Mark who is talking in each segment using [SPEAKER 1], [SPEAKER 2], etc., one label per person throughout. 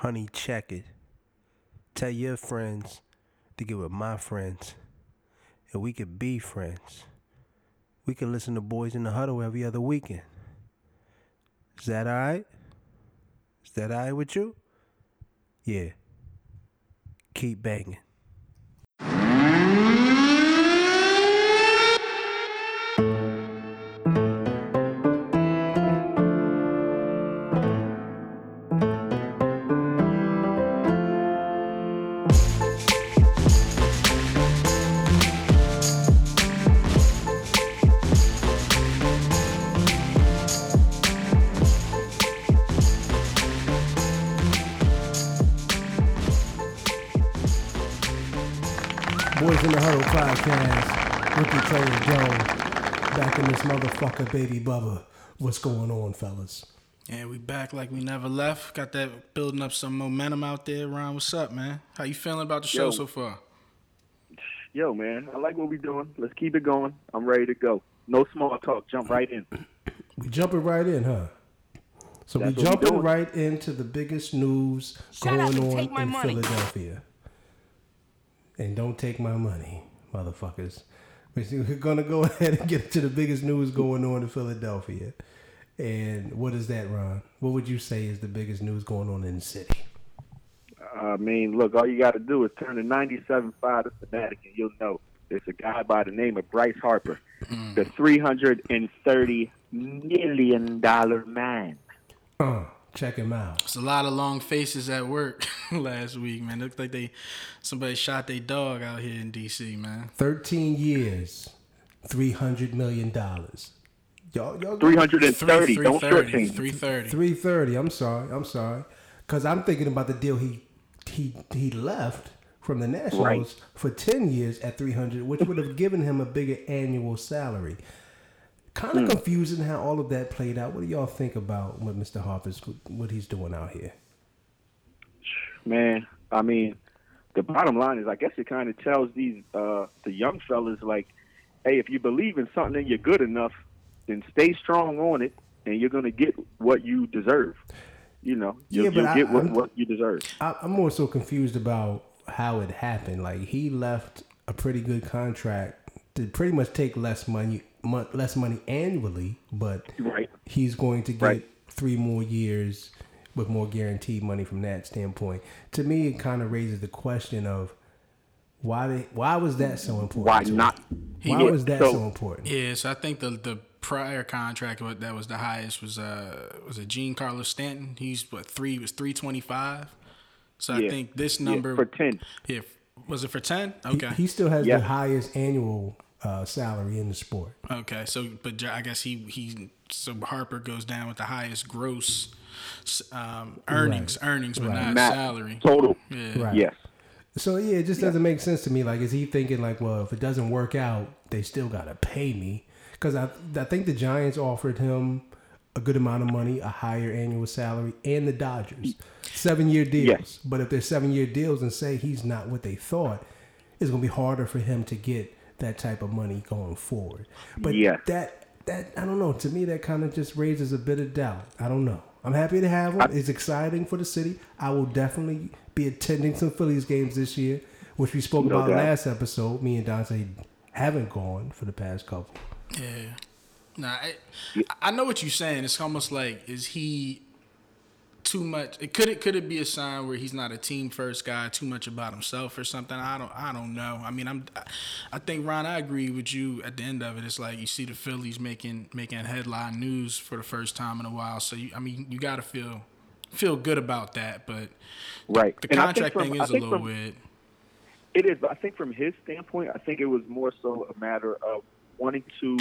[SPEAKER 1] Honey, check it. Tell your friends to get with my friends. And we could be friends. We could listen to Boys in the Huddle every other weekend. Is that alright? Is that alright with you? Yeah. Keep banging. Motherfucker, baby Bubba. What's going on, fellas?
[SPEAKER 2] Yeah, we back like we never left. Got that building up some momentum out there. Ron, what's up, man? How you feeling about the show
[SPEAKER 3] Yo.
[SPEAKER 2] so far?
[SPEAKER 3] Yo, man, I like what we're doing. Let's keep it going. I'm ready to go. No small talk. Jump right in.
[SPEAKER 1] We jumping right in, huh? So
[SPEAKER 3] That's
[SPEAKER 1] we
[SPEAKER 3] what we
[SPEAKER 1] jumping
[SPEAKER 3] doing.
[SPEAKER 1] right into the biggest news
[SPEAKER 4] Shut
[SPEAKER 1] going on in
[SPEAKER 4] money.
[SPEAKER 1] Philadelphia. And don't take my money, motherfuckers. We're gonna go ahead and get to the biggest news going on in Philadelphia. And what is that, Ron? What would you say is the biggest news going on in the city?
[SPEAKER 3] I mean, look, all you got to do is turn the 97.5 to Fanatic, and you'll know. There's a guy by the name of Bryce Harper, the $330 million man.
[SPEAKER 1] Uh, check him out.
[SPEAKER 2] It's a lot of long faces at work last week, man. Looked like they somebody shot their dog out here in DC, man.
[SPEAKER 1] 13 years, $300 million. Y'all, y'all
[SPEAKER 3] 330. Don't short
[SPEAKER 2] 330.
[SPEAKER 3] change.
[SPEAKER 2] 330.
[SPEAKER 1] 330. I'm sorry. I'm sorry. Cuz I'm thinking about the deal he he he left from the Nationals
[SPEAKER 3] Right.
[SPEAKER 1] for 10 years at 300, which would have given him a bigger annual salary. Kind of confusing how all of that played out. What do y'all think about what Mr. Harper's what he's doing out here?
[SPEAKER 3] Man, I mean, the bottom line is, I guess it kind of tells these uh, the young fellas like, hey, if you believe in something and you're good enough, then stay strong on it, and you're gonna get what you deserve. You know, you'll,
[SPEAKER 1] Yeah, but
[SPEAKER 3] you'll
[SPEAKER 1] I-
[SPEAKER 3] get what, what you deserve.
[SPEAKER 1] I, I'm more so confused about how it happened. Like he left a pretty good contract to pretty much take less money, mon- less money annually, but
[SPEAKER 3] Right.
[SPEAKER 1] he's going to get
[SPEAKER 3] Right.
[SPEAKER 1] three more years with more guaranteed money from that standpoint. To me, it kind of raises the question of why they, why was that so important?
[SPEAKER 3] Why
[SPEAKER 1] to him?
[SPEAKER 3] not?
[SPEAKER 1] Why
[SPEAKER 3] Yeah,
[SPEAKER 1] was that so,
[SPEAKER 3] so-
[SPEAKER 1] important?
[SPEAKER 2] Yeah, so I think the the prior contract that was the highest was uh was it Giancarlo Stanton. He's what three was three twenty five. So I think this
[SPEAKER 3] Yeah,
[SPEAKER 2] number
[SPEAKER 3] for ten.
[SPEAKER 2] Yeah, was it for ten?
[SPEAKER 1] He-
[SPEAKER 2] Okay.
[SPEAKER 1] He, still has
[SPEAKER 3] Yeah.
[SPEAKER 1] the highest annual uh, salary in the sport.
[SPEAKER 2] Okay, so but I guess he he so Harper goes down with the highest gross um, earnings earnings, but
[SPEAKER 1] Right.
[SPEAKER 2] not
[SPEAKER 3] Matt,
[SPEAKER 2] salary.
[SPEAKER 3] Total.
[SPEAKER 2] Yeah.
[SPEAKER 1] Right.
[SPEAKER 3] Yes.
[SPEAKER 1] So yeah, it just doesn't make sense to me. Like, is he thinking like, well, if it doesn't work out, they still gotta pay me? Because I I think the Giants offered him a good amount of money, a higher annual salary, and the Dodgers seven year deals.
[SPEAKER 3] Yes.
[SPEAKER 1] But if they're seven year deals and say he's not what they thought, it's gonna be harder for him to get that type of money going forward. But
[SPEAKER 3] Yes.
[SPEAKER 1] that that I don't know. To me, that kind of just raises a bit of doubt. I don't know. I'm happy to have him. It's exciting for the city. I will definitely be attending some Phillies games this year, which we spoke
[SPEAKER 3] No
[SPEAKER 1] about
[SPEAKER 3] doubt.
[SPEAKER 1] last episode. Me and Dante haven't gone for the past couple.
[SPEAKER 2] Yeah. Nah, I, I know what you're saying. It's almost like is he too much? It could it could it be a sign where he's not a team first guy, too much about himself or something? I don't I don't know. I mean, I'm I think Ron, I agree with you. At the end of it, it's like you see the Phillies making making headline news for the first time in a while. So you, I mean, you got to feel feel good about that. But
[SPEAKER 3] Right.
[SPEAKER 2] the
[SPEAKER 3] think
[SPEAKER 2] contract
[SPEAKER 3] from-
[SPEAKER 2] thing is a little
[SPEAKER 3] from-
[SPEAKER 2] weird.
[SPEAKER 3] It is, but I think from his standpoint, I think it was more so a matter of wanting to.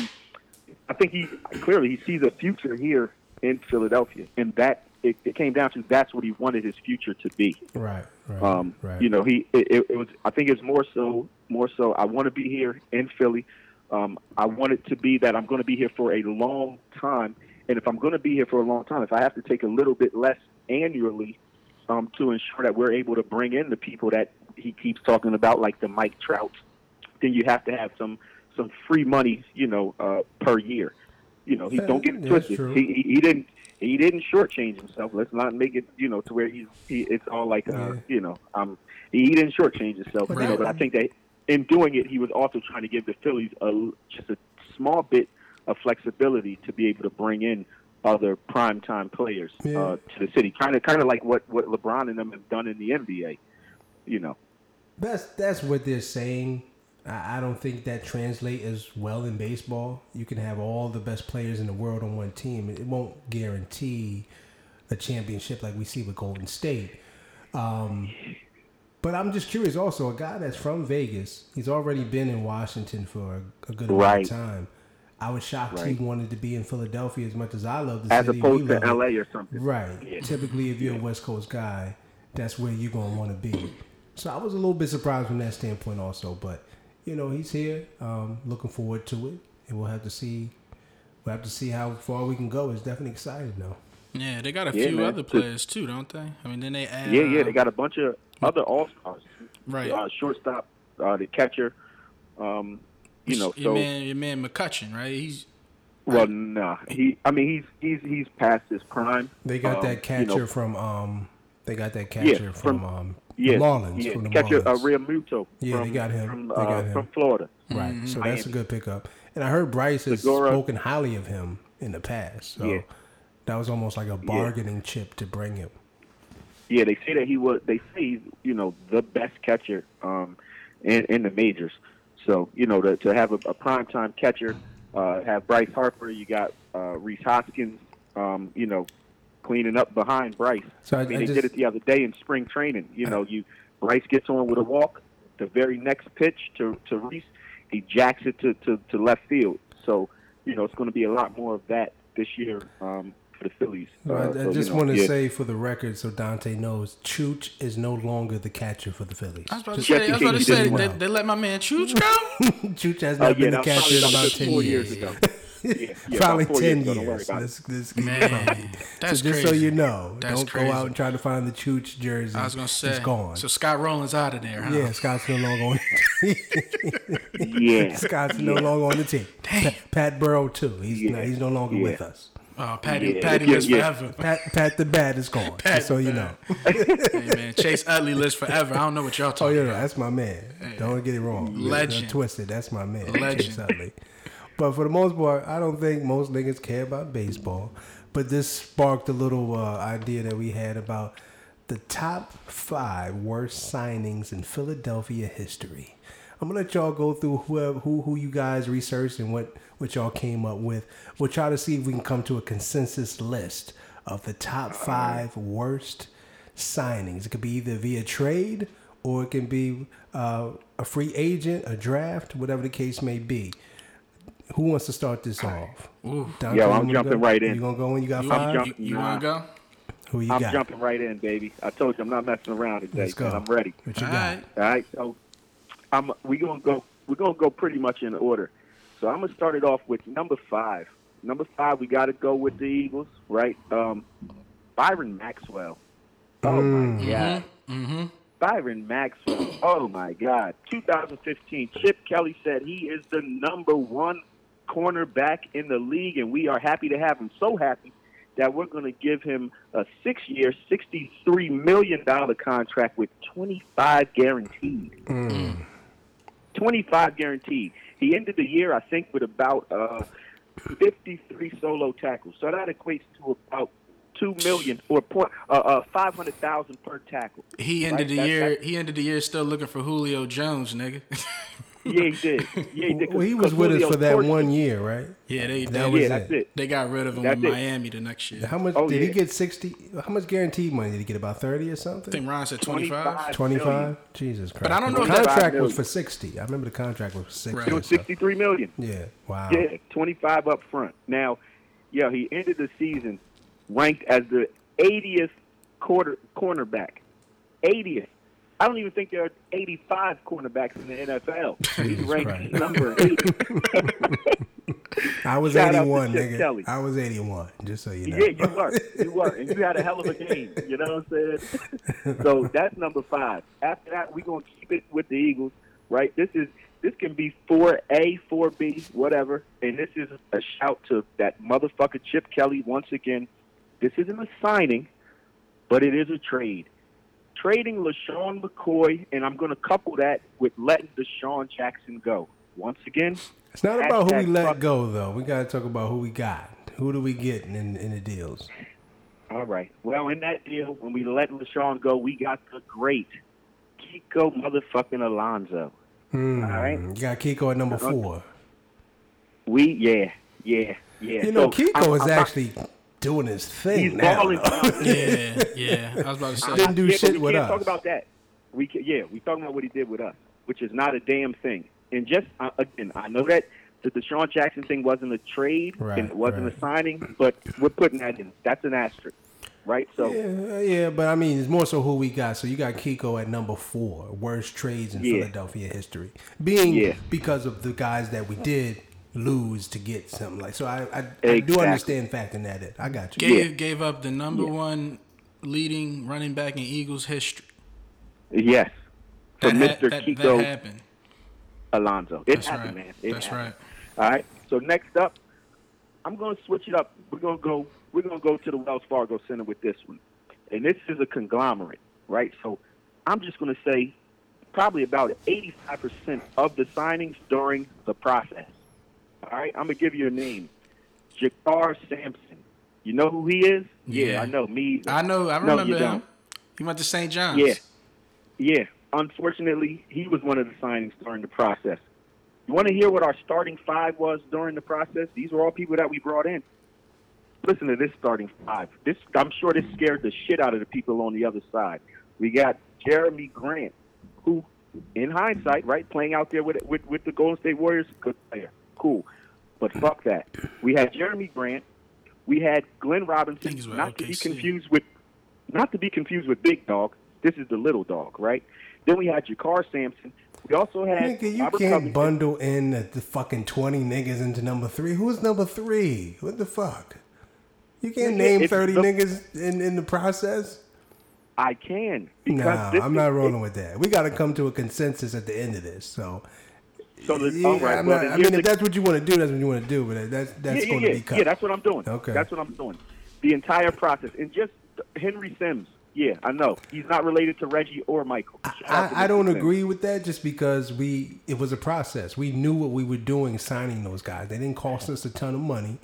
[SPEAKER 3] I think he clearly he sees a future here in Philadelphia, and that it, it came down to that's what he wanted his future to be.
[SPEAKER 1] Right, right,
[SPEAKER 3] Um,
[SPEAKER 1] right.
[SPEAKER 3] You know, he it, it, was. I think it's more so more so. I want to be here in Philly. Um, I want it to be that I'm going to be here for a long time, and if I'm going to be here for a long time, if I have to take a little bit less annually um, to ensure that we're able to bring in the people that he keeps talking about, like the Mike Trouts, then you have to have some some free money, you know, uh, per year. You know, he
[SPEAKER 1] Yeah,
[SPEAKER 3] don't get it twisted. He he didn't he didn't shortchange himself. Let's not make it you know to where he's he it's all like uh,
[SPEAKER 1] Yeah.
[SPEAKER 3] you know um he, he didn't shortchange himself. You know, but I think that in doing it, he was also trying to give the Phillies a just a small bit of flexibility to be able to bring in other primetime players
[SPEAKER 1] Yeah.
[SPEAKER 3] uh, to the city. Kind of kind of like what what LeBron and them have done in the NBA. You know.
[SPEAKER 1] That's that's what they're saying. I, don't think that translate as well in baseball. You can have all the best players in the world on one team. It won't guarantee a championship like we see with Golden State. Um, but I'm just curious. Also, a guy that's from Vegas, he's already been in Washington for a, good amount
[SPEAKER 3] Right.
[SPEAKER 1] of time. I was shocked
[SPEAKER 3] Right.
[SPEAKER 1] he wanted to be in Philadelphia as much as I love the
[SPEAKER 3] As
[SPEAKER 1] city.
[SPEAKER 3] opposed
[SPEAKER 1] we
[SPEAKER 3] to. LA or something.
[SPEAKER 1] Right.
[SPEAKER 3] Yeah.
[SPEAKER 1] Typically, if you're a West Coast guy, that's where you're gonna want to be. So I was a little bit surprised from that standpoint, also. But you know, he's here. Um, looking forward to it, and we'll have to see. We'll have to see how far we can go. It's definitely exciting, though.
[SPEAKER 2] Yeah, they got a
[SPEAKER 3] Yeah,
[SPEAKER 2] few
[SPEAKER 3] man.
[SPEAKER 2] other players too, don't they? I mean, then they add.
[SPEAKER 3] Yeah, yeah,
[SPEAKER 2] uh,
[SPEAKER 3] they got a bunch of other all stars.
[SPEAKER 2] Right.
[SPEAKER 3] Uh, shortstop, uh, the catcher. Um, you know,
[SPEAKER 2] your
[SPEAKER 3] so
[SPEAKER 2] man, your man McCutcheon, right? He's
[SPEAKER 3] well, nah. He, I mean, he's he's he's past his prime.
[SPEAKER 1] They got
[SPEAKER 3] Um,
[SPEAKER 1] that
[SPEAKER 3] you
[SPEAKER 1] catcher
[SPEAKER 3] know,
[SPEAKER 1] from. Um, they got that catcher from,
[SPEAKER 3] from-
[SPEAKER 1] um,
[SPEAKER 3] yeah,
[SPEAKER 1] the Marlins.
[SPEAKER 3] yeah,
[SPEAKER 1] From the
[SPEAKER 3] catcher uh,
[SPEAKER 1] Marlins.
[SPEAKER 3] Realmuto.
[SPEAKER 1] Yeah,
[SPEAKER 3] from,
[SPEAKER 1] they got him.
[SPEAKER 3] From,
[SPEAKER 1] They
[SPEAKER 3] uh,
[SPEAKER 1] got him.
[SPEAKER 3] from Florida.
[SPEAKER 1] Right. So that's a good pickup. And I heard Bryce has
[SPEAKER 3] Segura.
[SPEAKER 1] spoken highly of him in the past. So
[SPEAKER 3] Yeah.
[SPEAKER 1] that was almost like a bargaining chip to bring him.
[SPEAKER 3] Yeah, they say that he was. They say he's, you know, the best catcher um, in in the majors. So you know, to to have a, a primetime catcher, uh, have Bryce Harper, you got uh, Rhys Hoskins, um, you know, cleaning up behind Bryce.
[SPEAKER 1] So I-
[SPEAKER 3] I mean,
[SPEAKER 1] I
[SPEAKER 3] they
[SPEAKER 1] just-
[SPEAKER 3] did it the other day in spring training. You know, you Bryce gets on with a walk, the very next pitch to to Rhys, he jacks it to to, to left field. So you know, it's going to be a lot more of that this year um, for the Phillies.
[SPEAKER 1] I,
[SPEAKER 3] Uh,
[SPEAKER 1] I
[SPEAKER 3] so, you
[SPEAKER 1] just
[SPEAKER 3] know,
[SPEAKER 1] want to
[SPEAKER 3] yeah.
[SPEAKER 1] say for the record, so Dante knows, Chooch is no longer the catcher for the Phillies.
[SPEAKER 2] I was about to
[SPEAKER 1] Just-
[SPEAKER 2] say, I was about to say,
[SPEAKER 3] did
[SPEAKER 2] they, they let my man Chooch go.
[SPEAKER 1] Chooch has
[SPEAKER 3] Uh,
[SPEAKER 1] not
[SPEAKER 3] yeah,
[SPEAKER 1] been
[SPEAKER 3] that
[SPEAKER 1] the catcher in about
[SPEAKER 3] about
[SPEAKER 1] ten
[SPEAKER 3] four
[SPEAKER 1] years.
[SPEAKER 3] years ago. Yeah, yeah,
[SPEAKER 1] Probably
[SPEAKER 3] about four
[SPEAKER 1] ten
[SPEAKER 3] years ago. Don't worry
[SPEAKER 1] years.
[SPEAKER 3] about it.
[SPEAKER 1] Let's, let's
[SPEAKER 2] Man, that's
[SPEAKER 1] so just
[SPEAKER 2] crazy.
[SPEAKER 1] so you know,
[SPEAKER 2] That's
[SPEAKER 1] don't
[SPEAKER 2] crazy.
[SPEAKER 1] go out and try to find the Chooch jersey.
[SPEAKER 2] I was gonna say,
[SPEAKER 1] it's gone.
[SPEAKER 2] So Scott Rolen's out of there, huh?
[SPEAKER 1] yeah, Scott's no longer on.
[SPEAKER 3] Yeah.
[SPEAKER 1] Scott's no longer on the team. Pa- Pat Burrell too. He's
[SPEAKER 3] Yeah.
[SPEAKER 1] no, he's no longer
[SPEAKER 3] Yeah.
[SPEAKER 1] with us.
[SPEAKER 2] Oh, Patty,
[SPEAKER 3] Yeah,
[SPEAKER 2] Patty
[SPEAKER 3] yeah,
[SPEAKER 2] lives
[SPEAKER 3] yeah.
[SPEAKER 2] forever.
[SPEAKER 1] Pat Pat the Bad is gone. just so you know.
[SPEAKER 2] hey man, Chase Utley lives forever. I don't know what y'all
[SPEAKER 1] oh,
[SPEAKER 2] talking.
[SPEAKER 1] Oh talking yeah,
[SPEAKER 2] about.
[SPEAKER 1] that's my man. Don't get it wrong.
[SPEAKER 2] Legend.
[SPEAKER 1] Don't. That's my man.
[SPEAKER 2] Legend.
[SPEAKER 1] Chase Utley. But for the most part, I don't think most niggas care about baseball. But this sparked a little uh, idea that we had about the top five worst signings in Philadelphia history. I'm gonna let y'all go through whoever who who you guys researched and what what y'all came up with. We'll try to see if we can come to a consensus list of the top five worst signings. It could be either via trade or it can be uh, a free agent, a draft, whatever the case may be. Who wants to start this off? Dante,
[SPEAKER 3] Yo,
[SPEAKER 1] you
[SPEAKER 3] I'm
[SPEAKER 1] wanna
[SPEAKER 3] jumping
[SPEAKER 1] go?
[SPEAKER 3] right in.
[SPEAKER 1] You gonna go in? You got
[SPEAKER 2] You,
[SPEAKER 1] five?
[SPEAKER 2] you,
[SPEAKER 3] jumping.
[SPEAKER 2] you want to go?
[SPEAKER 1] Who you
[SPEAKER 3] I'm
[SPEAKER 1] got?
[SPEAKER 3] jumping right in, baby. I told you I'm not messing around today.
[SPEAKER 1] Let's go.
[SPEAKER 3] I'm ready.
[SPEAKER 1] What you
[SPEAKER 2] All
[SPEAKER 1] got?
[SPEAKER 2] right.
[SPEAKER 3] All right. So I'm we gonna go we're gonna go pretty much in order. So I'm gonna start it off with number five. Number five, we gotta go with the Eagles, right? Um Byron Maxwell. Oh my god.
[SPEAKER 2] Mm-hmm.
[SPEAKER 3] Byron Maxwell. Oh my God. 2015. Chip Kelly said he is the number one cornerback in the league, and we are happy to have him. So happy that we're going to give him a six-year, $63 million contract with 25 guaranteed. 25 guaranteed. He ended the year, I think, with about uh, 53 solo tackles. So that equates to about two million or point uh, uh, five hundred thousand per tackle.
[SPEAKER 2] He ended
[SPEAKER 3] Right,
[SPEAKER 2] the
[SPEAKER 3] that-
[SPEAKER 2] year.
[SPEAKER 3] that-
[SPEAKER 2] He ended the year still looking for Julio Jones, nigga.
[SPEAKER 3] Yeah, he did. Yeah, he did.
[SPEAKER 1] Well, he
[SPEAKER 3] 'Cause-
[SPEAKER 1] was
[SPEAKER 3] 'cause
[SPEAKER 1] with us for that
[SPEAKER 3] torched
[SPEAKER 1] one year, right?
[SPEAKER 2] yeah, they
[SPEAKER 1] That
[SPEAKER 2] they,
[SPEAKER 1] was
[SPEAKER 3] Yeah,
[SPEAKER 1] it.
[SPEAKER 3] that's it.
[SPEAKER 2] they got rid of him
[SPEAKER 3] That's
[SPEAKER 2] in
[SPEAKER 3] it.
[SPEAKER 2] Miami the next year.
[SPEAKER 1] How much
[SPEAKER 3] Oh,
[SPEAKER 1] did he get? Sixty? How much guaranteed money did he get? About thirty or
[SPEAKER 2] I
[SPEAKER 1] something?
[SPEAKER 2] think Ron said twenty five.
[SPEAKER 3] 25.
[SPEAKER 1] Twenty-five. Jesus Christ!
[SPEAKER 2] But I don't know The
[SPEAKER 1] contract was for sixty. I remember the contract was for sixty.
[SPEAKER 2] Right.
[SPEAKER 3] It was
[SPEAKER 1] so-
[SPEAKER 3] sixty-three million.
[SPEAKER 1] Yeah. Wow.
[SPEAKER 3] Yeah, twenty-five up front. Now, yeah, he ended the season ranked as the 80th quarter cornerback. 80th. I don't even think there are 85 cornerbacks in the NFL. He's ranked
[SPEAKER 1] Christ.
[SPEAKER 3] number 80.
[SPEAKER 1] I was
[SPEAKER 3] Shout
[SPEAKER 1] eighty-one, nigga.
[SPEAKER 3] Kelly.
[SPEAKER 1] I was eighty-one. Just so you know.
[SPEAKER 3] Yeah, you were. You were. And you had a hell of a game. You know what I'm saying? so that's number five. After that, we're going to keep it with the Eagles, right? This is This can be 4A, 4B, whatever. And this is a shout to that motherfucker Chip Kelly once again. This isn't a signing, but it is a trade. Trading LeSean McCoy, and I'm going to couple that with letting DeSean Jackson go. Once again,
[SPEAKER 1] It's not about who we let
[SPEAKER 3] fuck-
[SPEAKER 1] go, though. We got to talk about who we got. Who do we get in, in the deals?
[SPEAKER 3] All right. Well, in that deal, when we let LeSean go, we got the great Kiko motherfucking Alonso.
[SPEAKER 1] Hmm.
[SPEAKER 3] All right.
[SPEAKER 1] You got Kiko at number four.
[SPEAKER 3] We, yeah, yeah, yeah.
[SPEAKER 1] You know,
[SPEAKER 3] So,
[SPEAKER 1] Kiko
[SPEAKER 3] I'm-
[SPEAKER 1] is
[SPEAKER 3] I'm not-
[SPEAKER 1] actually doing his thing
[SPEAKER 3] He's
[SPEAKER 1] now.
[SPEAKER 3] balling.
[SPEAKER 2] Yeah, yeah. I was about to say.
[SPEAKER 1] Didn't do
[SPEAKER 3] Yeah,
[SPEAKER 1] shit
[SPEAKER 3] we
[SPEAKER 1] with
[SPEAKER 3] can't
[SPEAKER 1] us.
[SPEAKER 3] talk about that. We can, yeah, we talking about what he did with us, which is not a damn thing. And just uh, again, I know that the DeSean Jackson thing wasn't a trade
[SPEAKER 1] Right,
[SPEAKER 3] and it wasn't
[SPEAKER 1] right.
[SPEAKER 3] a signing, but we're putting that in. That's an asterisk, right? So
[SPEAKER 1] Yeah, yeah, but I mean, it's more so who we got. So you got Kiko at number four, worst trades in
[SPEAKER 3] Yeah.
[SPEAKER 1] Philadelphia history, being
[SPEAKER 3] Yeah.
[SPEAKER 1] because of the guys that we did lose to get something like. So I, I, I do
[SPEAKER 3] Exactly.
[SPEAKER 1] understand factoring that in. I got you.
[SPEAKER 2] Gave gave up the number one leading running back in Eagles history.
[SPEAKER 3] yes, for
[SPEAKER 2] That,
[SPEAKER 3] Mr.
[SPEAKER 2] that,
[SPEAKER 3] Kiko
[SPEAKER 2] that happened.
[SPEAKER 3] Alonso, it
[SPEAKER 2] That's
[SPEAKER 3] happened,
[SPEAKER 2] right.
[SPEAKER 3] man. It
[SPEAKER 2] That's
[SPEAKER 3] happened.
[SPEAKER 2] right.
[SPEAKER 3] All right. So next up, I'm going to switch it up. We're going to go. We're going to go to the Wells Fargo Center with this one, and this is a conglomerate, right? So I'm just going to say probably about 85% of the signings during the process. All right. I'm going to give you a name, JaKarr Sampson. You know who he is?
[SPEAKER 2] Yeah.
[SPEAKER 3] I know. Me.
[SPEAKER 2] I know. I
[SPEAKER 3] No,
[SPEAKER 2] remember
[SPEAKER 3] you
[SPEAKER 2] him. He went to St. John's.
[SPEAKER 3] Yeah. Yeah. Unfortunately, he was one of the signings during the process. You want to hear what our starting five was during the process? These were all people that we brought in. Listen to this starting five. This I'm sure this scared the shit out of the people on the other side. We got Jerami Grant, who, in hindsight, right, playing out there with with, with the Golden State Warriors, good player, cool. But fuck that. We had Jerami Grant. We had Glenn Robinson,
[SPEAKER 2] think he's
[SPEAKER 3] not to be confused with not to be confused with Big Dog. This is the little dog, right? Then we had JaKarr Sampson. We also had
[SPEAKER 1] Nigga, you
[SPEAKER 3] Robert
[SPEAKER 1] can't
[SPEAKER 3] Covington.
[SPEAKER 1] bundle in the, the fucking 20 niggas into number three. Who's number three? What the fuck? You can't
[SPEAKER 3] Nigga,
[SPEAKER 1] name 30
[SPEAKER 3] the-
[SPEAKER 1] niggas in, in the process?
[SPEAKER 3] I can
[SPEAKER 1] Nah, I'm not rolling with that. We got to come to a consensus at the end of this. So,
[SPEAKER 3] So the,
[SPEAKER 1] yeah,
[SPEAKER 3] all right,
[SPEAKER 1] I'm
[SPEAKER 3] well,
[SPEAKER 1] not- I mean, if that's what you want to do, that's what you want to do. But that's that's
[SPEAKER 3] yeah,
[SPEAKER 1] going
[SPEAKER 3] yeah,
[SPEAKER 1] to
[SPEAKER 3] yeah.
[SPEAKER 1] be cut.
[SPEAKER 3] Yeah, that's what I'm doing.
[SPEAKER 1] Okay.
[SPEAKER 3] That's what I'm doing. The entire process. And just Henry Sims. Yeah, I know. He's not related to Reggie or Michael.
[SPEAKER 1] I, I don't
[SPEAKER 3] Sims.
[SPEAKER 1] agree with that just because we it was a process. We knew what we were doing signing those guys. They didn't cost us a ton of money.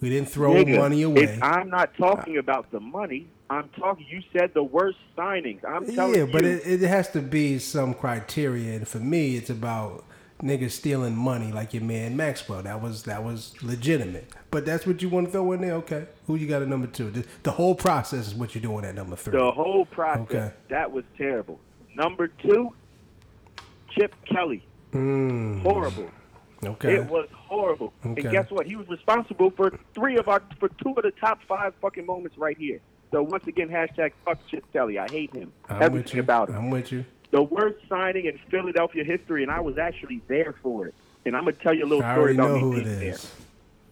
[SPEAKER 1] We didn't throw
[SPEAKER 3] Nigga,
[SPEAKER 1] money away.
[SPEAKER 3] I'm not talking about the money. I'm talking. You said the worst signings. I'm telling
[SPEAKER 1] Yeah,
[SPEAKER 3] you.
[SPEAKER 1] but it, it has to be some criteria, and for me, it's about niggas stealing money like your man Maxwell. That was that was legitimate. But that's what you want to throw in there. Okay, who you got at number two? The, the whole process is what you're doing at number three.
[SPEAKER 3] The whole process.
[SPEAKER 1] Okay.
[SPEAKER 3] That was terrible. Number two, Chip Kelly.
[SPEAKER 1] Mm,
[SPEAKER 3] Horrible.
[SPEAKER 1] okay,
[SPEAKER 3] It was horrible.
[SPEAKER 1] Okay.
[SPEAKER 3] And guess what? He was responsible for three of our for two of the top five fucking moments right here. So once again, hashtag fuck Chip Kelly. I hate him.
[SPEAKER 1] I'm with
[SPEAKER 3] Everything
[SPEAKER 1] you.
[SPEAKER 3] about him.
[SPEAKER 1] I'm with you.
[SPEAKER 3] The worst signing in Philadelphia history, and I was actually there for it. And I'm gonna tell you a little
[SPEAKER 1] I
[SPEAKER 3] story about
[SPEAKER 1] know
[SPEAKER 3] me
[SPEAKER 1] who it
[SPEAKER 3] being there.
[SPEAKER 1] is.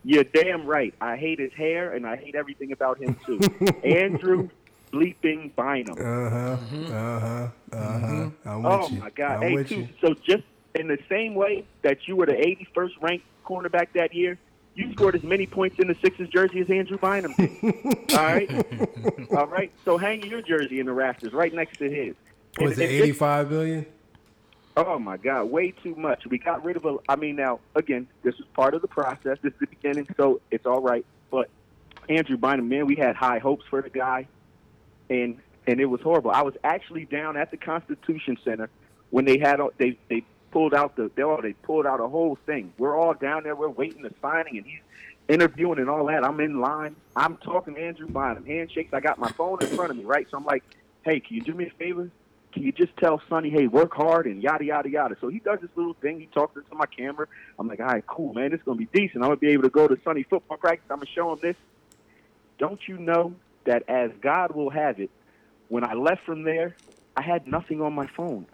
[SPEAKER 3] You're damn right. I hate his hair, and I hate everything about him too. Andrew bleeping Bynum.
[SPEAKER 1] Uh huh.
[SPEAKER 2] Mm-hmm.
[SPEAKER 1] Uh huh. Uh huh. I'm with
[SPEAKER 3] Oh
[SPEAKER 1] you.
[SPEAKER 3] my God!
[SPEAKER 1] I'm
[SPEAKER 3] hey,
[SPEAKER 1] with
[SPEAKER 3] too,
[SPEAKER 1] you.
[SPEAKER 3] so just in the same way that you were the 81st ranked cornerback that year, you scored as many points in the Sixers jersey as Andrew Bynum did. All right, all right. So hang your jersey in the rafters right next to his.
[SPEAKER 1] Was it
[SPEAKER 3] this-
[SPEAKER 1] 85 billion?
[SPEAKER 3] Oh my God, way too much. We got rid of a. I mean, now again, this is part of the process. This is the beginning, so it's all right. But Andrew Bynum, man, we had high hopes for the guy, and and it was horrible. I was actually down at the Constitution Center when they had they they pulled out the they all they pulled out a whole thing. We're all down there. We're waiting the signing, and he's interviewing and all that. I'm in line. I'm talking to Andrew Bynum, handshakes. I got my phone in front of me, right? So I'm like, hey, can you do me a favor? Can you just tell Sonny, hey, work hard and yada yada yada? So he does this little thing. He talks into my camera. I'm like, all right, cool, man. This is gonna be decent. I'm gonna be able to go to Sonny football practice. I'm gonna show him this. Don't you know that as God will have it, when I left from there, I had nothing on my phone.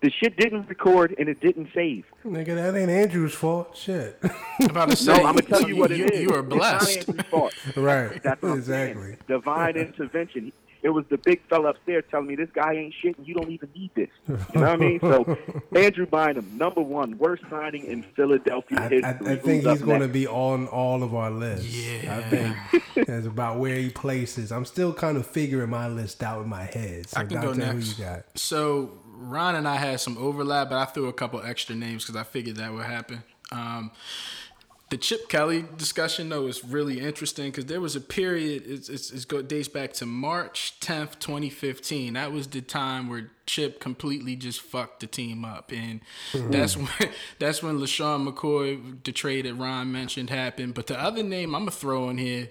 [SPEAKER 3] The shit didn't record and it didn't save.
[SPEAKER 1] Nigga, that ain't Andrew's fault. Shit.
[SPEAKER 2] I'm about to say.
[SPEAKER 3] No, I'm gonna tell you what it
[SPEAKER 2] you,
[SPEAKER 3] is.
[SPEAKER 2] You are
[SPEAKER 3] It's not
[SPEAKER 2] blessed.
[SPEAKER 3] Andrew's fault.
[SPEAKER 1] right.
[SPEAKER 3] That's what saying.
[SPEAKER 1] exactly.
[SPEAKER 3] Divine intervention. It was the big fella upstairs telling me this guy ain't shit and you don't even need this. You know what I mean? So Andrew Bynum, number one, worst signing in Philadelphia
[SPEAKER 1] I,
[SPEAKER 3] history.
[SPEAKER 1] I, I think
[SPEAKER 3] up
[SPEAKER 1] he's going to be on all of our lists.
[SPEAKER 2] Yeah.
[SPEAKER 1] I think that's about where he places. I'm still kind of figuring my list out in my head. So
[SPEAKER 2] I can go next.
[SPEAKER 1] who you got?
[SPEAKER 2] So Ron and I had some overlap, but I threw a couple extra names because I figured that would happen. Um, the Chip Kelly discussion though is really interesting because there was a period. It's, it's, it's go, dates back to March tenth, twenty fifteen. That was the time where Chip completely just fucked the team up, and that's when that's when LeSean McCoy, the trade that Ron mentioned, happened. But the other name I'm gonna throw in here,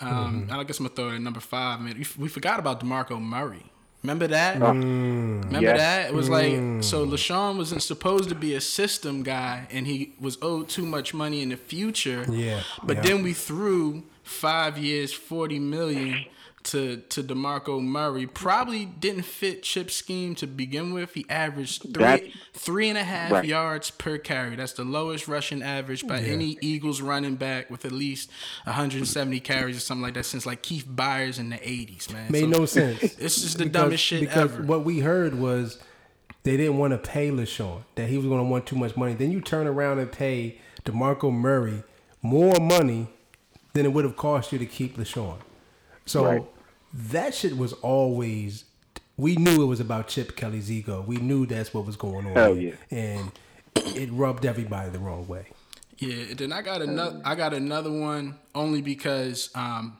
[SPEAKER 2] um, I guess I'm gonna throw it at number five. Man, we, we forgot about Demarco Murray. Remember that? Remember
[SPEAKER 3] Yes.
[SPEAKER 2] that? It was like mm. so. LeSean wasn't supposed to be a system guy, and he was owed too much money in the future.
[SPEAKER 1] Yeah,
[SPEAKER 2] But
[SPEAKER 1] yeah.
[SPEAKER 2] then we threw five years, forty million to to Demarco Murray. Probably didn't fit Chip's scheme to begin with. He averaged three
[SPEAKER 3] That's-
[SPEAKER 2] three and a half
[SPEAKER 3] Right.
[SPEAKER 2] yards per carry. That's the lowest rushing average by any Eagles running back with at least 170 carries or something like that since like Keith Byars in the 80s, man.
[SPEAKER 1] Made
[SPEAKER 2] So-
[SPEAKER 1] no sense.
[SPEAKER 2] This is the
[SPEAKER 1] Because-
[SPEAKER 2] dumbest shit
[SPEAKER 1] because
[SPEAKER 2] ever.
[SPEAKER 1] what we heard was they didn't want to pay LeSean, that he was going to want too much money. Then you turn around and pay DeMarco Murray more money than it would have cost you to keep LeSean. So
[SPEAKER 3] Right.
[SPEAKER 1] That shit was always. We knew it was about Chip Kelly's ego. We knew that's what was going on.
[SPEAKER 3] Hell yeah.
[SPEAKER 1] And it rubbed everybody the wrong way.
[SPEAKER 2] Yeah, then I got another. I got another one only because, um,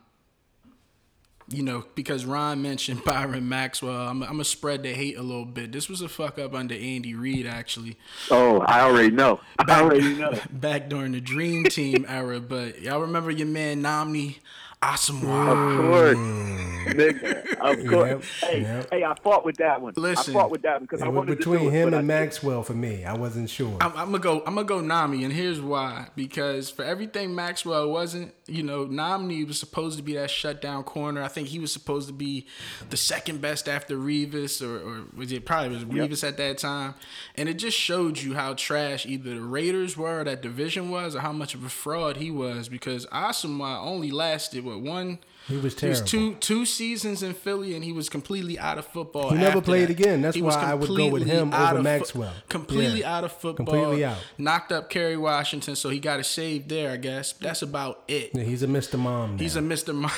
[SPEAKER 2] you know, because Ron mentioned Byron Maxwell. I'm, I'm gonna spread the hate a little bit. This was a fuck up under Andy Reid, actually,
[SPEAKER 3] Oh, I already know. I already know.
[SPEAKER 2] back during the Dream Team era. But y'all remember your man Nnamdi Asomugha?
[SPEAKER 3] Of course, nigga. Of course.
[SPEAKER 1] Yep,
[SPEAKER 3] Hey,
[SPEAKER 1] yep.
[SPEAKER 3] hey, I fought with that one.
[SPEAKER 2] Listen.
[SPEAKER 3] I fought with that one because I
[SPEAKER 1] It was
[SPEAKER 3] to do
[SPEAKER 1] between
[SPEAKER 3] it,
[SPEAKER 1] him and Maxwell for me. I wasn't sure.
[SPEAKER 2] I'm, I'm gonna go. I'm gonna go Nnamdi, and here's why. Because for everything Maxwell wasn't, you know, Nnamdi was supposed to be that shutdown corner. I think he was supposed to be the second best after Revis, or, or was it probably was Revis at that time? And it just showed you how trash either the Raiders were, or that division was, or how much of a fraud he was. Because Asomugha only lasted what one.
[SPEAKER 1] He was
[SPEAKER 2] He was two two seasons in Philly, and he was completely out of football.
[SPEAKER 1] He never played
[SPEAKER 2] that.
[SPEAKER 1] again. That's
[SPEAKER 2] He
[SPEAKER 1] why I would go with him
[SPEAKER 2] out
[SPEAKER 1] over
[SPEAKER 2] of
[SPEAKER 1] Maxwell.
[SPEAKER 2] completely
[SPEAKER 1] Yeah.
[SPEAKER 2] out of football.
[SPEAKER 1] Completely out.
[SPEAKER 2] Knocked up Kerry Washington, so he got a save there, I guess. That's about it.
[SPEAKER 1] Yeah, he's a Mr. Mom. Now.
[SPEAKER 2] He's a Mr. Mom.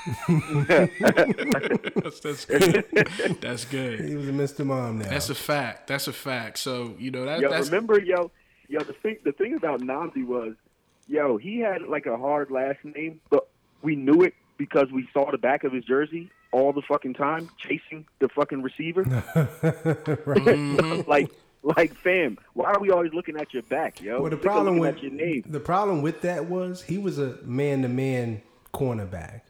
[SPEAKER 2] that's, that's good. That's good.
[SPEAKER 1] he was a Mr. Mom now.
[SPEAKER 2] That's a fact. That's a fact. So you know that.
[SPEAKER 3] Yo,
[SPEAKER 2] that's
[SPEAKER 3] remember, yo, yo, the thing, the thing about Nnamdi was, yo, he had like a hard last name, but we knew it because we saw the back of his jersey all the fucking time, chasing the fucking receiver. Mm-hmm. like, like, fam, why are we always looking at your back, yo?
[SPEAKER 1] well, the
[SPEAKER 3] Sick
[SPEAKER 1] problem with
[SPEAKER 3] your name.
[SPEAKER 1] the problem with that was he was a man-to-man cornerback,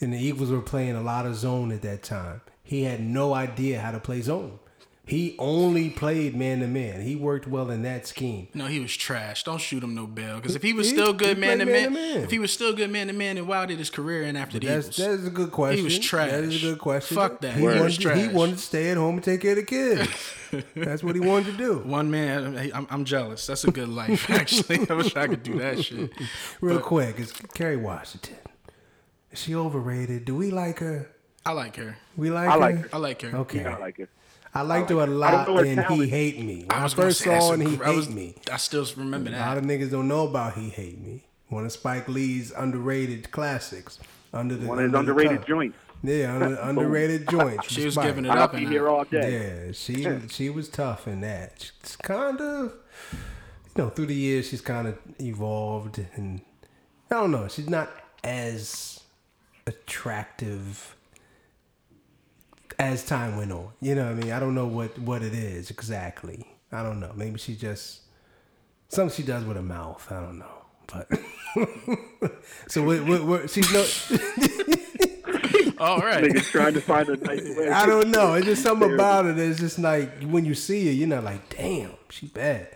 [SPEAKER 1] and the Eagles were playing a lot of zone at that time. He had no idea how to play zone. He only played man-to-man. He worked well in that scheme.
[SPEAKER 2] no, he was trash. Don't shoot him no bell. Because if he was
[SPEAKER 1] He-
[SPEAKER 2] still good man to man, if he was still good man to man, then why did his career end after the
[SPEAKER 1] That's
[SPEAKER 2] Eagles?
[SPEAKER 1] that is a good question.
[SPEAKER 2] He was trash.
[SPEAKER 1] That is a good question.
[SPEAKER 2] Fuck that.
[SPEAKER 1] He,
[SPEAKER 2] He was
[SPEAKER 1] wanted, he
[SPEAKER 2] trash.
[SPEAKER 1] wanted to stay at home and take care of the kids. That's what he wanted to do.
[SPEAKER 2] One man, I'm, I'm jealous. That's a good life, actually. I wish I could do that shit.
[SPEAKER 1] Real quick, it's Kerry Washington. Is she overrated? Do we like her?
[SPEAKER 2] I like her.
[SPEAKER 1] We like
[SPEAKER 3] I
[SPEAKER 1] her.
[SPEAKER 3] like her.
[SPEAKER 2] I like her.
[SPEAKER 1] Okay.
[SPEAKER 3] Yeah, I like it.
[SPEAKER 1] I liked her a
[SPEAKER 3] I don't
[SPEAKER 1] lot
[SPEAKER 3] and her
[SPEAKER 1] He. Hate Me. When I,
[SPEAKER 2] was gonna
[SPEAKER 1] first
[SPEAKER 2] say,
[SPEAKER 1] saw
[SPEAKER 2] a
[SPEAKER 1] and He
[SPEAKER 2] gr-
[SPEAKER 1] Hate
[SPEAKER 2] I was-
[SPEAKER 1] Me.
[SPEAKER 2] I still remember that.
[SPEAKER 1] A lot of niggas don't know about He Hate Me. One of Spike Lee's underrated classics. Under the
[SPEAKER 3] One of his underrated
[SPEAKER 1] cover.
[SPEAKER 3] joints.
[SPEAKER 1] Yeah, under, underrated joints.
[SPEAKER 2] She was
[SPEAKER 1] Spike.
[SPEAKER 2] giving it
[SPEAKER 3] I'll
[SPEAKER 2] up
[SPEAKER 3] be
[SPEAKER 2] in
[SPEAKER 3] here all day.
[SPEAKER 1] Yeah, she she was tough in that. She's kind of, you know, through the years she's kind of evolved, and I don't know. She's not as attractive as time went on. You know what I mean? I don't know what what it is exactly. I don't know. Maybe she just something she does with her mouth. I don't know, but. so what, what, what, she's no.
[SPEAKER 2] All right.
[SPEAKER 3] Niggas trying to find a nice way.
[SPEAKER 1] I don't know. It's just something about it. It's just like when you see her, you're not like, damn, she bad.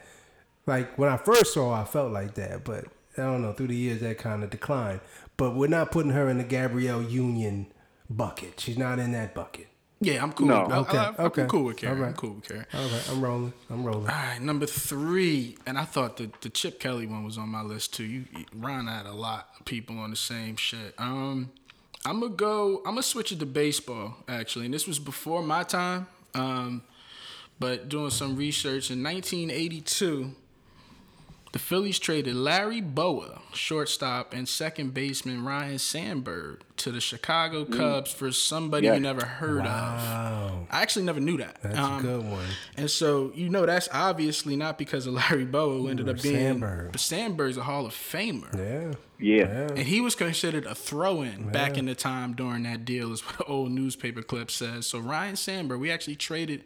[SPEAKER 1] Like when I first saw her, I felt like that, but I don't know. Through the years, that kind of declined. But we're not putting her in the Gabrielle Union bucket. She's not in that bucket.
[SPEAKER 2] Yeah, I'm cool.
[SPEAKER 3] No.
[SPEAKER 2] I,
[SPEAKER 1] Okay,
[SPEAKER 2] I, I'm
[SPEAKER 1] okay.
[SPEAKER 2] cool with Kerry.
[SPEAKER 1] All right.
[SPEAKER 2] I'm cool with Kerry.
[SPEAKER 1] All right, I'm rolling. I'm rolling.
[SPEAKER 2] All right, number three, and I thought the the Chip Kelly one was on my list too. You Ron had a lot of people on the same shit. Um, I'm gonna go. I'm gonna switch it to baseball actually, and this was before my time. Um, but doing some research in 1982, the Phillies traded Larry Bowa, shortstop, and second baseman Ryne Sandberg to the Chicago Cubs for somebody
[SPEAKER 3] Yeah.
[SPEAKER 2] we never heard of. I actually never knew that.
[SPEAKER 1] that's
[SPEAKER 2] Um,
[SPEAKER 1] a good one.
[SPEAKER 2] And so you know that's obviously not because of Larry Bowa, who ended up being.
[SPEAKER 1] Sandberg.
[SPEAKER 2] But Sandberg's a Hall of Famer.
[SPEAKER 1] Yeah,
[SPEAKER 3] Yeah.
[SPEAKER 1] yeah.
[SPEAKER 2] And he was considered a throw-in back in the time during that deal, is what an old newspaper clip says. So Ryne Sandberg, we actually traded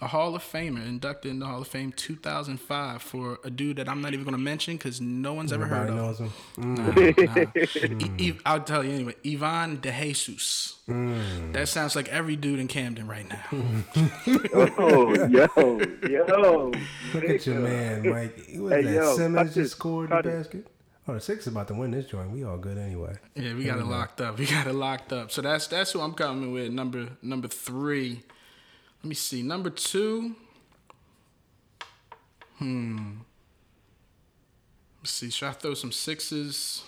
[SPEAKER 2] a Hall of Famer, inducted in the Hall of Fame 2005 for a dude that I'm not even going to mention because no one's ever heard of.
[SPEAKER 1] knows him.
[SPEAKER 2] Nah, mm. nah. E- E- I'll tell you anyway. Ivan De Jesus. Mm. That sounds like every dude in Camden right now.
[SPEAKER 3] Oh, yo, yo.
[SPEAKER 1] Look at your man, Mike. Who was
[SPEAKER 3] Hey,
[SPEAKER 1] that?
[SPEAKER 3] yo,
[SPEAKER 1] Simmons just scored
[SPEAKER 3] cut
[SPEAKER 1] the
[SPEAKER 3] it.
[SPEAKER 1] basket. Oh, the Six is about to win this joint. We all good anyway.
[SPEAKER 2] Yeah, we got it locked up. We got it locked up. So that's that's who I'm coming with. Number number three. Let me see. Number two. Hmm. Let's see. Should I throw some sixes?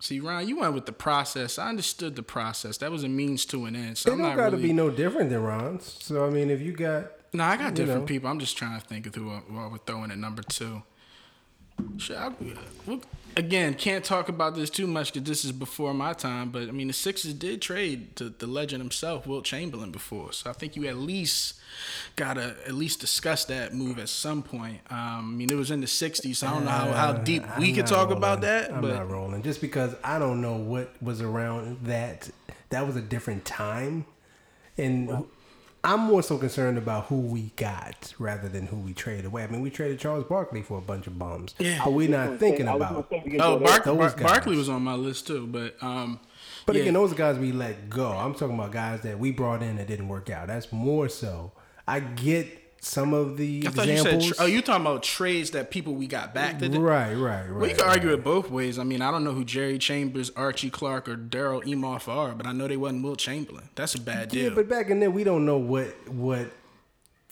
[SPEAKER 2] See, Ryan, you went with the process. I understood the process. That was a means to an end. So
[SPEAKER 1] They
[SPEAKER 2] I'm
[SPEAKER 1] don't got to
[SPEAKER 2] really.
[SPEAKER 1] be no different than Ron's. So I mean, if you got
[SPEAKER 2] no, I got different
[SPEAKER 1] know.
[SPEAKER 2] people. I'm just trying to think of who I- who I would throw in at number two. Should I, well, again, can't talk about this too much because this is before my time. But I mean, the Sixers did trade to the legend himself, Wilt Chamberlain, before. So I think you at least gotta at least discuss that move at some point. Um, I mean, it was in the '60s, so I don't know how, how deep
[SPEAKER 1] Uh, I'm
[SPEAKER 2] we could
[SPEAKER 1] not
[SPEAKER 2] talk about that.
[SPEAKER 1] I'm
[SPEAKER 2] but
[SPEAKER 1] not rolling just because I don't know what was around that. That was a different time, and I'm more so concerned about who we got rather than who we traded away. I mean, we traded Charles Barkley for a bunch of bums.
[SPEAKER 2] Yeah.
[SPEAKER 1] Are we not thinking
[SPEAKER 3] I
[SPEAKER 1] about?
[SPEAKER 3] gonna say, we can
[SPEAKER 2] oh,
[SPEAKER 3] go.
[SPEAKER 2] Bark, Bar- Barkley was on my list too. But um,
[SPEAKER 1] But
[SPEAKER 2] yeah.
[SPEAKER 1] again, those guys we let go. I'm talking about guys that we brought in that didn't work out. That's more so. I get some of the
[SPEAKER 2] I thought you
[SPEAKER 1] examples.
[SPEAKER 2] said. Tra- oh, you talking about trades that people we got back? That did-
[SPEAKER 1] right, right, right.
[SPEAKER 2] Well, you can
[SPEAKER 1] right.
[SPEAKER 2] argue it both ways. I mean, I don't know who Jerry Chambers, Archie Clark, or Darrall Imhoff are, but I know they wasn't Will Chamberlain. That's a bad deal.
[SPEAKER 1] Yeah,
[SPEAKER 2] deal.
[SPEAKER 1] but back in then, we don't know what what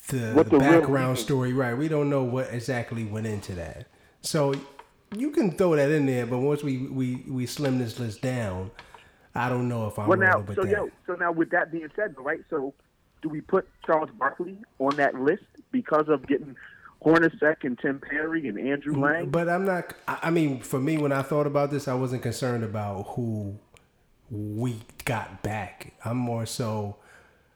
[SPEAKER 1] the,
[SPEAKER 3] What
[SPEAKER 1] the,
[SPEAKER 3] the
[SPEAKER 1] background story. Right, we don't know what exactly went into that. So you can throw that in there, but once we we we slim this list down, I don't know if I'm
[SPEAKER 3] Well, now,
[SPEAKER 1] with
[SPEAKER 3] so
[SPEAKER 1] that.
[SPEAKER 3] yo, so now with that being said, right? So, do we put Charles Barkley on that list because of getting Hornacek and Tim Perry and Andrew mm, Lang?
[SPEAKER 1] But I'm not. I I mean, for me, when I thought about this, I wasn't concerned about who we got back. I'm more so.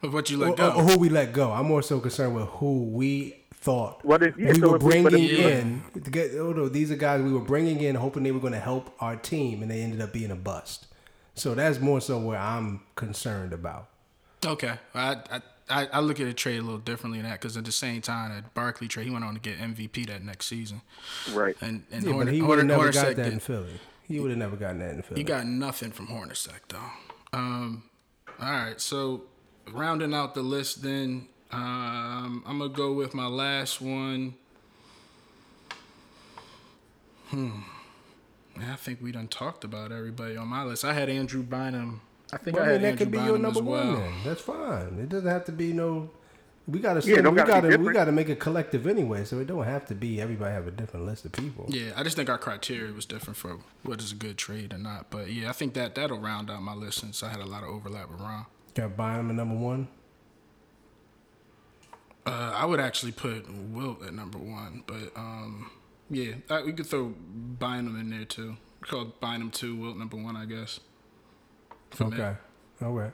[SPEAKER 2] of what you
[SPEAKER 1] or,
[SPEAKER 2] let go.
[SPEAKER 1] or who we let go. I'm more so concerned with who we thought
[SPEAKER 3] What if- yeah,
[SPEAKER 1] we
[SPEAKER 3] so
[SPEAKER 1] were
[SPEAKER 3] if we-
[SPEAKER 1] bringing
[SPEAKER 3] if you-
[SPEAKER 1] in. To get, oh no, these are guys we were bringing in, hoping they were going to help our team, and they ended up being a bust. So that's more so where I'm concerned about.
[SPEAKER 2] okay, I, I I I look at the trade a little differently than that because at the same time, that Barkley trade, he went on to get MVP that next season,
[SPEAKER 3] right.
[SPEAKER 2] and and
[SPEAKER 1] Yeah,
[SPEAKER 2] Horn-
[SPEAKER 1] but he
[SPEAKER 2] Horn-
[SPEAKER 1] would have never
[SPEAKER 2] Hornacek
[SPEAKER 1] got that
[SPEAKER 2] did-
[SPEAKER 1] in Philly. He would have never gotten that in Philly.
[SPEAKER 2] You got nothing from Hornacek though. Um, all right, so rounding out the list, then um, I'm gonna go with my last one. Hmm. I think we done talked about everybody on my list. I had Andrew Bynum. I think
[SPEAKER 1] Well,
[SPEAKER 2] I
[SPEAKER 1] I
[SPEAKER 2] had
[SPEAKER 1] mean, that
[SPEAKER 2] Andrew
[SPEAKER 1] could be
[SPEAKER 2] Bynum
[SPEAKER 1] your number
[SPEAKER 2] as well.
[SPEAKER 1] one. Then that's fine. It doesn't have to be no. We gotta.
[SPEAKER 3] Yeah, it
[SPEAKER 1] we
[SPEAKER 3] gotta
[SPEAKER 1] gotta. we gotta make a collective anyway, so it don't have to be everybody have a different list of people.
[SPEAKER 2] Yeah, I just think our criteria was different for what is a good trade or not. But yeah, I think that that'll round out my list since I had a lot of overlap with Ron.
[SPEAKER 1] Got Bynum at number one.
[SPEAKER 2] Uh, I would actually put Wilt at number one, but um, yeah, I, we could throw Bynum in there too. Called it Bynum two, Wilt number one, I guess.
[SPEAKER 1] Okay. All right.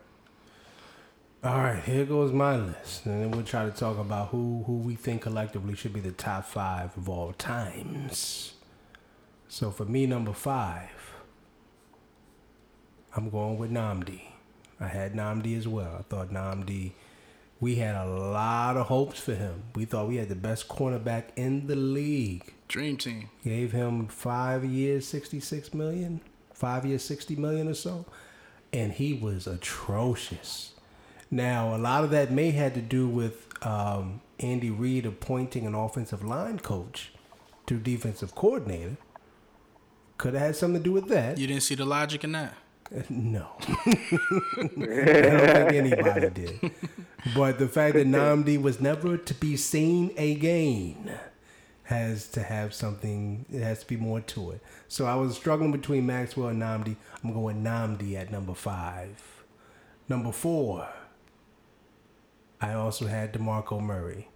[SPEAKER 1] All right. Here goes my list, and then we'll try to talk about who who we think collectively should be the top five of all times. So for me, number five, I'm going with Nnamdi. I had Nnamdi as well. I thought Nnamdi. We had a lot of hopes for him. We thought we had the best cornerback in the league.
[SPEAKER 2] Dream team.
[SPEAKER 1] Gave him five years, 66 million, five years, 60 million or so. And he was atrocious. Now, a lot of that may had to do with um, Andy Reid appointing an offensive line coach to defensive coordinator. Could have had something to do with that.
[SPEAKER 2] You didn't see the logic in that.
[SPEAKER 1] No. I don't think anybody did. But the fact that Nnamdi was never to be seen again has to have something, it has to be more to it. So I was struggling between Maxwell and Nnamdi. I'm going Nnamdi at number five. Number four, I also had DeMarco Murray.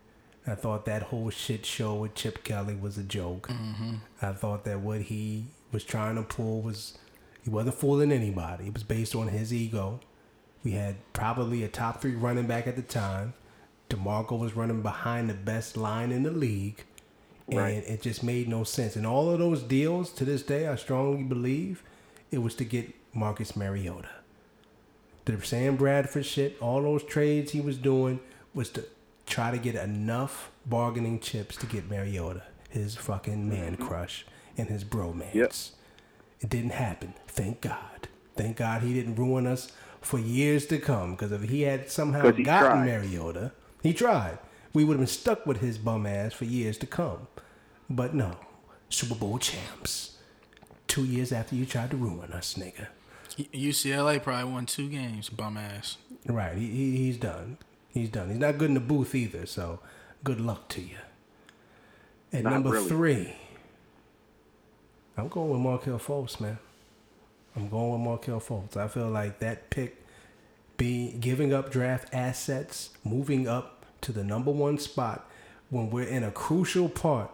[SPEAKER 1] I thought that whole shit show with Chip Kelly was a joke. Mm-hmm. I thought that what he was trying to pull was he wasn't fooling anybody. It was based on his ego. We had probably a top three running back at the time. DeMarco was running behind the best line in the league. And
[SPEAKER 3] Right.
[SPEAKER 1] it just made no sense. And all of those deals to this day, I strongly believe it was to get Marcus Mariota. The Sam Bradford shit, all those trades he was doing was to try to get enough bargaining chips to get Mariota, his fucking man mm-hmm. crush and his bromance.
[SPEAKER 3] Yep.
[SPEAKER 1] It didn't happen. Thank God. Thank God he didn't ruin us for years to come. Because if he had somehow
[SPEAKER 3] he
[SPEAKER 1] gotten
[SPEAKER 3] tried.
[SPEAKER 1] Mariota, he tried. We would have been stuck with his bum ass for years to come. But no, Super Bowl champs. Two years after you tried to ruin us, nigga.
[SPEAKER 2] UCLA probably won two games. Bum ass.
[SPEAKER 1] Right, he, he he's done. He's done. He's not good in the booth either. So, good luck to you. At
[SPEAKER 3] Not
[SPEAKER 1] number
[SPEAKER 3] really.
[SPEAKER 1] three, I'm going with Markelle Fultz, man. I'm going with Markelle Fultz. I feel like that pick, be giving up draft assets, moving up to the number one spot when we're in a crucial part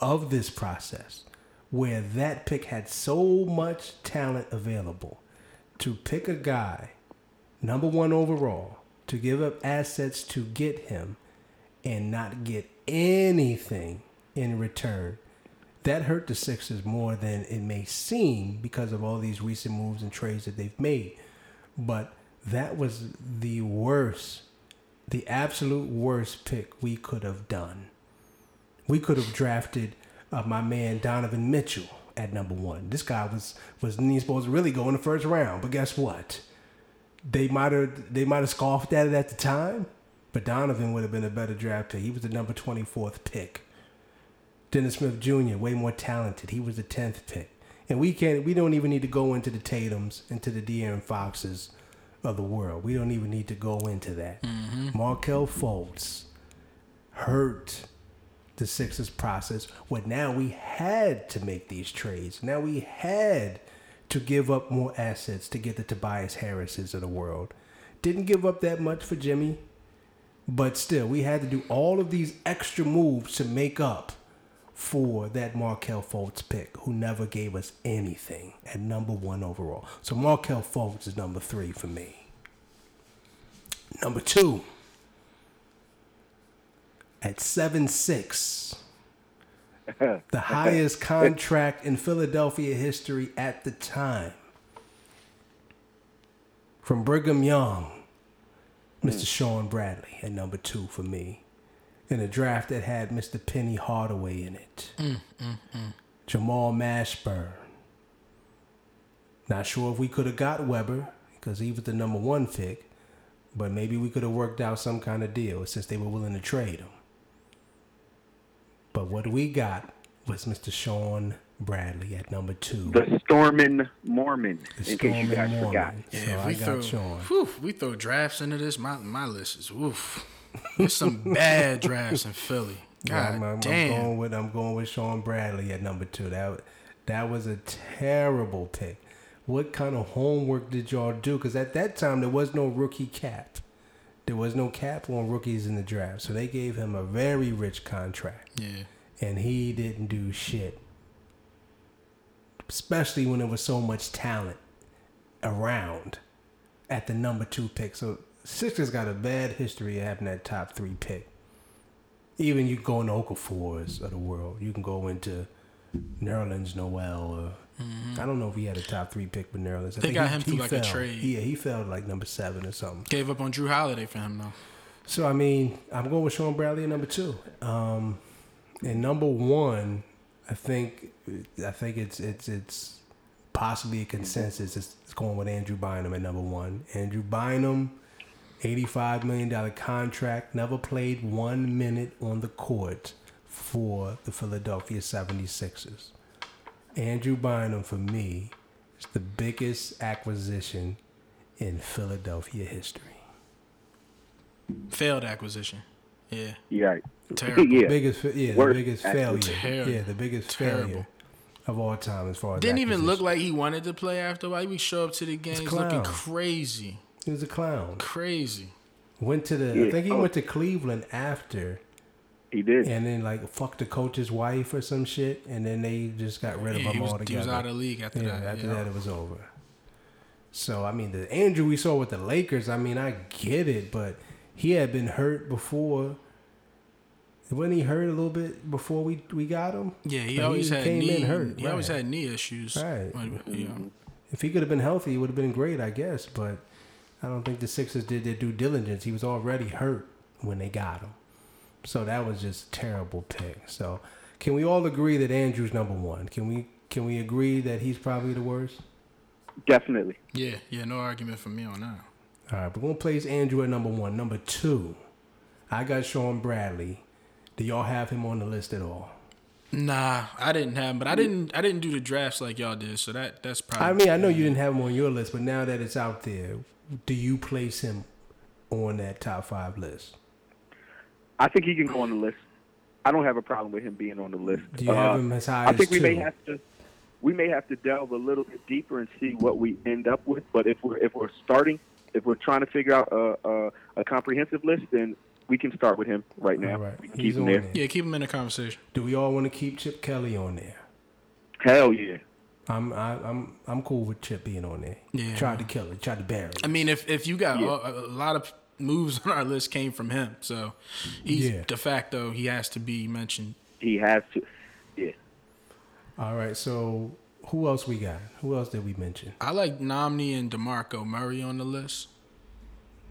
[SPEAKER 1] of this process, where that pick had so much talent available, to pick a guy number one overall, to give up assets to get him and not get anything in return. That hurt the Sixers more than it may seem because of all these recent moves and trades that they've made. But that was the worst, the absolute worst pick we could have done. We could have drafted uh, my man Donovan Mitchell at number one. This guy was was supposed to really go in the first round, but guess what? they might have they might have scoffed at it at the time, but Donovan would have been a better draft pick. He was the number twenty fourth pick. Dennis Smith Jr. way more talented. He was the tenth pick, and we can't we don't even need to go into the Tatum's into the De'Aaron Foxes of the world. We don't even need to go into that. Markelle Fultz hurt the Sixers process where now we had to make these trades. Now we had to give up more assets to get the Tobias Harrises of the world. Didn't give up that much for Jimmy, but still, we had to do all of these extra moves to make up for that Markelle Fultz pick, who never gave us anything at number one overall. So Markelle Fultz is number three for me. Number two, at seven six, the highest contract in Philadelphia history at the time. From Brigham Young, Mr. Hmm. Shawn Bradley at number two for me. In a draft that had Mr. Penny Hardaway in it. Mm, mm, mm. Jamal Mashburn. Not sure if we could have got Webber because he was the number one pick, but maybe we could have worked out some kind of deal since they were willing to trade him. But what we got was Mr. Shawn Bradley at number two.
[SPEAKER 3] The Stormin' Mormon,
[SPEAKER 1] The
[SPEAKER 3] in case you
[SPEAKER 1] Stormin'
[SPEAKER 3] guys
[SPEAKER 1] Mormon.
[SPEAKER 3] forgot.
[SPEAKER 2] Yeah,
[SPEAKER 1] So
[SPEAKER 2] if
[SPEAKER 1] I
[SPEAKER 2] we
[SPEAKER 1] got
[SPEAKER 2] throw,
[SPEAKER 1] Sean.
[SPEAKER 2] whew, we throw drafts into this. My my list is woof. There's some bad drafts in Philly. God
[SPEAKER 1] I'm, I'm- I'm going with I'm going with Shawn Bradley at number two. That that was a terrible pick. What kind of homework did y'all do? Because at that time there was no rookie cap. There was no cap on rookies in the draft, so they gave him a very rich contract,
[SPEAKER 2] yeah.
[SPEAKER 1] and he didn't do shit. Especially when there was so much talent around at the number two pick. So Sixers got a bad history of having that top three pick. Even you go into Okafors of the world. You can go into Nerlens Noel. Or, I don't know if he had a top three pick with Nerlens. I
[SPEAKER 2] They
[SPEAKER 1] think
[SPEAKER 2] got
[SPEAKER 1] he-
[SPEAKER 2] him through like a
[SPEAKER 1] fell.
[SPEAKER 2] trade.
[SPEAKER 1] Yeah, he fell like number seven or something.
[SPEAKER 2] Gave up on Jrue Holiday for him though.
[SPEAKER 1] So I mean, I'm going with Shawn Bradley at number two. Um, and number one, I think I think it's it's it's possibly a consensus. It's, it's going with Andrew Bynum at number one. Andrew Bynum, eighty-five million dollar contract, never played one minute on the court for the Philadelphia 76ers. Andrew Bynum for me is the biggest acquisition in Philadelphia history.
[SPEAKER 2] Failed acquisition. Yeah.
[SPEAKER 3] Yeah,
[SPEAKER 2] Terrible.
[SPEAKER 3] yeah.
[SPEAKER 1] biggest fa- yeah
[SPEAKER 3] Worst
[SPEAKER 1] the biggest failure.
[SPEAKER 2] Terrible.
[SPEAKER 1] yeah the biggest
[SPEAKER 2] Terrible.
[SPEAKER 1] failure of all time as far as
[SPEAKER 2] Didn't even look like he wanted to play after a while. He would show up to the games looking crazy.
[SPEAKER 1] He was a clown.
[SPEAKER 2] Crazy.
[SPEAKER 1] Went to the. I think he
[SPEAKER 3] Oh.
[SPEAKER 1] went to Cleveland after,
[SPEAKER 3] He did.
[SPEAKER 1] and then like fucked the coach's wife or some shit, and then they just got rid of
[SPEAKER 2] Yeah,
[SPEAKER 1] him
[SPEAKER 2] he, was, he
[SPEAKER 1] altogether.
[SPEAKER 2] was out of the league after
[SPEAKER 1] yeah,
[SPEAKER 2] that.
[SPEAKER 1] after
[SPEAKER 2] yeah.
[SPEAKER 1] that it was over. So I mean, the Andrew we saw with the Lakers. I mean, I get it, but he had been hurt before. Wasn't he hurt a little bit before we we got him?
[SPEAKER 2] Yeah, he
[SPEAKER 1] Like,
[SPEAKER 2] always
[SPEAKER 1] he
[SPEAKER 2] had
[SPEAKER 1] came
[SPEAKER 2] knee.
[SPEAKER 1] in hurt,
[SPEAKER 2] He always had knee issues.
[SPEAKER 1] Right.
[SPEAKER 2] Like, you. Mm-hmm.
[SPEAKER 1] If he could have been healthy, it would have been great, I guess. But I don't think the Sixers did their due diligence. He was already hurt when they got him, so that was just a terrible pick. So, can we all agree that Andrew's number one? Can we can we agree that he's probably the worst?
[SPEAKER 3] Definitely.
[SPEAKER 2] Yeah, yeah, no argument from me on that.
[SPEAKER 1] All right, we're gonna place Andrew at number one. Number two, I got Shawn Bradley. Do y'all have him on the list at all?
[SPEAKER 2] Nah, I didn't have, him, but I didn't. I didn't do the drafts like y'all did, so that that's probably.
[SPEAKER 1] I mean, I know you didn't have him on your list, but now that it's out there, do you place him on that top five list?
[SPEAKER 3] I think he can go on the list. I don't have a problem with him being on the list.
[SPEAKER 1] Do you have
[SPEAKER 3] Uh,
[SPEAKER 1] him as high
[SPEAKER 3] I
[SPEAKER 1] as
[SPEAKER 3] think we
[SPEAKER 1] two?
[SPEAKER 3] may have to we may have to delve a little bit deeper and see what we end up with. But if we're if we're starting, if we're trying to figure out a a, a comprehensive list, then we can start with him right now.
[SPEAKER 1] All right,
[SPEAKER 3] We
[SPEAKER 1] he's
[SPEAKER 3] keep him
[SPEAKER 1] on
[SPEAKER 3] there.
[SPEAKER 1] there.
[SPEAKER 2] Yeah, keep him in the conversation.
[SPEAKER 1] Do we all want to keep Chip Kelly on there?
[SPEAKER 3] Hell yeah.
[SPEAKER 1] I'm I, I'm I'm cool with Chip being on there.
[SPEAKER 2] Yeah.
[SPEAKER 1] Tried to kill it. Tried to bury it.
[SPEAKER 2] I mean, if if you got
[SPEAKER 3] Yeah.
[SPEAKER 2] a, a lot of moves on our list came from him, so he's
[SPEAKER 1] Yeah.
[SPEAKER 2] de facto he has to be mentioned.
[SPEAKER 3] He has to. Yeah.
[SPEAKER 1] All right. So who else we got? Who else did we mention?
[SPEAKER 2] I like Nnamdi and Demarco Murray on the list.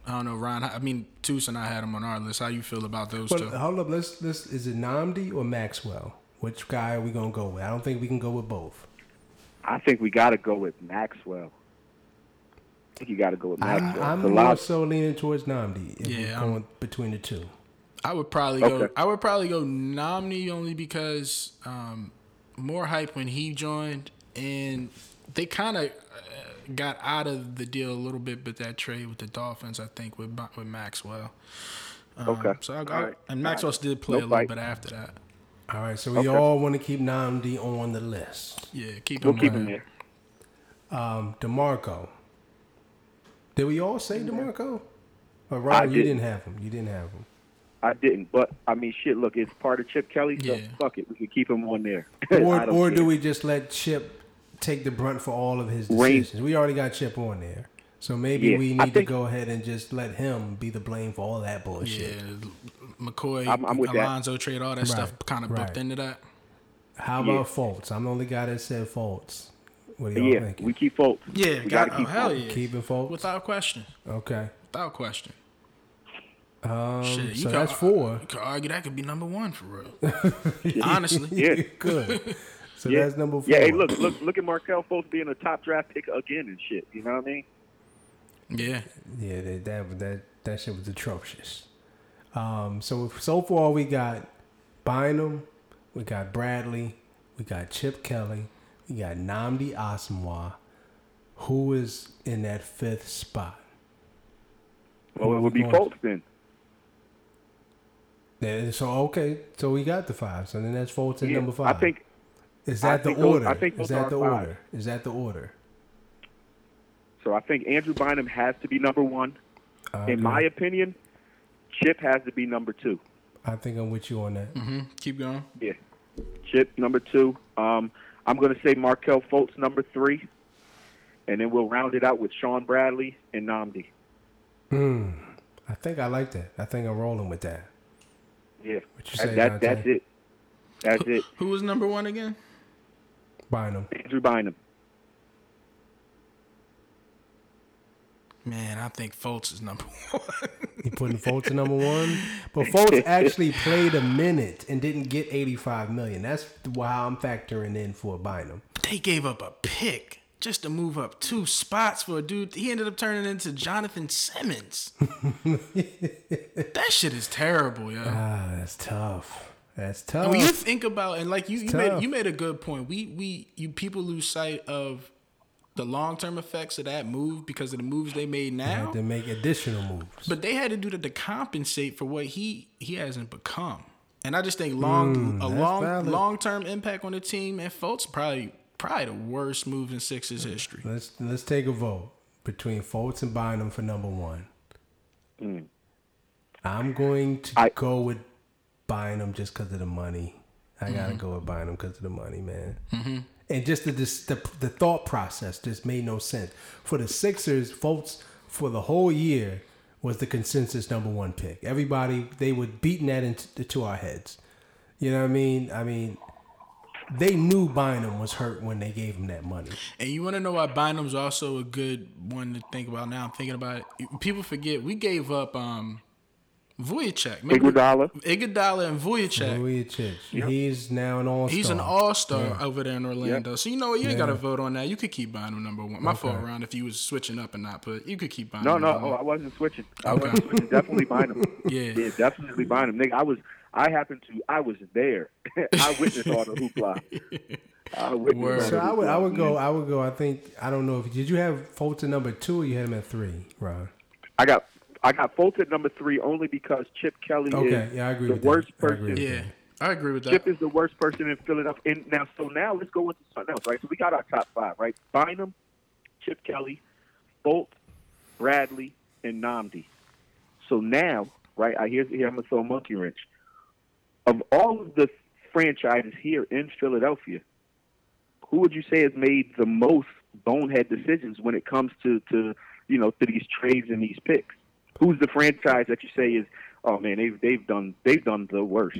[SPEAKER 2] I don't know, Ron. I mean, Toos and I had him on our list. How you feel about those
[SPEAKER 1] Well,
[SPEAKER 2] two?
[SPEAKER 1] hold up. Let's let's. Is it Nnamdi or Maxwell? Which guy are we gonna go with? I don't think we can go with both.
[SPEAKER 3] I think we got to go with Maxwell. I think you got to go with
[SPEAKER 1] I'm,
[SPEAKER 3] Maxwell.
[SPEAKER 1] I'm
[SPEAKER 3] The
[SPEAKER 1] more
[SPEAKER 3] lot-
[SPEAKER 1] so leaning towards Nnamdi. If
[SPEAKER 2] Yeah,
[SPEAKER 1] we're
[SPEAKER 2] I'm-
[SPEAKER 1] going between the two.
[SPEAKER 2] I would probably go. I would probably go Nnamdi only because um, more hype when he joined, and they kind of uh, got out of the deal a little bit with that trade with the Dolphins. I think with with Maxwell. Um,
[SPEAKER 3] Okay.
[SPEAKER 2] So I'll go.
[SPEAKER 3] All right.
[SPEAKER 2] And Maxwell did play
[SPEAKER 3] No
[SPEAKER 2] a little
[SPEAKER 3] fight.
[SPEAKER 2] bit after that.
[SPEAKER 1] All right. So we
[SPEAKER 3] Okay.
[SPEAKER 1] all want to keep Nnamdi on the list.
[SPEAKER 2] Yeah, keep
[SPEAKER 3] We'll
[SPEAKER 2] him.
[SPEAKER 3] keep him there.
[SPEAKER 1] Um, Demarco. Did we all say Demarco? Or Ron, you
[SPEAKER 3] didn't.
[SPEAKER 1] didn't have him. You didn't have him.
[SPEAKER 3] I didn't, but I mean, shit. Look, it's part of Chip Kelly, so
[SPEAKER 2] Yeah.
[SPEAKER 3] fuck it. We can keep him on there.
[SPEAKER 1] Or
[SPEAKER 3] I don't
[SPEAKER 1] or do
[SPEAKER 3] care.
[SPEAKER 1] we just let Chip take the brunt for all of his
[SPEAKER 3] Rain-
[SPEAKER 1] decisions? We already got Chip on there. So maybe
[SPEAKER 3] Yeah,
[SPEAKER 1] we
[SPEAKER 3] I
[SPEAKER 1] need
[SPEAKER 3] think-
[SPEAKER 1] to go ahead and just let him be the blame for all that bullshit.
[SPEAKER 2] Yeah, McCoy,
[SPEAKER 3] I'm- I'm with that.
[SPEAKER 2] Alonso trade, all that stuff kind of
[SPEAKER 1] right.
[SPEAKER 2] booked into that.
[SPEAKER 1] How
[SPEAKER 3] Yeah.
[SPEAKER 1] about Fultz? I'm the only guy that said Fultz. What do y'all
[SPEAKER 3] Yeah,
[SPEAKER 1] think?
[SPEAKER 3] we keep Fultz.
[SPEAKER 2] Yeah,
[SPEAKER 3] we
[SPEAKER 2] got,
[SPEAKER 3] gotta
[SPEAKER 2] oh,
[SPEAKER 3] keep
[SPEAKER 2] hell
[SPEAKER 3] Fultz.
[SPEAKER 2] yeah.
[SPEAKER 1] Keeping Fultz?
[SPEAKER 2] Without question.
[SPEAKER 1] Okay.
[SPEAKER 2] Without question.
[SPEAKER 1] Um,
[SPEAKER 2] Shit, you
[SPEAKER 1] so
[SPEAKER 2] could
[SPEAKER 1] that's
[SPEAKER 2] ar-
[SPEAKER 1] four.
[SPEAKER 2] You could argue that could be number one for real. Honestly.
[SPEAKER 3] Yeah.
[SPEAKER 1] Good. So
[SPEAKER 3] Yeah.
[SPEAKER 1] that's number four.
[SPEAKER 3] Yeah, hey, look, look, look at Markelle Fultz being a top draft pick again and shit. You know what I mean?
[SPEAKER 2] Yeah.
[SPEAKER 1] Yeah, that that that, that shit was atrocious. Um, so so far we got Bynum, we got Bradley, we got Chip Kelly, we got Nnamdi Asomugha. Who is in that fifth spot?
[SPEAKER 3] Well,
[SPEAKER 1] Who are
[SPEAKER 3] it would be
[SPEAKER 1] going-
[SPEAKER 3] Fultz then.
[SPEAKER 1] Yeah, so okay, so we got the five. So then that's Fultz at
[SPEAKER 3] Yeah,
[SPEAKER 1] number five.
[SPEAKER 3] I think
[SPEAKER 1] is
[SPEAKER 3] I
[SPEAKER 1] that the
[SPEAKER 3] think those-
[SPEAKER 1] order?
[SPEAKER 3] I think
[SPEAKER 1] is that the
[SPEAKER 3] five.
[SPEAKER 1] order? Is that the order?
[SPEAKER 3] so. I think Andrew Bynum has to be number one.
[SPEAKER 1] I
[SPEAKER 3] In my opinion, Chip has to be number two.
[SPEAKER 1] I think I'm with you on that.
[SPEAKER 2] Mm-hmm. Keep going.
[SPEAKER 3] Yeah, Chip number two. Um, I'm going to say Markelle Fultz number three, and then we'll round it out with Shawn Bradley and Nnamdi.
[SPEAKER 1] Hmm. I think I like that. I think I'm rolling with that.
[SPEAKER 3] Yeah,
[SPEAKER 1] What you say,
[SPEAKER 3] that,
[SPEAKER 1] Dante?
[SPEAKER 3] that's it. That's it.
[SPEAKER 2] Who was number one again?
[SPEAKER 1] Bynum.
[SPEAKER 3] Andrew Bynum.
[SPEAKER 2] Man, I think Fultz is number one.
[SPEAKER 1] You putting Fultz at number one, but Fultz actually played a minute and didn't get 85 million. That's why I'm factoring in for Bynum.
[SPEAKER 2] they gave up a pick just to move up two spots for a dude. He ended up turning into Jonathon Simmons. that shit is terrible, yo.
[SPEAKER 1] Ah, that's tough. That's tough.
[SPEAKER 2] And when you think about and like you, you made you made a good point. We we you people lose sight of the long term effects of that move because of the moves they made now.
[SPEAKER 1] had to make additional moves.
[SPEAKER 2] But they had to do that to compensate for what he he hasn't become. And I just think long a long long-term impact on the team and Fultz probably probably the worst move in Sixers history.
[SPEAKER 1] Let's let's take a vote between Fultz and Bynum for number one.
[SPEAKER 3] Mm.
[SPEAKER 1] I'm going to
[SPEAKER 3] I-
[SPEAKER 1] go with Bynum just because of the money. I gotta go with Bynum because of the money, man. Mm-hmm. And just the, the the thought process just made no sense for the Sixers. Fultz for the whole year was the consensus number one pick. Everybody they were beating that into to our heads. You know what I mean? I mean, they knew Bynum was hurt when they gave him that money.
[SPEAKER 2] And you want to know why Bynum's also a good one to think about now? I'm thinking about it. People forget we gave up um Vucevic. Remember-
[SPEAKER 3] Iguodala.
[SPEAKER 2] Iguodala and Vucevic.
[SPEAKER 1] Vucevic, he's now an all star.
[SPEAKER 2] He's an all star over there in Orlando. So you know what? You ain't got to vote on that. You could keep Bynum number one. My fault, Ron, if you was switching up and not put. You could keep buying.
[SPEAKER 3] No, no,
[SPEAKER 2] number
[SPEAKER 3] oh,
[SPEAKER 2] one.
[SPEAKER 3] I wasn't switching. I wasn't switching. Definitely Bynum.
[SPEAKER 2] Yeah.
[SPEAKER 3] yeah, definitely Bynum. Nigga, I was. I happened to. I was there. I witnessed all the hoopla. I witnessed
[SPEAKER 1] So I would, I would go. I would go. I think I don't know if did you have Fulton number two or you had him at three, Ron?
[SPEAKER 3] I got. I got Fultz at number three only because Chip Kelly
[SPEAKER 1] Okay,
[SPEAKER 3] is
[SPEAKER 1] yeah, I agree
[SPEAKER 3] the
[SPEAKER 1] with that.
[SPEAKER 3] worst
[SPEAKER 1] I agree
[SPEAKER 3] person.
[SPEAKER 1] with
[SPEAKER 2] Yeah, I agree with that.
[SPEAKER 3] Chip is the worst person in Philadelphia. And now, so now let's go into something else, right? So we got our top five, right? Bynum, Chip Kelly, Bolt, Bradley, and Nnamdi. So now, right? I hear here I'm gonna throw a monkey wrench. Of all of the franchises here in Philadelphia, who would you say has made the most bonehead decisions when it comes to to you know to these trades and these picks? Who's the franchise that you say is? Oh man, they've they've done they've done the worst.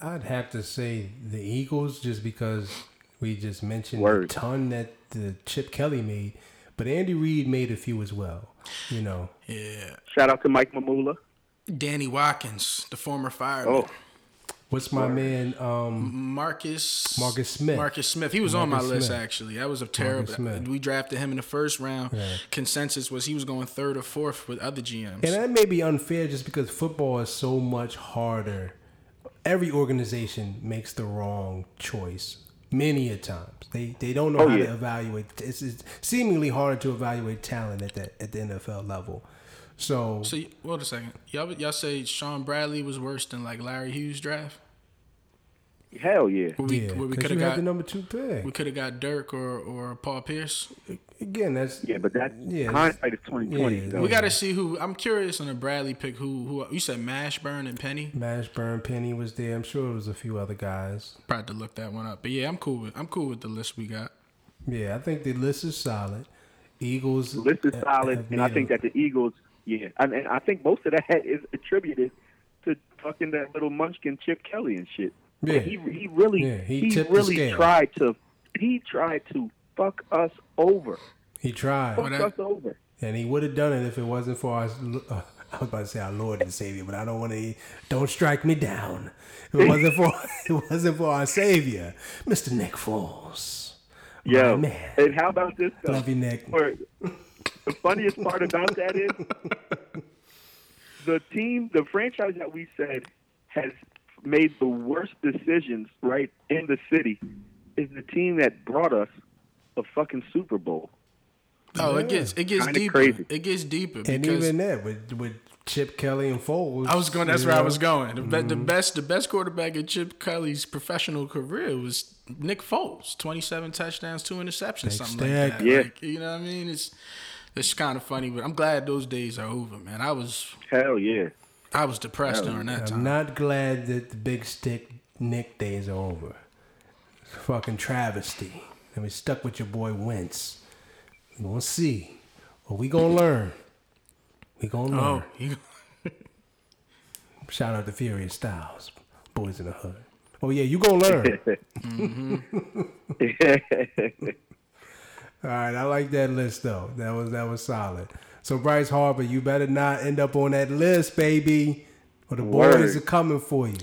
[SPEAKER 1] I'd have to say the Eagles just because we just mentioned the
[SPEAKER 3] Word.
[SPEAKER 1] ton that the Chip Kelly made, but Andy Reid made a few as well. You know,
[SPEAKER 2] yeah,
[SPEAKER 3] Shout out to Mike Mamula.
[SPEAKER 2] Danny Watkins, the former fireman.
[SPEAKER 3] Oh,
[SPEAKER 1] what's my man? Um,
[SPEAKER 2] Marcus
[SPEAKER 1] Marcus Smith.
[SPEAKER 2] Marcus Smith. He was on my
[SPEAKER 1] Marcus
[SPEAKER 2] list
[SPEAKER 1] Smith.
[SPEAKER 2] actually. That was a terrible.
[SPEAKER 1] Smith.
[SPEAKER 2] We drafted him in the first round.
[SPEAKER 1] Yeah.
[SPEAKER 2] Consensus was he was going third or fourth with other GMs.
[SPEAKER 1] and that may be unfair just because football is so much harder. Every organization makes the wrong choice many a times. They they don't know
[SPEAKER 3] Oh,
[SPEAKER 1] how
[SPEAKER 3] yeah.
[SPEAKER 1] to evaluate. It's, it's seemingly harder to evaluate talent at the at the NFL level. So,
[SPEAKER 2] so wait a second. Y'all y'all say Shawn Bradley was worse than like Larry Hughes draft?
[SPEAKER 3] hell yeah.
[SPEAKER 2] Where we,
[SPEAKER 1] yeah,
[SPEAKER 2] we could have
[SPEAKER 1] had the number two pick.
[SPEAKER 2] we could have got Dirk or or Paul Pierce.
[SPEAKER 1] Again, that's
[SPEAKER 3] Yeah, but that
[SPEAKER 1] Yeah,
[SPEAKER 3] hindsight is twenty twenty.
[SPEAKER 1] yeah,
[SPEAKER 3] so.
[SPEAKER 2] We got to see who. I'm curious on the Bradley pick. Who who you said Mashburn and Penny?
[SPEAKER 1] Mashburn, Penny was there. I'm sure it was a few other guys.
[SPEAKER 2] Probably to look that one up. But yeah, I'm cool with I'm cool with the list we got.
[SPEAKER 1] Yeah, I think the list is solid. Eagles
[SPEAKER 3] The list is solid, and I think
[SPEAKER 1] a-
[SPEAKER 3] that the Eagles, yeah, and, and I think most of that is attributed to fucking that little munchkin Chip Kelly and shit.
[SPEAKER 1] Yeah.
[SPEAKER 3] he he really
[SPEAKER 1] Yeah, he
[SPEAKER 3] he, really tried to he tried to fuck us over,
[SPEAKER 1] he tried,
[SPEAKER 3] fuck
[SPEAKER 2] that-
[SPEAKER 3] us over.
[SPEAKER 1] and he would have done it if it wasn't for our. Uh, I was about to say our Lord and Savior, but I don't want to. Don't strike me down. If it wasn't for it wasn't for our Savior, Mister Nick Foles. My
[SPEAKER 3] Yo,
[SPEAKER 1] man,
[SPEAKER 3] and how about this? Though?
[SPEAKER 1] love you, Nick.
[SPEAKER 3] Or, the funniest part about that is the team, the franchise that we said has made the worst decisions right in the city is the team that brought us a fucking Super Bowl.
[SPEAKER 2] Oh,
[SPEAKER 1] Yeah.
[SPEAKER 2] it gets it gets
[SPEAKER 3] Kinda
[SPEAKER 2] deeper.
[SPEAKER 3] crazy.
[SPEAKER 2] It gets deeper
[SPEAKER 1] And even that with with Chip Kelly and Foles.
[SPEAKER 2] I was going. That's
[SPEAKER 1] you
[SPEAKER 2] where I was going. The,
[SPEAKER 1] Mm-hmm.
[SPEAKER 2] best the best quarterback in Chip Kelly's professional career was Nick Foles. Twenty seven touchdowns, two interceptions,
[SPEAKER 1] Big
[SPEAKER 2] something
[SPEAKER 1] stack.
[SPEAKER 2] like that.
[SPEAKER 3] Yeah.
[SPEAKER 2] Like, you know what I mean? It's it's kind of funny, but I'm glad those days are over, man. I was
[SPEAKER 3] Hell yeah.
[SPEAKER 2] I was depressed during that time.
[SPEAKER 1] I'm not glad that the big stick Nick days are over. It's a fucking travesty. And we stuck with your boy Wentz. We gonna see. What we gonna learn? We gonna oh, learn.
[SPEAKER 2] oh, you,
[SPEAKER 1] Shout out to Furious Styles, boys in the hood. Oh yeah, you gonna learn. Mm-hmm. All right, I like that list though. That was that was solid. So Bryce Harper, you better not end up on that list, baby. Or the boys are coming for you.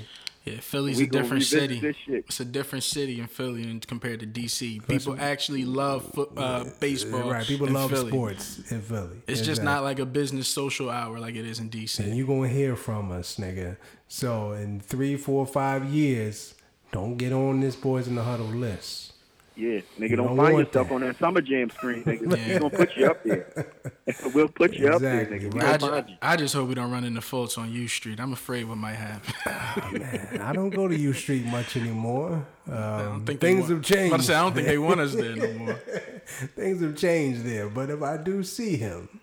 [SPEAKER 2] yeah, Philly's
[SPEAKER 3] We
[SPEAKER 2] a different city. It's a different city in Philly compared to DC. People actually love foot, uh, baseball.
[SPEAKER 1] right, people
[SPEAKER 2] in
[SPEAKER 1] love
[SPEAKER 2] Philly.
[SPEAKER 1] sports in Philly.
[SPEAKER 2] It's just not like a business social hour like it is in DC.
[SPEAKER 1] And you gonna hear from us, nigga. So in three, four, five years, don't get on this boys in the huddle list.
[SPEAKER 3] Yeah, nigga, don't,
[SPEAKER 1] don't
[SPEAKER 3] find yourself
[SPEAKER 1] that.
[SPEAKER 3] on that summer jam screen, nigga.
[SPEAKER 2] Yeah.
[SPEAKER 3] We're gonna put you up there. we'll put you up there, nigga. We
[SPEAKER 2] I,
[SPEAKER 3] find
[SPEAKER 2] ju-
[SPEAKER 3] you.
[SPEAKER 2] I just hope we don't run into Fultz on U Street. I'm afraid what might happen.
[SPEAKER 1] Man, I don't go to U Street much anymore.
[SPEAKER 2] I
[SPEAKER 1] Um,
[SPEAKER 2] don't think
[SPEAKER 1] things
[SPEAKER 2] want-
[SPEAKER 1] have changed.
[SPEAKER 2] I was about to say, I don't think they want us there no more.
[SPEAKER 1] things have changed there. But if I do see him,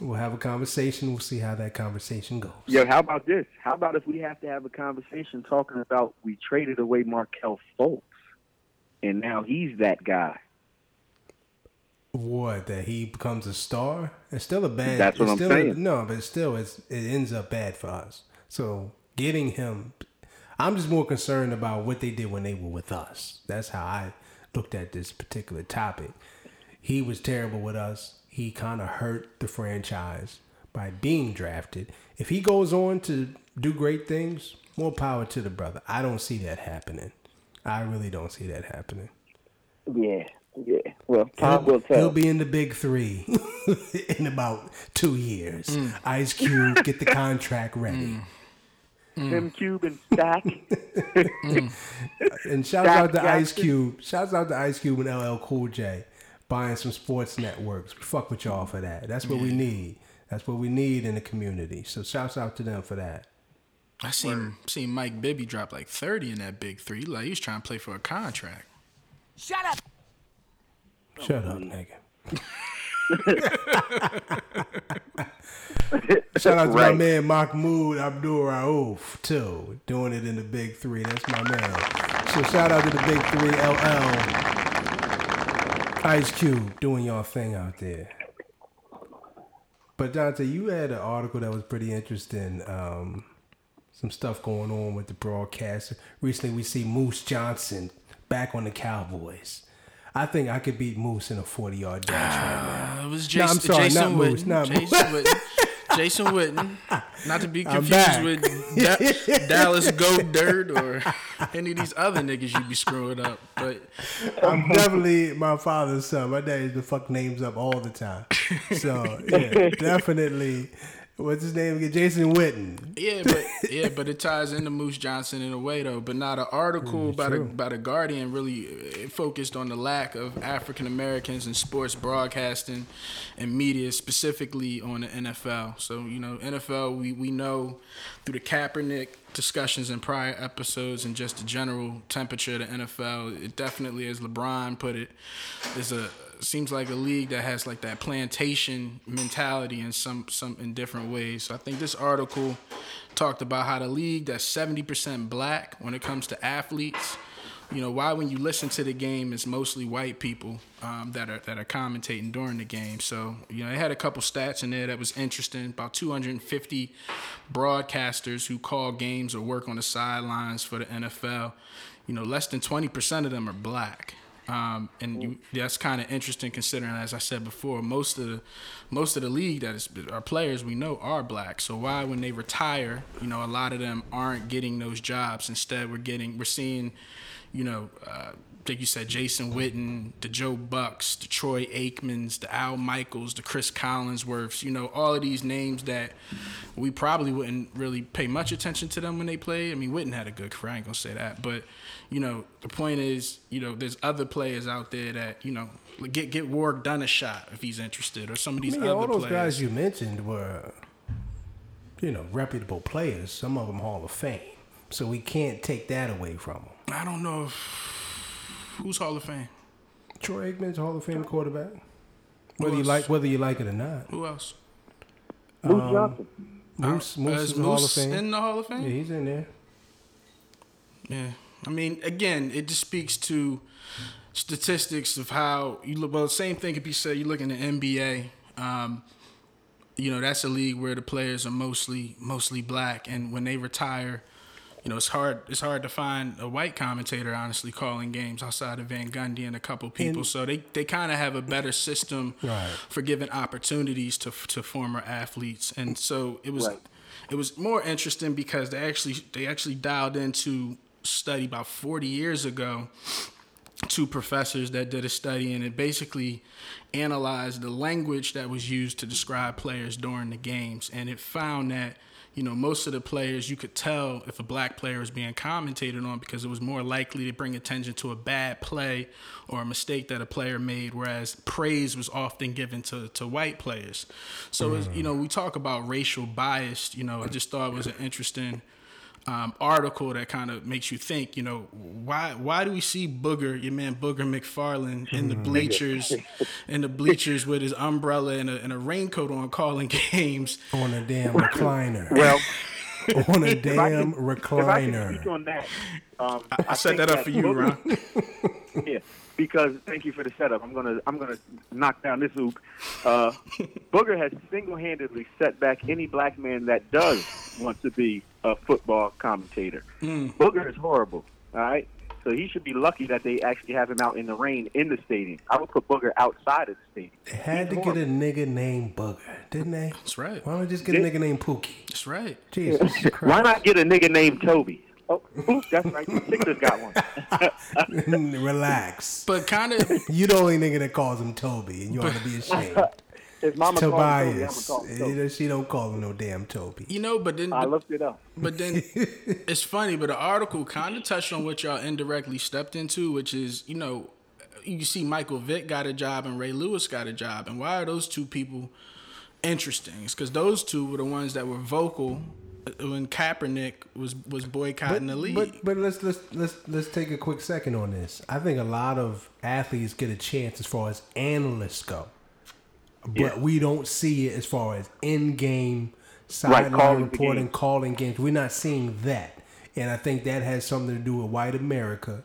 [SPEAKER 1] we'll have a conversation. We'll see how that conversation goes.
[SPEAKER 3] Yo, how about this? How about if we have to have a conversation talking about we traded away Markelle Fultz, and now he's that guy.
[SPEAKER 1] What that he becomes a star? It's still a bad.
[SPEAKER 3] That's what I'm
[SPEAKER 1] still
[SPEAKER 3] saying.
[SPEAKER 1] no, but still, it's it ends up bad for us. So getting him, I'm just more concerned about what they did when they were with us. That's how I looked at this particular topic. He was terrible with us. He kind of hurt the franchise by being drafted. If he goes on to do great things, more power to the brother. I don't see that happening. I really don't see that happening.
[SPEAKER 3] Yeah, yeah. Well,
[SPEAKER 1] He'll,
[SPEAKER 3] time will
[SPEAKER 1] he'll be in the big three in about two years.
[SPEAKER 2] Mm.
[SPEAKER 1] Ice Cube, get the contract ready. Mm.
[SPEAKER 3] Tim mm. Cube and Stack. Mm.
[SPEAKER 1] And shout
[SPEAKER 3] Zach
[SPEAKER 1] out to Ice Cube. Shouts out to Ice Cube and LL Cool J buying some sports networks. We fuck with y'all for that. That's what we need. That's what we need in the community. So shouts out to them for that.
[SPEAKER 2] I seen seen Mike Bibby drop like 30 in that big three. Like he was trying to play for a contract.
[SPEAKER 4] Shut up.
[SPEAKER 1] Shut up, nigga. Shout out to my
[SPEAKER 3] Right.
[SPEAKER 1] man Mahmoud Abdul Rauf too, doing it in the big three. That's my man. So shout out to the big three LL. Ice Cube doing y'all thing out there. But Dante, you had an article that was pretty interesting. Um, some stuff going on with the broadcaster. Recently, we see Moose Johnson back on the Cowboys. I think I could beat Moose in a forty-yard dash right now.
[SPEAKER 2] Uh, it was
[SPEAKER 1] No, I'm sorry,
[SPEAKER 2] Jason
[SPEAKER 1] not Moose,
[SPEAKER 2] Witten.
[SPEAKER 1] not Moose.
[SPEAKER 2] Jason Witten. Jason Witten. Not to be confused with da- Dallas Goedert or any of these other niggas You'd be screwing up. But
[SPEAKER 1] I'm definitely my father's son. My dad used to fuck names up all the time. So yeah, definitely. What's his name again? Jason Witten.
[SPEAKER 2] yeah, but yeah, but it ties into Moose Johnson in a way though. But not an article by the
[SPEAKER 1] true.
[SPEAKER 2] by the Guardian really uh, focused on the lack of African Americans in sports broadcasting and media, specifically on the NFL. So you know, NFL we we know through the Kaepernick discussions in prior episodes and just the general temperature of the NFL, it definitely, as LeBron put it, is a seems like a league that has like that plantation mentality in some some in different ways. So I think this article talked about how the league that's 70% black when it comes to athletes. You know why when you listen to the game, it's mostly white people um, that are that are commentating during the game. So you know it had a couple stats in there that was interesting. About 250 broadcasters who call games or work on the sidelines for the NFL. You know less than 20% of them are black. Um, and you, that's kind of interesting considering, as I said before, most of the most of the league that is our players we know are black. So why, when they retire, you know, a lot of them aren't getting those jobs. Instead, we're getting we're seeing, you know, uh, like you said, Jason Witten, the Joe Bucks, the Troy Aikmans, the Al Michaels, the Chris Collinsworths. You know, all of these names that we probably wouldn't really pay much attention to them when they play. I mean, Witten had a good career. I ain't gonna say that, but you know, the point is, you know, there's other players out there that you know get get Warrick Dunn a shot if he's interested, or some of these I
[SPEAKER 1] mean,
[SPEAKER 2] other
[SPEAKER 1] all those
[SPEAKER 2] players.
[SPEAKER 1] guys you mentioned were, you know, reputable players. Some of them Hall of Fame. So we can't take that away from them.
[SPEAKER 2] I don't know if who's Hall of Fame.
[SPEAKER 1] Troy Aikman's Hall of Fame quarterback. Whether you like whether you like it or not.
[SPEAKER 2] Who else?
[SPEAKER 3] Moose Johnson.
[SPEAKER 1] Moose,
[SPEAKER 2] Uh,
[SPEAKER 1] Moose
[SPEAKER 2] is
[SPEAKER 1] is in the Hall of Fame.
[SPEAKER 2] in the Hall of Fame?
[SPEAKER 1] yeah, he's in there.
[SPEAKER 2] Yeah. I mean, again, it just speaks to statistics of how you look. Well, same thing could be said. You look in the NBA. Um, you know, that's a league where the players are mostly mostly black, and when they retire, you know, it's hard it's hard to find a white commentator honestly calling games outside of Van Gundy and a couple people.
[SPEAKER 1] And-
[SPEAKER 2] so they they kind of have a better system
[SPEAKER 1] Right.
[SPEAKER 2] for giving opportunities to to former athletes, and so it was
[SPEAKER 3] Right.
[SPEAKER 2] it was more interesting because they actually they actually dialed into study about 40 years ago two professors that did a study and it basically analyzed the language that was used to describe players during the games and it found that you know, most of the players you could tell if a black player was being commentated on because it was more likely to bring attention to a bad play or a mistake that a player made, whereas praise was often given to, to white players. So, mm. you know, we talk about racial bias, you know, I just thought it was an interesting um, article that kind of makes you think, you know, why why do we see Booger, your man Booger McFarland, in the bleachers, in the bleachers with his umbrella and a, and a raincoat on, calling games
[SPEAKER 1] on a damn recliner.
[SPEAKER 3] well,
[SPEAKER 1] on a damn can, recliner.
[SPEAKER 3] on that, um,
[SPEAKER 2] I, I set that up that for you, Ron.
[SPEAKER 3] yeah, because thank you for the setup. I'm gonna I'm gonna knock down this hoop. Uh, Booger has single-handedly set back any black man that does want to be a football commentator. Mm. Booger is horrible. All right. So he should be lucky that they actually have him out in the rain in the stadium. I would put Booger outside of the stadium.
[SPEAKER 1] They had He's to horrible. get a nigga named Booger, didn't they?
[SPEAKER 2] That's right.
[SPEAKER 1] Why don't we just get a nigga named Pookie?
[SPEAKER 2] That's right.
[SPEAKER 1] Jesus Christ.
[SPEAKER 3] Why not get a nigga named Toby? Oh, that's right. The Sixers got one.
[SPEAKER 1] Relax.
[SPEAKER 2] But kind of.
[SPEAKER 1] You the only nigga that calls him Toby, and you ought to be ashamed.
[SPEAKER 3] His mama Tobias. Toby,
[SPEAKER 1] Toby. She don't call him no damn Toby.
[SPEAKER 2] You know, but then
[SPEAKER 3] I looked it up.
[SPEAKER 2] But then it's funny, but the article kind of touched on what y'all indirectly stepped into, which is you know, you see Michael Vick got a job and Ray Lewis got a job, and why are those two people interesting? It's because those two were the ones that were vocal when Kaepernick was was boycotting
[SPEAKER 1] but,
[SPEAKER 2] the league.
[SPEAKER 1] But but let's let's let's let's take a quick second on this. I think a lot of athletes get a chance as far as analysts go but yeah. we don't see it as far as in game sideline right, reporting, calling games. We're not seeing that, and I think that has something to do with white America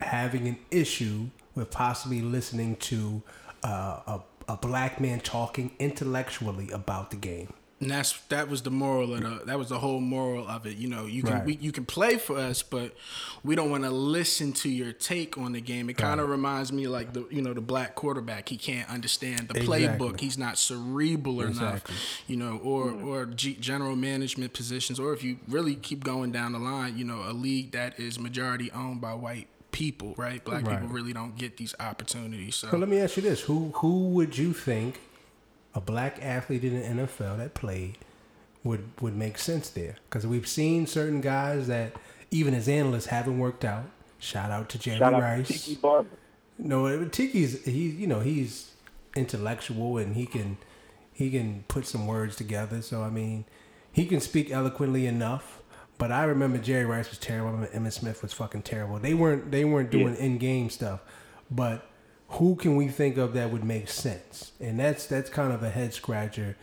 [SPEAKER 1] having an issue with possibly listening to uh, a a black man talking intellectually about the game.
[SPEAKER 2] And that's that was the moral of the that was the whole moral of it. You know, you can right. we, you can play for us, but we don't want to listen to your take on the game. It kind of right. reminds me like the you know the black quarterback. He can't understand the exactly. playbook. He's not cerebral exactly. enough. You know, or mm. or G- general management positions, or if you really keep going down the line, you know, a league that is majority owned by white people, right? Black right. people really don't get these opportunities. So.
[SPEAKER 1] so let me ask you this: Who who would you think a black athlete in the NFL that played would would make sense there because we've seen certain guys that even as analysts haven't worked out. Shout out to Jerry
[SPEAKER 3] Shout
[SPEAKER 1] Rice.
[SPEAKER 3] Tiki Barber.
[SPEAKER 1] No, Tiki's he you know he's intellectual and he can he can put some words together. So I mean, he can speak eloquently enough. But I remember Jerry Rice was terrible. I remember Emmitt Smith was fucking terrible. They weren't they weren't doing yeah. in game stuff, but who can we think of that would make sense? And that's that's kind of a head scratcher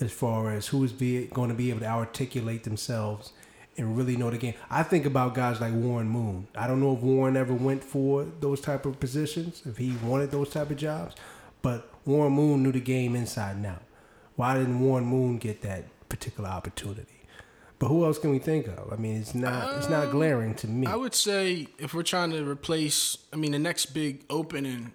[SPEAKER 1] as far as who is be, going to be able to articulate themselves and really know the game. I think about guys like Warren Moon. I don't know if Warren ever went for those type of positions, if he wanted those type of jobs, but Warren Moon knew the game inside and out. Why didn't Warren Moon get that particular opportunity? But who else can we think of? I mean, it's not um, it's not um, glaring to me.
[SPEAKER 2] I would say if we're trying to replace, I mean, the next big opening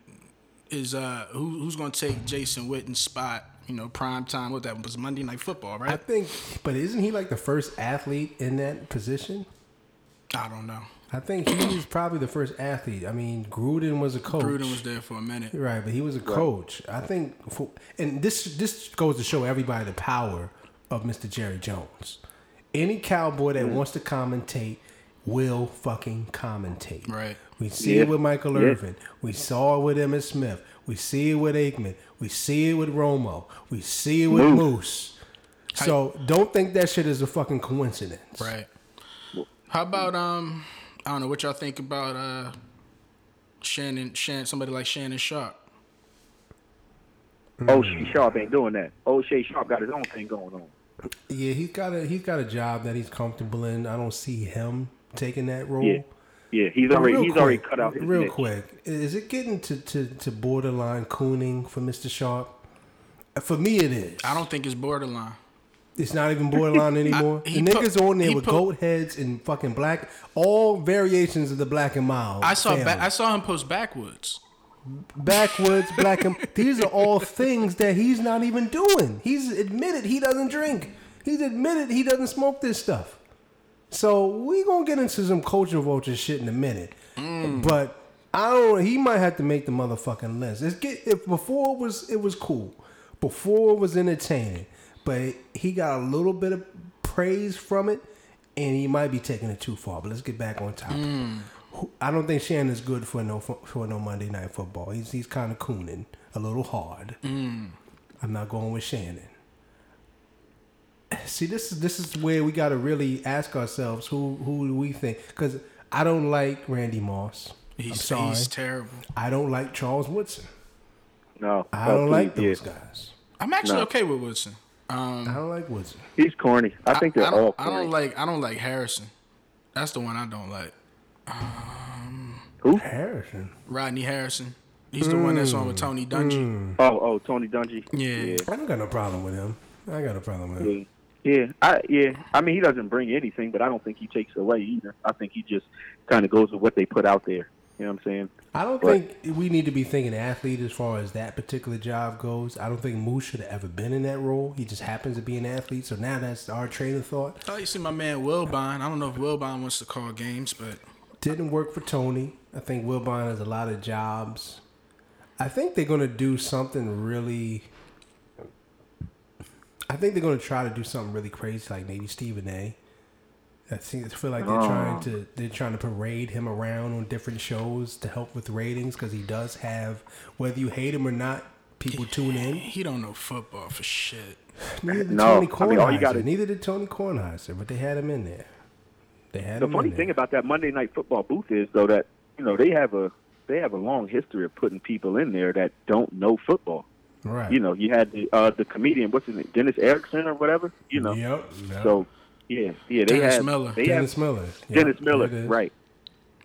[SPEAKER 2] is uh who, who's going to take Jason Witten's spot? You know, prime time. What that was Monday Night Football, right? I
[SPEAKER 1] think, but isn't he like the first athlete in that position?
[SPEAKER 2] I don't know.
[SPEAKER 1] I think he was probably the first athlete. I mean, Gruden was a coach.
[SPEAKER 2] Gruden was there for a minute,
[SPEAKER 1] right? But he was a coach. I think, for, and this this goes to show everybody the power of Mr. Jerry Jones. Any cowboy that mm-hmm. wants to commentate will fucking commentate.
[SPEAKER 2] Right.
[SPEAKER 1] We see yeah. it with Michael yeah. Irvin. We saw it with Emmitt Smith. We see it with Aikman. We see it with Romo. We see it with Moose. Moose. So don't think that shit is a fucking coincidence.
[SPEAKER 2] Right. How about um I don't know what y'all think about uh Shannon Shannon somebody like Shannon Sharpe.
[SPEAKER 3] Oh, Shay Sharpe ain't doing that. Oh, Shay Sharpe got his own thing going on.
[SPEAKER 1] Yeah, he's got a he's got a job that he's comfortable in. I don't see him taking that role.
[SPEAKER 3] Yeah. Yeah, he's already he's quick, already cut out.
[SPEAKER 1] real
[SPEAKER 3] niche.
[SPEAKER 1] quick, is it getting to, to, to borderline cooning for Mister Sharp? For me, it is.
[SPEAKER 2] I don't think it's borderline.
[SPEAKER 1] It's not even borderline anymore. I, the niggas on there with put, goat heads and fucking black, all variations of the black and mild.
[SPEAKER 2] I saw ba- I saw him post backwoods.
[SPEAKER 1] Backwoods, black and these are all things that he's not even doing. He's admitted he doesn't drink. He's admitted he doesn't smoke this stuff. So we gonna get into some culture vulture shit in a minute, mm. but I don't. He might have to make the motherfucking list. It's get if before it was it was cool, before it was entertaining, but he got a little bit of praise from it, and he might be taking it too far. But let's get back on topic. Who- I don't think Shannon's good for no for no Monday Night Football. He's he's kind of cooning a little hard. I'm not going with Shannon. See, this is this is where we got to really ask ourselves who who do we think? Because I don't like Randy Moss. I'm
[SPEAKER 2] He's,
[SPEAKER 1] sorry.
[SPEAKER 2] he's terrible.
[SPEAKER 1] I don't like Charles Woodson.
[SPEAKER 3] No,
[SPEAKER 1] I don't like
[SPEAKER 3] please,
[SPEAKER 1] those
[SPEAKER 3] yeah.
[SPEAKER 1] guys.
[SPEAKER 2] I'm actually
[SPEAKER 3] No.
[SPEAKER 2] okay with Woodson. Um,
[SPEAKER 1] I don't like Woodson.
[SPEAKER 3] He's corny. I think they're
[SPEAKER 2] I don't,
[SPEAKER 3] all
[SPEAKER 2] I don't like. I don't like Harrison. That's the one I don't like.
[SPEAKER 3] Who?
[SPEAKER 1] Harrison.
[SPEAKER 2] Rodney Harrison. He's the one that's on with Tony Dungy.
[SPEAKER 3] Oh, oh, Tony Dungy.
[SPEAKER 2] Yeah.
[SPEAKER 1] I don't got no problem with him. I got a problem with him.
[SPEAKER 3] Yeah, yeah, I, yeah. I mean, he doesn't bring anything, but I don't think he takes away either. I think he just kind of goes with what they put out there. You know what I'm saying?
[SPEAKER 1] I don't
[SPEAKER 3] But-
[SPEAKER 1] think we need to be thinking athlete as far as that particular job goes. I don't think Moose should have ever been in that role. He just happens to be an athlete, so now that's our train of thought.
[SPEAKER 2] Oh, you see my man Wilbon. I don't know if Wilbon wants to call games, but
[SPEAKER 1] Didn't work for Tony. I think Wilbon has a lot of jobs. I think they're going to do something really. I think they're going to try to do something really crazy, like maybe Stephen A. I think I feel like they're trying oh. to they're trying to parade him around on different shows to help with ratings because he does have whether you hate him or not, people tune in.
[SPEAKER 2] he don't know football for shit.
[SPEAKER 1] Neither did
[SPEAKER 3] No,
[SPEAKER 1] Tony
[SPEAKER 3] I mean, all you
[SPEAKER 1] Kornheiser.
[SPEAKER 3] gotta-
[SPEAKER 1] Neither did Tony Kornheiser, but they had him in there. They had him.
[SPEAKER 3] The
[SPEAKER 1] him
[SPEAKER 3] funny
[SPEAKER 1] in
[SPEAKER 3] thing
[SPEAKER 1] there.
[SPEAKER 3] about that Monday Night Football booth is though that you know they have a they have a long history of putting people in there that don't know football.
[SPEAKER 1] Right?
[SPEAKER 3] You know, you had the uh, the comedian, what's his name, Dennis Erickson or whatever. You know,
[SPEAKER 1] Yep. yep.
[SPEAKER 3] so yeah, yeah, they
[SPEAKER 2] Dennis
[SPEAKER 3] have
[SPEAKER 2] Miller.
[SPEAKER 3] They
[SPEAKER 1] Dennis
[SPEAKER 3] have,
[SPEAKER 1] Miller. Yep,
[SPEAKER 3] Dennis Miller, right,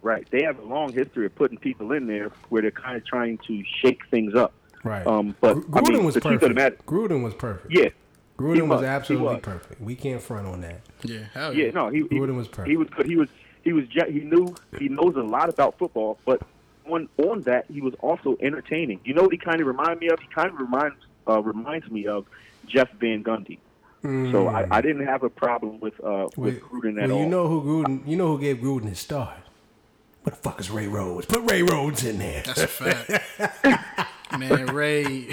[SPEAKER 3] right. They have a long history of putting people in there where they're kind of trying to shake things up.
[SPEAKER 1] Right.
[SPEAKER 3] Um, but
[SPEAKER 1] Gr-
[SPEAKER 3] I
[SPEAKER 1] Gruden
[SPEAKER 3] mean,
[SPEAKER 1] was
[SPEAKER 3] the truth
[SPEAKER 1] perfect.
[SPEAKER 3] of the matter,
[SPEAKER 1] Gruden was perfect.
[SPEAKER 3] yeah,
[SPEAKER 1] Gruden was,
[SPEAKER 3] was,
[SPEAKER 1] absolutely
[SPEAKER 3] was.
[SPEAKER 1] perfect. We can't front on that.
[SPEAKER 2] Yeah, hell yeah.
[SPEAKER 3] Yeah, no, he, he
[SPEAKER 1] Gruden was perfect.
[SPEAKER 3] He was good. He was he was he knew he knows a lot about football, but on on that he was also entertaining. You know what he kind of reminded me of? He kind of reminds uh, reminds me of Jeff Van Gundy. So I, I didn't have a problem with uh, with
[SPEAKER 1] Wait,
[SPEAKER 3] Gruden at
[SPEAKER 1] well,
[SPEAKER 3] all.
[SPEAKER 1] you know who Gruden? You know who gave Gruden his start? What the fuck is Ray Rhodes? Put Ray Rhodes in there.
[SPEAKER 2] That's a fact. man, Ray,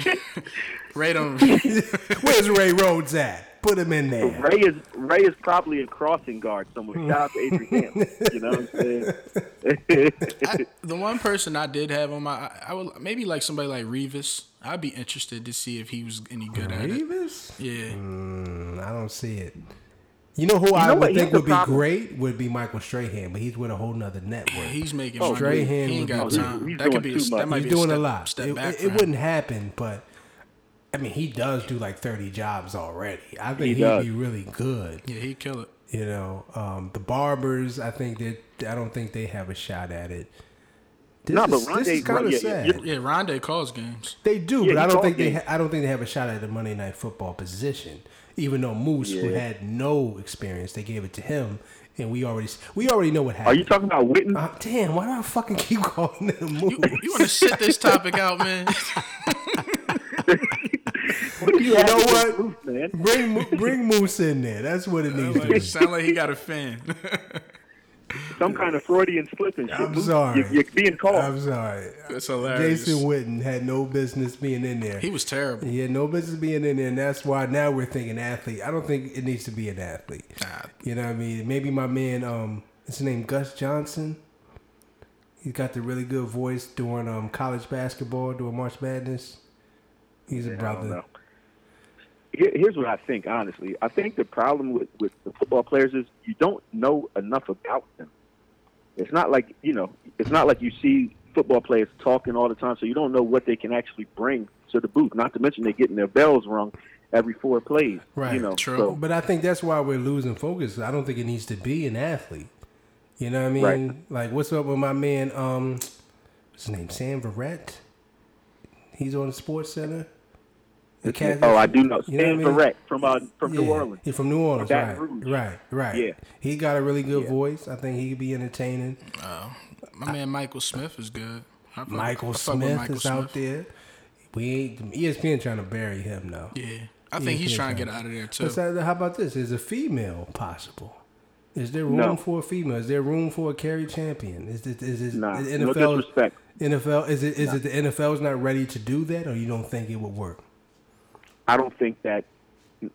[SPEAKER 2] Ray don't.
[SPEAKER 1] Where's Ray Rhodes at? Put him in there.
[SPEAKER 3] Ray is Ray is probably a crossing guard somewhere. Shout out to Adrian. Ham. You know what I'm saying?
[SPEAKER 2] I, the one person I did have on my, I, I would maybe like somebody like Revis. I'd be interested to see if he was any good at it.
[SPEAKER 1] Revis?
[SPEAKER 2] Yeah,
[SPEAKER 1] Mm, I don't see it. You know who I
[SPEAKER 3] know
[SPEAKER 1] would think would be
[SPEAKER 3] problem.
[SPEAKER 1] great would be Michael Strahan, but he's with a whole nother network.
[SPEAKER 2] he's making
[SPEAKER 3] Oh.
[SPEAKER 1] Strahan
[SPEAKER 2] he ain't got time. that could be. A,
[SPEAKER 3] too
[SPEAKER 2] that might
[SPEAKER 1] he's
[SPEAKER 2] be
[SPEAKER 1] doing
[SPEAKER 2] a
[SPEAKER 1] a lot.
[SPEAKER 2] Step
[SPEAKER 1] it
[SPEAKER 2] back.
[SPEAKER 1] it, it wouldn't happen, but I mean, he does do like thirty jobs already. I think
[SPEAKER 3] He
[SPEAKER 1] he would
[SPEAKER 3] does.
[SPEAKER 1] be really good.
[SPEAKER 2] Yeah, he'd kill it.
[SPEAKER 1] You know, um, the Barbers. I think that I don't think they have a shot at it. This
[SPEAKER 3] No, but
[SPEAKER 1] is, this
[SPEAKER 3] Rondé-
[SPEAKER 1] is kind of
[SPEAKER 3] yeah,
[SPEAKER 1] sad.
[SPEAKER 3] yeah,
[SPEAKER 2] Yeah, Rondé calls games.
[SPEAKER 1] They do,
[SPEAKER 3] Yeah,
[SPEAKER 1] but I don't
[SPEAKER 3] called
[SPEAKER 1] think they. Ha- I don't think they have a shot at the Monday Night Football position. Even though Moose, who had no experience, they gave it to him, and we already we already know what happened.
[SPEAKER 3] Are you talking about Witten?
[SPEAKER 1] Uh, damn, why do I fucking keep calling them Moose?
[SPEAKER 2] You, you want to sit this topic out, man?
[SPEAKER 3] What you,
[SPEAKER 1] you know what?
[SPEAKER 3] Bruce, man?
[SPEAKER 1] bring bring Moose in there. That's what it needs to be.
[SPEAKER 2] like, sound like he got a fan.
[SPEAKER 3] Some kind of Freudian slip and shit.
[SPEAKER 1] I'm
[SPEAKER 3] Bruce,
[SPEAKER 1] sorry.
[SPEAKER 3] You, you're being called.
[SPEAKER 1] I'm sorry.
[SPEAKER 2] That's hilarious.
[SPEAKER 1] Jason Witten had no business being in there.
[SPEAKER 2] He was terrible.
[SPEAKER 1] He had no business being in there, and that's why now we're thinking athlete. I don't think it needs to be an athlete.
[SPEAKER 2] Nah.
[SPEAKER 1] You know what I mean? Maybe my man, um, his name Gus Johnson. He's got the really good voice during um college basketball, during March Madness. He's a
[SPEAKER 3] I don't
[SPEAKER 1] brother.
[SPEAKER 3] Here- Here's what I think, honestly. I think the problem with, with the football players is you don't know enough about them. It's not like, you know, it's not like you see football players talking all the time, so you don't know what they can actually bring to the booth. Not to mention they're getting their bells rung every four plays.
[SPEAKER 1] Right.
[SPEAKER 3] You know,
[SPEAKER 2] True.
[SPEAKER 3] so
[SPEAKER 1] But I think that's why we're losing focus. I don't think it needs to be an athlete. You know what I mean?
[SPEAKER 3] Right.
[SPEAKER 1] Like, what's up with my man? Um, what's his name? Stan Verrett. He's on the Sports Center. The cat-
[SPEAKER 3] oh, I do know.
[SPEAKER 1] You know
[SPEAKER 3] Stan
[SPEAKER 1] I mean?
[SPEAKER 3] Verrett from uh, from New Orleans.
[SPEAKER 1] He's from New Orleans,
[SPEAKER 3] Baton
[SPEAKER 1] right?
[SPEAKER 3] Rouge.
[SPEAKER 1] Right, right.
[SPEAKER 3] Yeah.
[SPEAKER 1] He got a really good
[SPEAKER 3] Yeah.
[SPEAKER 1] voice. I think he could be entertaining.
[SPEAKER 2] My man Michael Smith is good. I
[SPEAKER 1] Michael
[SPEAKER 2] I fuck with
[SPEAKER 1] Smith
[SPEAKER 2] Michael
[SPEAKER 1] is out there. We ain't ESPN trying to bury him though.
[SPEAKER 2] Yeah, I think he's
[SPEAKER 1] ESPN
[SPEAKER 2] trying to get out of there too.
[SPEAKER 1] What's that, how about this? Is a female possible? Is there room
[SPEAKER 3] No.
[SPEAKER 1] for a female? Is there room for a Cari Champion? Is it is it
[SPEAKER 3] Nah,
[SPEAKER 1] the
[SPEAKER 3] no
[SPEAKER 1] NFL
[SPEAKER 3] disrespect.
[SPEAKER 1] NFL is it is it the NFL's not ready to do that, or you don't think it would work?
[SPEAKER 3] I don't think that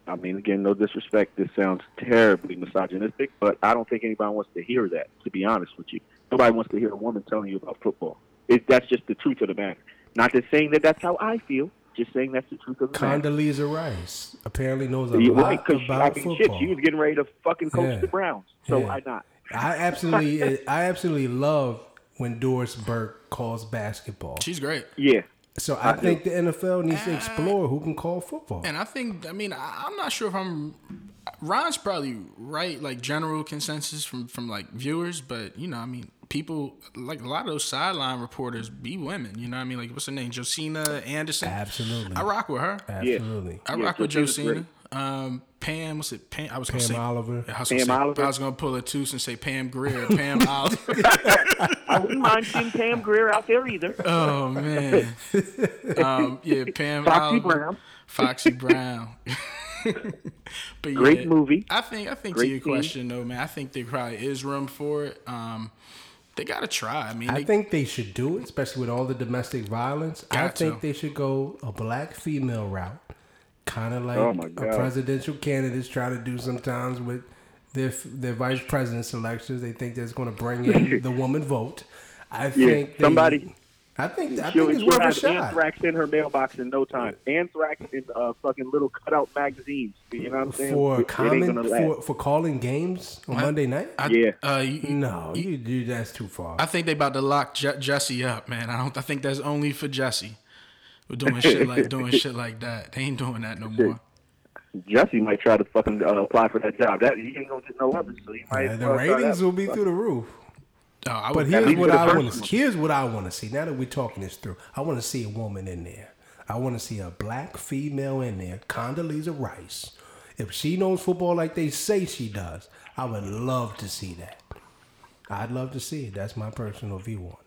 [SPEAKER 3] I mean, again, no disrespect. This sounds terribly misogynistic, but I don't think anybody wants to hear that. To be honest with you, nobody wants to hear a woman telling you about football. It, that's just the truth of the matter. Not just saying that that's how I feel. Just saying that's the truth of the matter.
[SPEAKER 1] Condoleezza Rice apparently knows a
[SPEAKER 3] Yeah,
[SPEAKER 1] lot
[SPEAKER 3] right, 'cause she- I
[SPEAKER 1] about
[SPEAKER 3] mean, shit, she was getting ready to fucking coach
[SPEAKER 1] Yeah.
[SPEAKER 3] the Browns. So
[SPEAKER 1] Yeah.
[SPEAKER 3] why not?
[SPEAKER 1] I absolutely, I absolutely love when Doris Burke calls basketball.
[SPEAKER 2] She's great.
[SPEAKER 3] Yeah.
[SPEAKER 1] So I,
[SPEAKER 3] I do.
[SPEAKER 1] think the NFL needs to explore who can call football.
[SPEAKER 2] And I think, I mean, I, I'm not sure if I'm. Ron's probably right, like general consensus from from like viewers, but you know, I mean, people like a lot of those sideline reporters be women. You know, what I mean, like what's her name, Josina Anderson.
[SPEAKER 1] Absolutely.
[SPEAKER 2] I rock with her.
[SPEAKER 1] Absolutely.
[SPEAKER 2] I
[SPEAKER 3] Yeah,
[SPEAKER 2] rock with Josina.
[SPEAKER 3] Great.
[SPEAKER 2] Um, Pam, what's it? Pam. I was
[SPEAKER 1] Pam
[SPEAKER 2] gonna say
[SPEAKER 1] Oliver.
[SPEAKER 2] I was,
[SPEAKER 3] Pam
[SPEAKER 2] say,
[SPEAKER 3] Oliver.
[SPEAKER 2] I was gonna pull a tooth and say Pam Grier. Pam Oliver.
[SPEAKER 3] I wouldn't mind seeing Pam Grier out there either.
[SPEAKER 2] Oh man. um, yeah, Pam
[SPEAKER 3] Foxy
[SPEAKER 2] Oliver.
[SPEAKER 3] Brown.
[SPEAKER 2] Foxy Brown. but
[SPEAKER 3] Great
[SPEAKER 2] yeah,
[SPEAKER 3] movie.
[SPEAKER 2] I think I think
[SPEAKER 3] Great
[SPEAKER 2] to your
[SPEAKER 3] team.
[SPEAKER 2] question though, man, I think there probably is room for it. Um, they gotta try. I mean,
[SPEAKER 1] I
[SPEAKER 2] they,
[SPEAKER 1] think they should do it, especially with all the domestic violence. I
[SPEAKER 2] Got to.
[SPEAKER 1] think they should go a black female route, kind of like
[SPEAKER 3] Oh,
[SPEAKER 1] a
[SPEAKER 3] God.
[SPEAKER 1] presidential candidates try to do sometimes with their their vice president selections. They think that's going to bring in the woman vote. I
[SPEAKER 3] Yeah,
[SPEAKER 1] think they-
[SPEAKER 3] somebody-
[SPEAKER 1] I think I
[SPEAKER 3] She'll,
[SPEAKER 1] think it's
[SPEAKER 3] she'll
[SPEAKER 1] worth a
[SPEAKER 3] have
[SPEAKER 1] shot.
[SPEAKER 3] anthrax in her mailbox in no time. Anthrax in uh, fucking little cutout magazines. You know what I'm saying?
[SPEAKER 1] For
[SPEAKER 3] It- it ain't
[SPEAKER 1] comment
[SPEAKER 3] gonna last.
[SPEAKER 1] for, for calling games on Monday night.
[SPEAKER 2] I,
[SPEAKER 3] Yeah.
[SPEAKER 2] Uh, you, you-
[SPEAKER 1] no, you do that's too far.
[SPEAKER 2] I think they about to lock Je- Jesse up, man. I don't. I think that's only for Jesse. We're doing shit like doing shit like that. They ain't doing that no more.
[SPEAKER 3] Jesse might try to fucking uh, apply for that job. That he ain't gonna get no others, so he might.
[SPEAKER 1] Yeah, the ratings will be through the roof.
[SPEAKER 2] Oh, I
[SPEAKER 1] But here's what I want to see. Here's what I want to see. Now that we're talking this through, I want to see a woman in there. I want to see a black female in there, Condoleezza Rice. If she knows football like they say she does, I would love to see that. I'd love to see it. That's my personal view on it.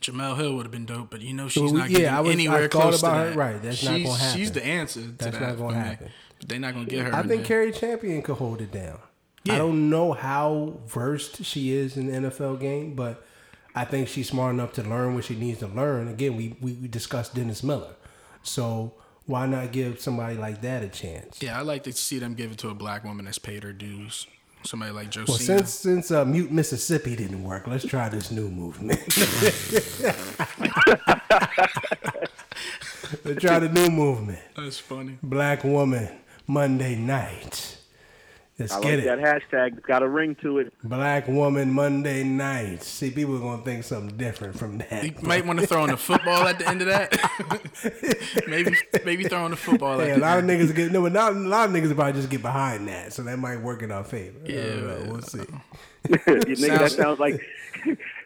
[SPEAKER 2] Jemele Hill would have been dope, but you know she's not
[SPEAKER 1] yeah,
[SPEAKER 2] getting
[SPEAKER 1] I was- I
[SPEAKER 2] anywhere
[SPEAKER 1] thought
[SPEAKER 2] close
[SPEAKER 1] about
[SPEAKER 2] to
[SPEAKER 1] her,
[SPEAKER 2] that.
[SPEAKER 1] right, that's not
[SPEAKER 2] she's,
[SPEAKER 1] gonna happen.
[SPEAKER 2] She's the answer to
[SPEAKER 1] That's
[SPEAKER 2] that.
[SPEAKER 1] not gonna
[SPEAKER 2] me.
[SPEAKER 1] happen.
[SPEAKER 2] But they're not gonna get her.
[SPEAKER 1] I think. Cari Champion could hold it down.
[SPEAKER 2] Yeah.
[SPEAKER 1] I don't know how versed she is in the NFL game, but I think she's smart enough to learn what she needs to learn. Again, we, we, we discussed Dennis Miller. So why not give somebody like that a chance?
[SPEAKER 2] Yeah, I like to see them give it to a black woman that's paid her dues. Somebody like Josina.
[SPEAKER 1] Well, since since uh, Mute Mississippi didn't work, let's try this new movement. let's try the new movement.
[SPEAKER 2] that's funny.
[SPEAKER 1] Black woman Monday night. Let's
[SPEAKER 3] I
[SPEAKER 1] get
[SPEAKER 3] like
[SPEAKER 1] it.
[SPEAKER 3] that hashtag. It's got a ring to it.
[SPEAKER 1] Black woman Monday night. See, people are gonna think something different from that.
[SPEAKER 2] You might want to throw in the football at the end of that. maybe maybe throw in the football
[SPEAKER 1] Hey,
[SPEAKER 2] at
[SPEAKER 1] a
[SPEAKER 2] the
[SPEAKER 1] lot of niggas get no, but not a lot of niggas probably just get behind that, so that might work in our favor.
[SPEAKER 2] Yeah,
[SPEAKER 1] Uh, we'll see.
[SPEAKER 3] you nigga, that
[SPEAKER 2] Sounds-
[SPEAKER 3] sounds like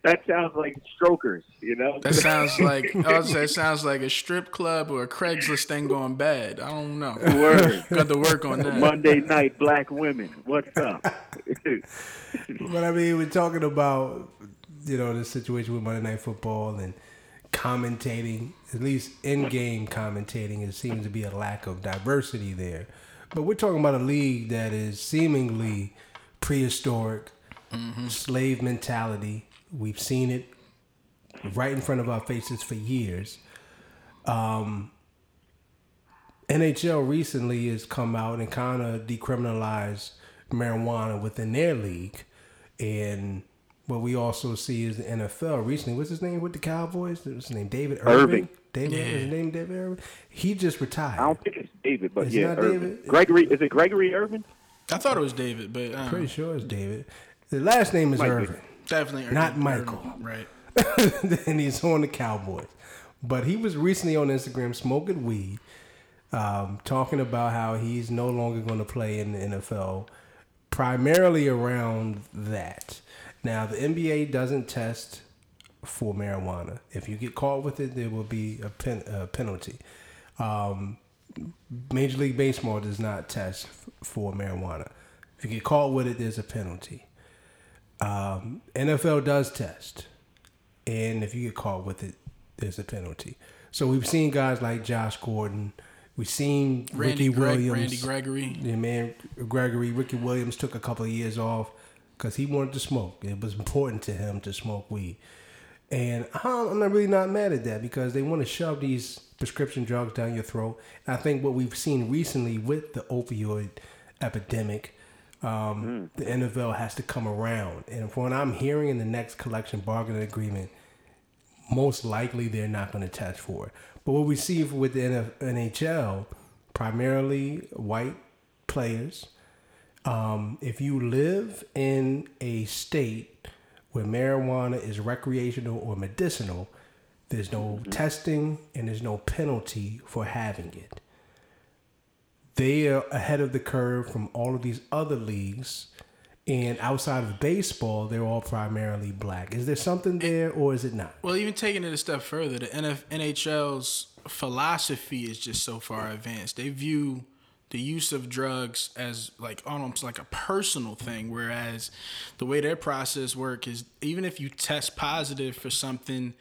[SPEAKER 3] that sounds like strokers. You know.
[SPEAKER 2] That sounds like I was say sounds like a strip club or a Craigslist thing going bad. I don't know.
[SPEAKER 3] Word.
[SPEAKER 2] Got to work on that.
[SPEAKER 3] Monday night black women. What's up?
[SPEAKER 1] But I mean, we're talking about you know the situation with Monday Night Football and commentating, at least in-game commentating. It seems to be a lack of diversity there. But we're talking about a league that is seemingly prehistoric, mm-hmm. slave mentality. We've seen it right in front of our faces for years. Um, NHL recently has come out and kind of decriminalized marijuana within their league, and what we also see is the NFL recently. What's his name with the Cowboys? What's his name? David Irving.
[SPEAKER 3] Irving.
[SPEAKER 1] David,
[SPEAKER 2] Yeah.
[SPEAKER 1] his name David Irving? He just retired.
[SPEAKER 3] I don't think it's David, but
[SPEAKER 1] It's
[SPEAKER 3] yeah,
[SPEAKER 1] not David?
[SPEAKER 3] Gregory. Is it Gregory Irving?
[SPEAKER 2] I thought it was David, but um,
[SPEAKER 1] Pretty sure it's David. The last name is
[SPEAKER 3] Might be.
[SPEAKER 2] Definitely
[SPEAKER 1] Not Michael.
[SPEAKER 2] Right?
[SPEAKER 1] and he's on the Cowboys. But he was recently on Instagram smoking weed, um, talking about how he's no longer going to play in the NFL, primarily around that. Now, the NBA doesn't test for marijuana. If you get caught with it, there will be a, pen, a penalty. Um, Major League Baseball does not test f- for marijuana. If you get caught with it, there's a penalty. Um, NFL does test and if you get caught with it, there's a penalty. So we've seen guys like Josh Gordon, we've seen
[SPEAKER 2] Randy,
[SPEAKER 1] Ricky
[SPEAKER 2] Greg,
[SPEAKER 1] Williams,
[SPEAKER 2] Randy Gregory.
[SPEAKER 1] yeah, man, Gregory, Ricky Williams took a couple of years off because he wanted to smoke. It was important to him to smoke weed, and I'm I'm not really not mad at that because they want to shove these prescription drugs down your throat. And I think what we've seen recently with the opioid epidemic, um, the NFL has to come around. And from what I'm hearing in the next collection bargaining agreement, most likely they're not going to touch for it. But what we see with the NHL, primarily white players, um, if you live in a state where marijuana is recreational or medicinal, there's no testing and there's no penalty for having it. They are ahead of the curve from all of these other leagues. And outside of baseball, they're all primarily black. Is there something there or is it not?
[SPEAKER 2] Well, even taking it a step further, the NF- NHL's philosophy is just so far advanced. They view the use of drugs as like almost like a personal thing, whereas the way their process work is even if you test positive for something,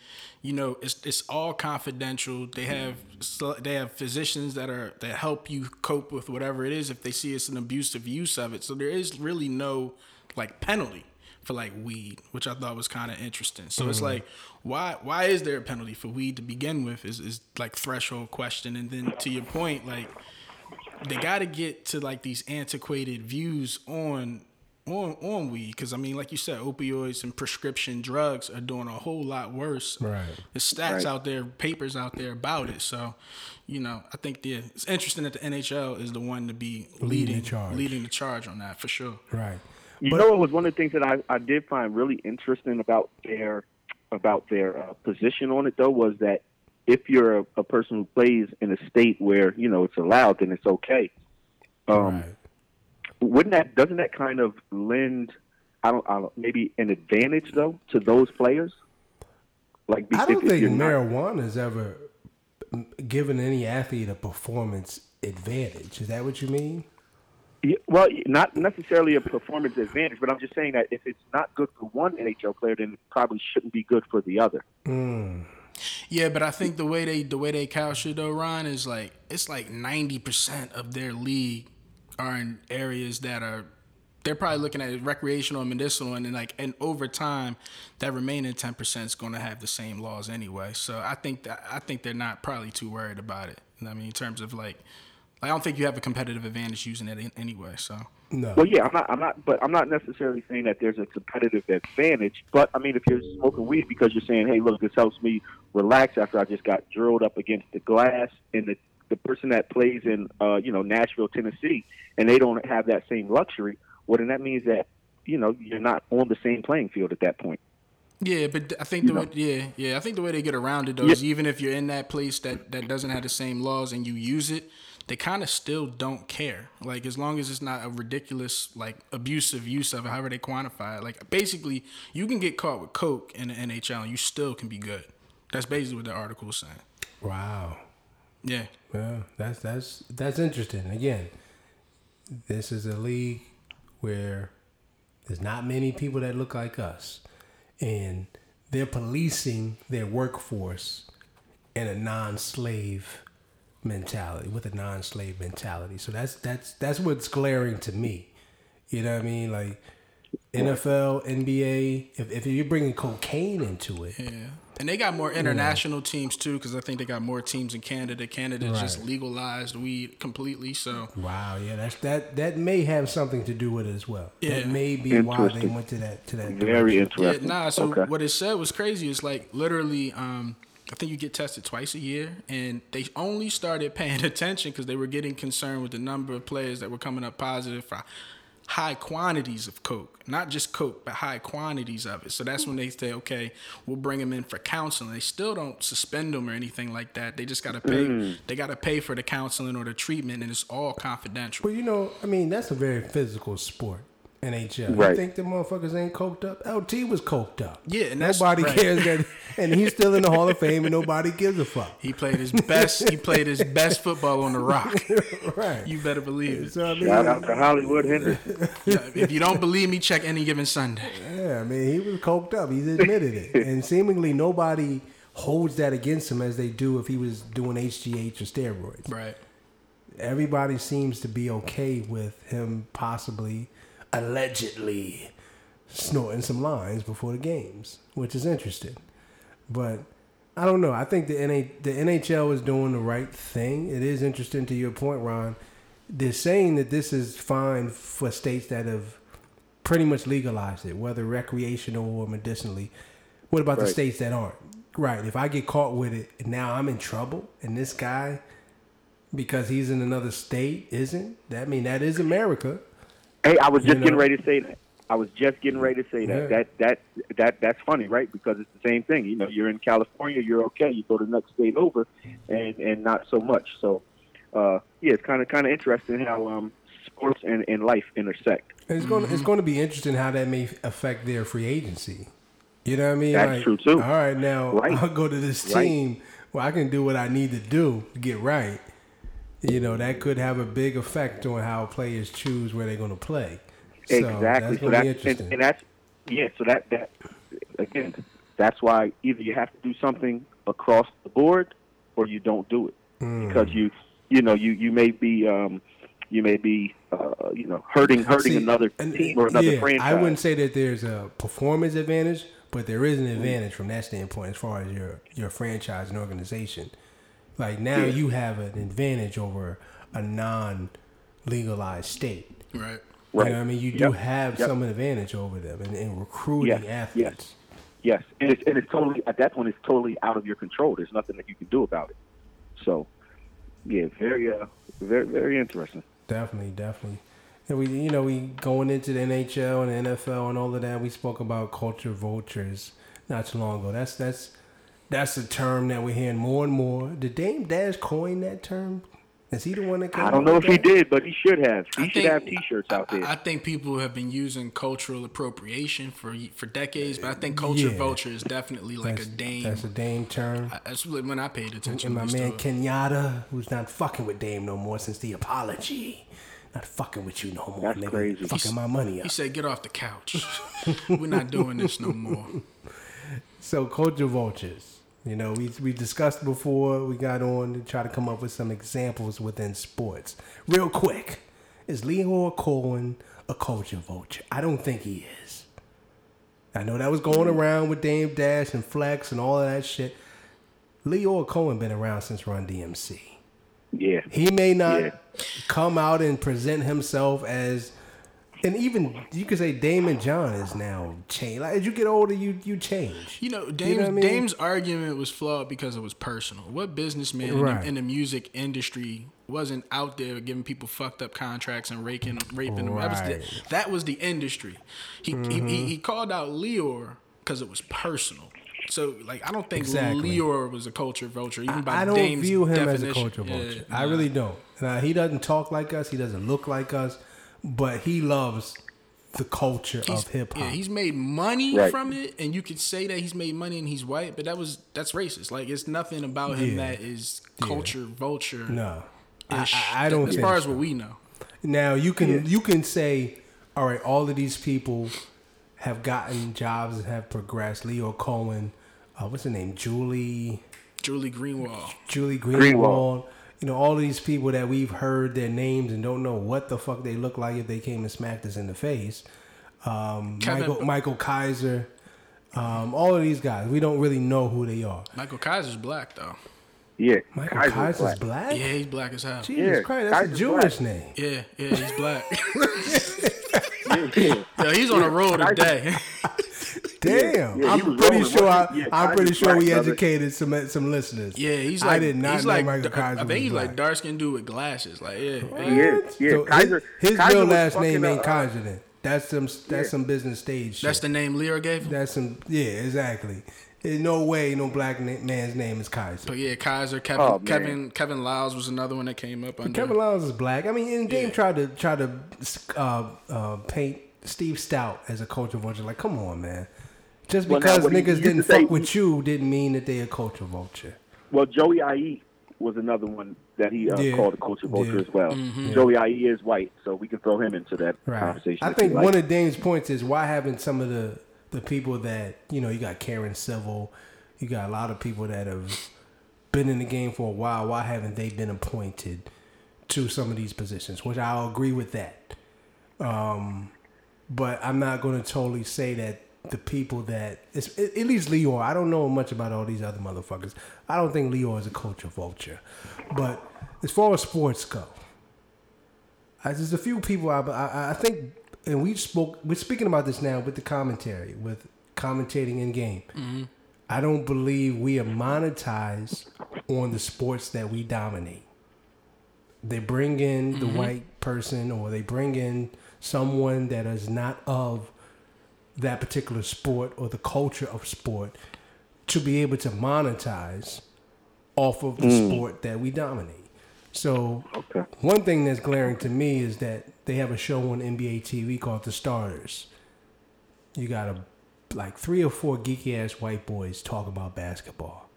[SPEAKER 2] you know, it's it's all confidential. They have they have physicians that are that help you cope with whatever it is if they see it's an abusive use of it. So there is really no like penalty for like weed, which I thought was kind of interesting. So it's mm. like, why why is there a penalty for weed to begin with? Is is like threshold question, and then to your point, like they got to get to like these antiquated views on on on weed because I mean, like you said, opioids and prescription drugs are doing a whole lot worse.
[SPEAKER 1] Right.
[SPEAKER 2] There's stats
[SPEAKER 3] Right.
[SPEAKER 2] out there, papers out there about it. So, you know, I think the it's interesting that the NHL is the one to be
[SPEAKER 1] Leading the
[SPEAKER 2] leading
[SPEAKER 1] charge.
[SPEAKER 2] leading the charge on that for sure.
[SPEAKER 1] Right.
[SPEAKER 3] You
[SPEAKER 1] But-
[SPEAKER 3] know, what was one of the things that I, I did find really interesting about their about their uh, position on it, though, was that if you're a, a person who plays in a state where you know it's allowed, then it's okay. Um,
[SPEAKER 1] right.
[SPEAKER 3] Wouldn't that doesn't that kind of lend, I don't, I don't maybe an advantage though to those players? Like
[SPEAKER 1] I don't
[SPEAKER 3] if
[SPEAKER 1] think
[SPEAKER 3] you're
[SPEAKER 1] marijuana has ever given any athlete a performance advantage. Is that what you mean?
[SPEAKER 3] Yeah, well, not necessarily a performance advantage, but I'm just saying that if it's not good for one NHL player, then it probably shouldn't be good for the other.
[SPEAKER 2] Yeah, but I think the way they the way they couch it though, Ron, is like it's like ninety percent of their league are in areas that are they're probably looking at recreational and medicinal, and then like and over time, that remaining ten percent is going to have the same laws anyway. So I think that I think they're not probably too worried about it. I mean, in terms of like, I don't think you have a competitive advantage using it in, anyway. So
[SPEAKER 1] No.
[SPEAKER 3] Well, yeah, I'm not, I'm not, but I'm not necessarily saying that there's a competitive advantage. But I mean, if you're smoking weed because you're saying, "Hey, look, this helps me relax after I just got drilled up against the glass," and the the person that plays in, uh, you know, Nashville, Tennessee, and they don't have that same luxury, well, then that means that you know you're not on the same playing field at that point.
[SPEAKER 2] Yeah, but I think the way, yeah, yeah, I think the way they get around it though is even if you're in that place that that doesn't have the same laws and you use it, they kind of still don't care. Like as long as it's not a ridiculous like abusive use of it, however they quantify it. Like basically, you can get caught with coke in the NHL and you still can be good. That's basically what the article was saying.
[SPEAKER 1] Wow.
[SPEAKER 2] Yeah,
[SPEAKER 1] Yeah, that's that's that's interesting. Again, this is a league where there's not many people that look like us, and they're policing their workforce in a non-slave mentality with a non-slave mentality. So that's that's that's what's glaring to me. You know what I mean? Like NFL, NBA. If if you're bringing cocaine into it,
[SPEAKER 2] yeah. And they got more international teams too, because I think they got more teams in Canada. Canada just legalized weed completely, so
[SPEAKER 1] Wow, yeah, that's that that may have something to do with it as well.
[SPEAKER 2] Yeah.
[SPEAKER 1] That may be why they went to that to that.
[SPEAKER 3] Very
[SPEAKER 1] direction.
[SPEAKER 2] Yeah,
[SPEAKER 3] interesting.
[SPEAKER 2] nah. So
[SPEAKER 3] okay.
[SPEAKER 2] what it said was crazy. It's like literally, um, I think you get tested twice a year, and they only started paying attention because they were getting concerned with the number of players that were coming up positive for high quantities of coke, not just coke, but high quantities of it. So that's when they say, okay, we'll bring them in for counseling. They still don't suspend them or anything like that. They just got to pay. Mm. They got to pay for the counseling or the treatment, and it's all confidential.
[SPEAKER 1] Well, you know, I mean, that's a very physical sport. NHL. You
[SPEAKER 3] Right.
[SPEAKER 1] think the motherfuckers ain't coked up? LT was coked up.
[SPEAKER 2] Yeah, and that's-
[SPEAKER 1] nobody
[SPEAKER 2] right.
[SPEAKER 1] cares that, and he's still in the Hall of Fame, and nobody gives a fuck.
[SPEAKER 2] He played his best. he played his best football on the rock.
[SPEAKER 1] Right.
[SPEAKER 2] You better believe it.
[SPEAKER 1] so I mean,
[SPEAKER 3] Shout out to Hollywood Henderson.
[SPEAKER 2] Yeah, if you don't believe me, check any given Sunday.
[SPEAKER 1] Yeah, I mean, he was coked up. He's admitted it, and seemingly nobody holds that against him as they do if he was doing HGH or steroids.
[SPEAKER 2] Right.
[SPEAKER 1] everybody seems to be okay with him possibly allegedly snorting some lines before the games, which is interesting. But I don't know. I think the NA, the NHL is doing the right thing. It is interesting to your point, Ron. They're saying that this is fine for states that have pretty much legalized it, whether recreational or medicinally. What about the states that aren't? Right. If I get caught with it and now I'm in trouble, and this guy, because he's in another state, isn't? That I mean that is America.
[SPEAKER 3] Hey, I was
[SPEAKER 1] You
[SPEAKER 3] just getting ready to say that. I was just getting ready to say that.
[SPEAKER 1] Yeah.
[SPEAKER 3] That that that that's funny, right? Because it's the same thing. You know, you're in California, you're okay. You go to the next state over, and and not so much. So, uh, yeah, it's kind of kind of interesting how um, sports and, and life intersect.
[SPEAKER 1] And it's going to it's going to be interesting how that may affect their free agency. You know what I mean?
[SPEAKER 3] That's true, too.
[SPEAKER 1] All right, now
[SPEAKER 3] Right.
[SPEAKER 1] I'll go to this
[SPEAKER 3] Right.
[SPEAKER 1] team where I can do what I need to do to get right. You know that could have a big effect on how players choose where they're going to play. So
[SPEAKER 3] exactly.
[SPEAKER 1] That's
[SPEAKER 3] so
[SPEAKER 1] going to be
[SPEAKER 3] that's and,
[SPEAKER 1] interesting.
[SPEAKER 3] and that's yeah. So that that again, that's why either you have to do something across the board or you don't do it
[SPEAKER 1] Hmm.
[SPEAKER 3] because you you know you you may be um, you may be uh, you know hurting hurting
[SPEAKER 1] See,
[SPEAKER 3] another
[SPEAKER 1] and-
[SPEAKER 3] team or another
[SPEAKER 1] yeah,
[SPEAKER 3] franchise.
[SPEAKER 1] I wouldn't say that there's a performance advantage, but there is an advantage from that standpoint as far as your your franchise and organization. Like now,
[SPEAKER 3] Yeah.
[SPEAKER 1] you have an advantage over a non legalized state.
[SPEAKER 2] Right.
[SPEAKER 3] Right.
[SPEAKER 1] You know what I mean? You do
[SPEAKER 3] Yep.
[SPEAKER 1] have
[SPEAKER 3] Yep.
[SPEAKER 1] some advantage over them in, in recruiting
[SPEAKER 3] Yes,
[SPEAKER 1] athletes.
[SPEAKER 3] yes. Yes, and it's and it's totally at that point it's totally out of your control. There's nothing that you can do about it. So, yeah, very uh, very very interesting.
[SPEAKER 1] Definitely, definitely. And we, you know, we going into the NHL and the NFL and all of that. We spoke about culture vultures not too long ago. That's that's that's a term that we're hearing more and more. Did Dame Dash coin that term? Is he the one that came
[SPEAKER 3] I don't know if
[SPEAKER 1] with
[SPEAKER 3] he did, but he should have. He
[SPEAKER 2] I
[SPEAKER 3] should
[SPEAKER 2] think-
[SPEAKER 3] have T-shirts out there.
[SPEAKER 2] I, think people have been using cultural appropriation for for decades, but I think culture
[SPEAKER 1] Yeah.
[SPEAKER 2] vulture is definitely like
[SPEAKER 1] That's,
[SPEAKER 2] a Dame.
[SPEAKER 1] That's a Dame term.
[SPEAKER 2] I- That's really when I paid attention.
[SPEAKER 1] And my man
[SPEAKER 2] to it.
[SPEAKER 1] Kenyatta, who's not fucking with Dame no more since the apology. Not fucking with you no more,
[SPEAKER 3] That's
[SPEAKER 1] nigga.
[SPEAKER 3] crazy.
[SPEAKER 1] Fucking my money up.
[SPEAKER 2] He said, "Get off the couch. We're not doing this no more."
[SPEAKER 1] So culture vultures. You know, we we discussed before we got on to try to come up with some examples within sports. Real quick, is Lyor Cohen a culture vulture? I don't think he is. I know that was going around with Dame Dash and Flex and all of that shit. Lyor Cohen been around since Run DMC.
[SPEAKER 3] yeah,
[SPEAKER 1] He may not
[SPEAKER 3] Yeah.
[SPEAKER 1] come out and present himself as, and even you could say Daymond John is now changed. Like as you get older, you you change.
[SPEAKER 2] You know, Dame's,
[SPEAKER 1] what I mean?
[SPEAKER 2] Dame's argument was flawed because it was personal. What businessman in,
[SPEAKER 1] Right.
[SPEAKER 2] the, in the music industry wasn't out there giving people fucked up contracts and raking, raping them? That was, the, that was the industry. He, he, he, mm-hmm. he called out Lyor because it was personal. So, like, I don't think
[SPEAKER 1] Exactly.
[SPEAKER 2] Lyor was a culture vulture, even by
[SPEAKER 1] I don't
[SPEAKER 2] Dame's
[SPEAKER 1] view him as a
[SPEAKER 2] definition.
[SPEAKER 1] culture
[SPEAKER 2] Yeah,
[SPEAKER 1] vulture. I
[SPEAKER 2] nah.
[SPEAKER 1] really don't. Now, he doesn't talk like us. He doesn't look like us, but he loves the culture
[SPEAKER 2] He's-
[SPEAKER 1] of hip hop.
[SPEAKER 2] Yeah, he's made money
[SPEAKER 3] Right.
[SPEAKER 2] from it, and you could say that he's made money and he's white, but that was that's racist. Like it's nothing about him
[SPEAKER 1] Yeah.
[SPEAKER 2] that is culture vulture.
[SPEAKER 1] no, I, I, I don't.
[SPEAKER 2] As far as
[SPEAKER 1] so.
[SPEAKER 2] what we know,
[SPEAKER 1] Now you can you can say, all right, all of these people have gotten jobs and have progressed. Leo Cohen, uh, what's her name, Julie.
[SPEAKER 2] Julie Greenwald.
[SPEAKER 1] Julie Greenwald.
[SPEAKER 3] Greenwald.
[SPEAKER 1] You know, all of these people that we've heard their names and don't know what the fuck they look like if they came and smacked us in the face. Um, Michael, Michael Kyser. Um, all of these guys, we don't really know who they are.
[SPEAKER 2] Michael Kyser's black though.
[SPEAKER 3] yeah.
[SPEAKER 1] Michael
[SPEAKER 3] Kyser's
[SPEAKER 1] Kyser's
[SPEAKER 3] black.
[SPEAKER 1] black?
[SPEAKER 2] Yeah, he's black as hell.
[SPEAKER 1] Jesus
[SPEAKER 3] Yeah,
[SPEAKER 1] Christ, that's
[SPEAKER 3] Kyser's
[SPEAKER 1] a Jewish name.
[SPEAKER 2] Yeah, yeah, he's black.
[SPEAKER 3] Yeah, yeah.
[SPEAKER 2] Yo, he's on a roll today.
[SPEAKER 1] Damn,
[SPEAKER 3] Yeah, he
[SPEAKER 1] I'm pretty sure. I,
[SPEAKER 3] wasn't he? Yeah,
[SPEAKER 1] I'm pretty sure we
[SPEAKER 3] black, brother.
[SPEAKER 1] educated some some listeners.
[SPEAKER 2] yeah, he's like
[SPEAKER 1] I did not
[SPEAKER 2] he's
[SPEAKER 1] know
[SPEAKER 2] like
[SPEAKER 1] Michael
[SPEAKER 2] I
[SPEAKER 1] Kyser
[SPEAKER 2] think he's
[SPEAKER 1] black.
[SPEAKER 2] like dark skinned dude with glasses. Like yeah,
[SPEAKER 3] He is. Yeah,
[SPEAKER 1] So
[SPEAKER 3] Kyser.
[SPEAKER 1] his, his
[SPEAKER 3] Kyser
[SPEAKER 1] real last name ain't
[SPEAKER 3] uh,
[SPEAKER 1] Kyser. Then that's some that's
[SPEAKER 3] Yeah.
[SPEAKER 1] some business stage shit.
[SPEAKER 2] that's the name Leo gave him.
[SPEAKER 1] That's some yeah, exactly. There's no way no black na- man's name is Kyser.
[SPEAKER 2] But yeah, Kyser, Kevin,
[SPEAKER 3] Oh.
[SPEAKER 2] Kevin, Kevin Liles was another one that came up under.
[SPEAKER 1] Kevin Liles is black. I mean, and Dame
[SPEAKER 2] Yeah.
[SPEAKER 1] tried to try to uh, uh, paint Steve Stoute as a culture vulture. Like, come on, man. Just
[SPEAKER 3] Well, now,
[SPEAKER 1] because
[SPEAKER 3] what
[SPEAKER 1] niggas didn't
[SPEAKER 3] to say-
[SPEAKER 1] fuck with you didn't mean that they a culture vulture.
[SPEAKER 3] Well, Joey IE was another one that he uh,
[SPEAKER 1] Yeah.
[SPEAKER 3] called a culture vulture
[SPEAKER 1] Yeah.
[SPEAKER 3] as well.
[SPEAKER 2] Mm-hmm.
[SPEAKER 3] Joey IE is white, so we can throw him into that
[SPEAKER 1] Right.
[SPEAKER 3] conversation.
[SPEAKER 1] I think
[SPEAKER 3] you like.
[SPEAKER 1] one of Dame's points is why haven't some of the the people that you know you got Karen Civil, you got a lot of people that have been in the game for a while. Why haven't they been appointed to some of these positions? Which I'll agree with that. Um, but I'm not going to totally say that the people that it's, at least Lyor. I don't know much about all these other motherfuckers. I don't think Lyor is a culture vulture, but as far as sports go, I, there's a few people I, I I think, and we spoke. We're speaking about this now with the commentary, with commentating in game. Mm-hmm. I don't believe we are monetized on the sports that we dominate. They bring in the mm-hmm. white person or they bring in someone that is not of that particular sport or the culture of sport to be able to monetize off of the hmm. sport that we dominate. So
[SPEAKER 3] Okay.
[SPEAKER 1] one thing that's glaring to me is that they have a show on NBA TV called The Starters. You got a like three or four geeky ass white boys talk about basketball.